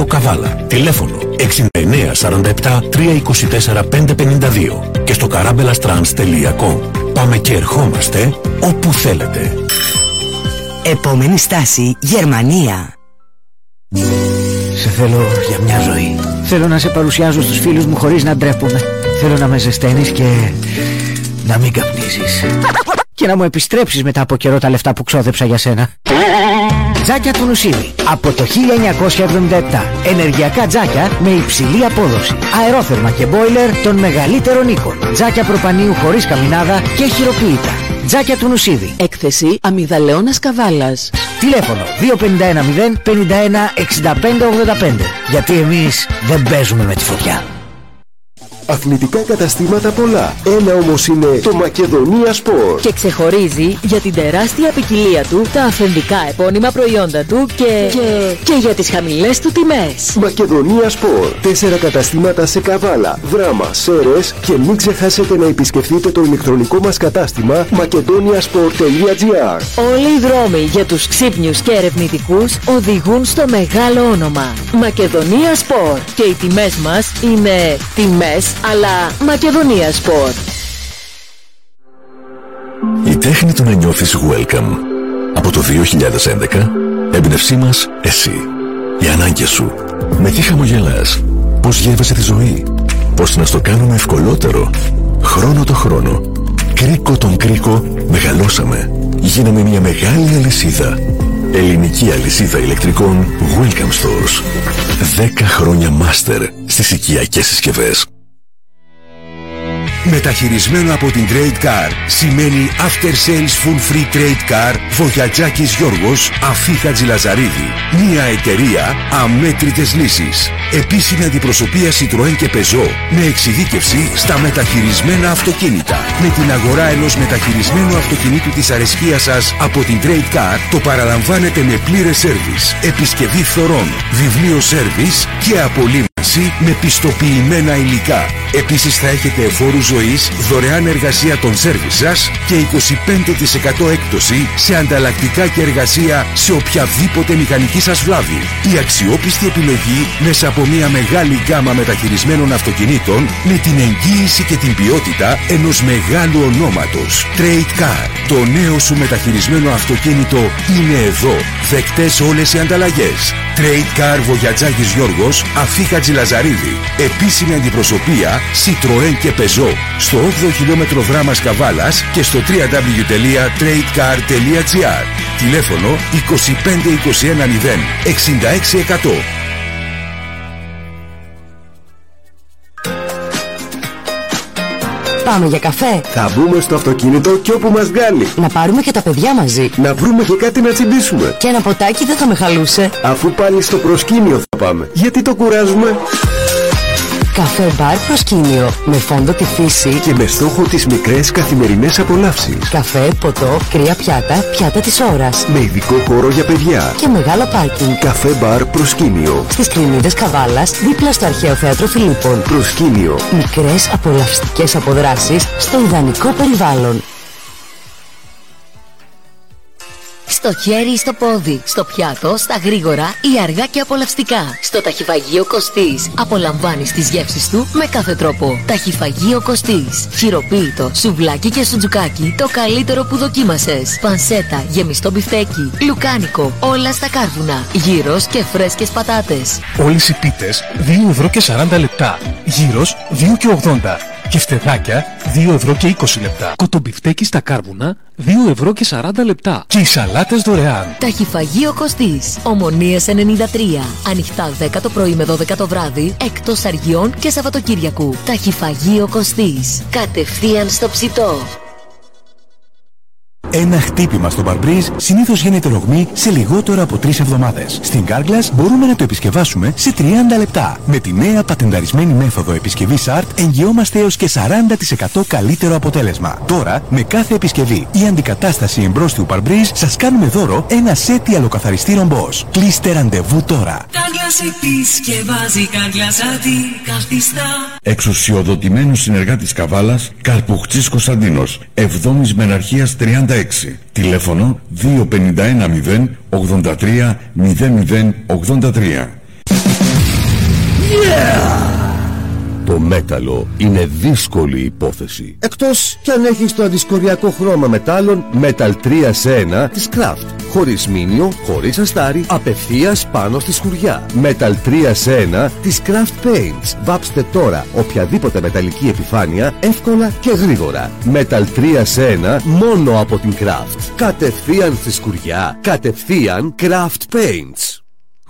Speaker 15: 52 Καβάλα. Τηλέφωνο 69 47 324 552 και στο καράμπελαστρans.com. Πάμε και ερχόμαστε όπου θέλετε.
Speaker 8: Επόμενη στάση Γερμανία.
Speaker 11: Σε θέλω για μια ζωή. Θέλω να σε παρουσιάζω στους φίλους μου χωρίς να ντρέπομαι. Θέλω να με ζεσταίνεις και να μην καπνίζεις. Και να μου επιστρέψεις μετά από καιρό τα λεφτά που ξόδεψα για σένα. Τζάκια του Νουσίδη. Από το 1977. Ενεργειακά τζάκια με υψηλή απόδοση. Αερόθερμα και μπόιλερ των μεγαλύτερων οίκων. Τζάκια προπανίου χωρίς καμινάδα και χειροποίητα. Τζάκια του Νουσίδη.
Speaker 4: Έκθεση αμυγδαλαιώνας καβάλας.
Speaker 11: Τηλέφωνο 2510 51 65 85. Γιατί εμείς δεν παίζουμε με τη φωτιά.
Speaker 5: Αθλητικά καταστήματα πολλά. Ένα όμως είναι το Μακεδονία Sport.
Speaker 4: Και ξεχωρίζει για την τεράστια ποικιλία του, τα αυθεντικά επώνυμα προϊόντα του και... και, και για τις χαμηλές του τιμές.
Speaker 5: Μακεδονία Sport. Τέσσερα καταστήματα σε Καβάλα, Δράμα, Σέρες και μην ξεχάσετε να επισκεφτείτε το ηλεκτρονικό μας κατάστημα macedoniasport.gr
Speaker 4: Όλοι οι δρόμοι για τους ξύπνιους και ερευνητικούς οδηγούν στο μεγάλο όνομα. Μακεδονία Sport. Και οι τιμές μας είναι τιμές αλλά Μακεδονία Σπορ.
Speaker 1: Η τέχνη του να νιώθεις welcome. Από το 2011, έμπνευσή μας εσύ. Οι ανάγκες σου. Με τι χαμογελάς. Πώς γεύεσαι τη ζωή. Πώς να στο κάνουμε ευκολότερο. Χρόνο το χρόνο. Κρίκο τον κρίκο μεγαλώσαμε. Γίναμε μια μεγάλη αλυσίδα. Ελληνική αλυσίδα ηλεκτρικών Welcome Stores. 10 χρόνια μάστερ στις οικιακές συσκευές.
Speaker 5: Μεταχειρισμένο από την Trade Car σημαίνει After Sales Full Free Trade Car Βογιατζάκης Γιώργος Αφή Χατζηλαζαρίδη. Μια εταιρεία αμέτρητες λύσεις. Επίσημη αντιπροσωπεία Citroën και Peugeot με εξειδίκευση στα μεταχειρισμένα αυτοκίνητα. Με την αγορά ενός μεταχειρισμένου αυτοκινήτου της αρεσκίας σας από την Trade Car το παραλαμβάνετε με πλήρες σέρβις, επισκευή φθορών, βιβλίο σέρβις και απολύμματα με πιστοποιημένα υλικά. Επίσης θα έχετε εφόρους ζωής, δωρεάν εργασία των σέρβις σας και 25% έκπτωση σε ανταλλακτικά και εργασία σε οποιαδήποτε μηχανική σας βλάβη. Η αξιόπιστη επιλογή μέσα από μια μεγάλη γκάμα μεταχειρισμένων αυτοκινήτων με την εγγύηση και την ποιότητα ενός μεγάλου ονόματος. Trade Car. Το νέο σου μεταχειρισμένο αυτοκίνητο είναι εδώ. Δεκτές όλες οι ανταλλαγές. Trade Car Βογιατζάκης Γιώργος, Αφή Χατζηλαζαρίδη. Επίσημη αντιπροσωπεία Citroën και Peugeot στο 8ο χιλιόμετρο δράμας Καβάλας και στο www.tradecar.gr Τηλέφωνο 25210 66%.
Speaker 4: Πάμε για καφέ.
Speaker 5: Θα μπούμε στο αυτοκίνητο και όπου μας βγάλει.
Speaker 4: Να πάρουμε και τα παιδιά μαζί.
Speaker 5: Να βρούμε και κάτι να τσιμπήσουμε.
Speaker 4: Και ένα ποτάκι δεν θα με χαλούσε.
Speaker 5: Αφού πάλι στο προσκήνιο θα πάμε. Γιατί το κουράζουμε;
Speaker 4: Καφέ μπαρ προσκήνιο. Με φόντο τη φύση.
Speaker 5: Και με στόχο τις μικρές καθημερινές απολαύσεις.
Speaker 4: Καφέ, ποτό, κρύα πιάτα, πιάτα της ώρας.
Speaker 5: Με ειδικό χώρο για παιδιά.
Speaker 4: Και μεγάλο πάρκινγκ.
Speaker 5: Καφέ μπαρ προσκήνιο.
Speaker 4: Στις κλινίδες Καβάλας, δίπλα στο αρχαίο θέατρο Φιλίππων.
Speaker 5: Προσκήνιο.
Speaker 4: Μικρές απολαυστικές αποδράσεις στο ιδανικό περιβάλλον. Στο χέρι ή στο πόδι, στο πιάτο, στα γρήγορα ή αργά και απολαυστικά. Στο ταχυφαγείο Κωστής. Απολαμβάνεις τις γεύσεις του με κάθε τρόπο. Ταχυφαγείο Κωστής. Χειροποίητο, σουβλάκι και σουτζουκάκι, το καλύτερο που δοκίμασες. Πανσέτα, γεμιστό μπιφτέκι, λουκάνικο, όλα στα κάρβουνα. Γύρος και φρέσκες πατάτες.
Speaker 13: Όλες οι πίτες 2 ευρώ και 40 λεπτά. Γύρος 2 και 80. Και φτεδάκια 2 ευρώ και 20 λεπτά. Κοτομπιφτέκι στα κάρβουνα 2 ευρώ και 40 λεπτά. Και οι σαλάτες δωρεάν.
Speaker 4: Ταχυφαγείο Κωστής. Ομονίας 93. Ανοιχτά 10 το πρωί με 12 το βράδυ, εκτός Αργιών και Σαββατοκύριακου. Ταχυφαγείο Κωστής. Κατευθείαν στο ψητό.
Speaker 9: Ένα χτύπημα στο μπαρμπρίζ συνήθως γίνεται ρογμή σε λιγότερο από 3 εβδομάδες. Στην Carglass μπορούμε να το επισκευάσουμε σε 30 λεπτά. Με τη νέα πατενταρισμένη μέθοδο επισκευής ART εγγυόμαστε έως και 40% καλύτερο αποτέλεσμα. Τώρα, με κάθε επισκευή ή αντικατάσταση εμπρόστιου μπαρμπρίζ, σας κάνουμε δώρο ένα σέτι αλοκαθαριστήρων Bosch. Κλείστε ραντεβού τώρα.
Speaker 6: Carglass επισκευάζει, Carglass αντικαθιστά.
Speaker 7: Εξουσιοδοτημένος συνεργάτης Καβάλας, Καρπουχτή Κωνσταντίνο, 7η Μεναρχίας 30 66. Τηλέφωνο 2510 83 0083.
Speaker 19: Yeah!
Speaker 14: Το μέταλλο είναι δύσκολη υπόθεση. Εκτός κι αν έχεις το αντισκοριακό χρώμα μετάλλων Metal 3 σε 1 της Craft. Χωρίς μήνυο, χωρίς αστάρι, απευθείας πάνω στη σκουριά. Metal 3 σε 1 της Craft Paints. Βάψτε τώρα οποιαδήποτε μεταλλική επιφάνεια εύκολα και γρήγορα. Metal 3 σε 1 μόνο από την Craft. Κατευθείαν στη σκουριά, κατευθείαν Craft Paints.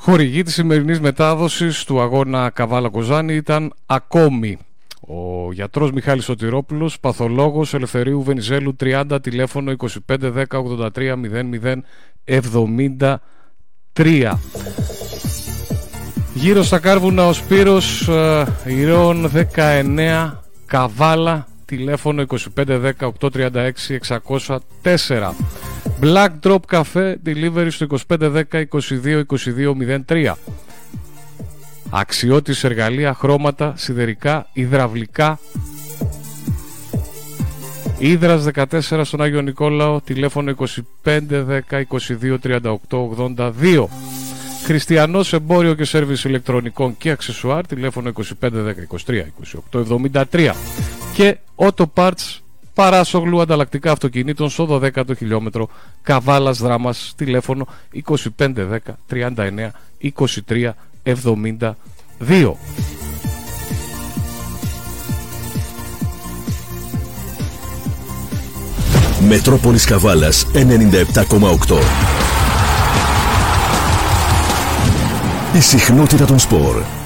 Speaker 2: Χορηγή της σημερινής μετάδοσης του αγώνα Καβάλα Κοζάνη ήταν ακόμη ο γιατρός Μιχάλης Σωτηρόπουλος, παθολόγος Ελευθερίου Βενιζέλου 30, τηλέφωνο 25 10 83 00 73. Γύρω στα κάρβουνα ο Σπύρος ε, Ηρών 19 Καβάλα τηλέφωνο 25 10 836 604 Black Drop Cafe delivery στο 25 10 22 22 03 Αξιότης εργαλεία, χρώματα, σιδερικά, υδραυλικά. Ήδρας 14 στον Άγιο Νικόλαο, τηλέφωνο 25 10 22 38 82 Χριστιανός εμπόριο και σέρβις ηλεκτρονικών και αξεσουάρ, τηλέφωνο 25 10 23 28 73 και Auto Parts παράσογλου ανταλλακτικά αυτοκινήτων στο 12ο χιλιόμετρο. Καβάλας Δράμας τηλέφωνο 25 10 39 23 72
Speaker 1: Μετρόπολης Καβάλας 97,8 Η συχνότητα των σπορ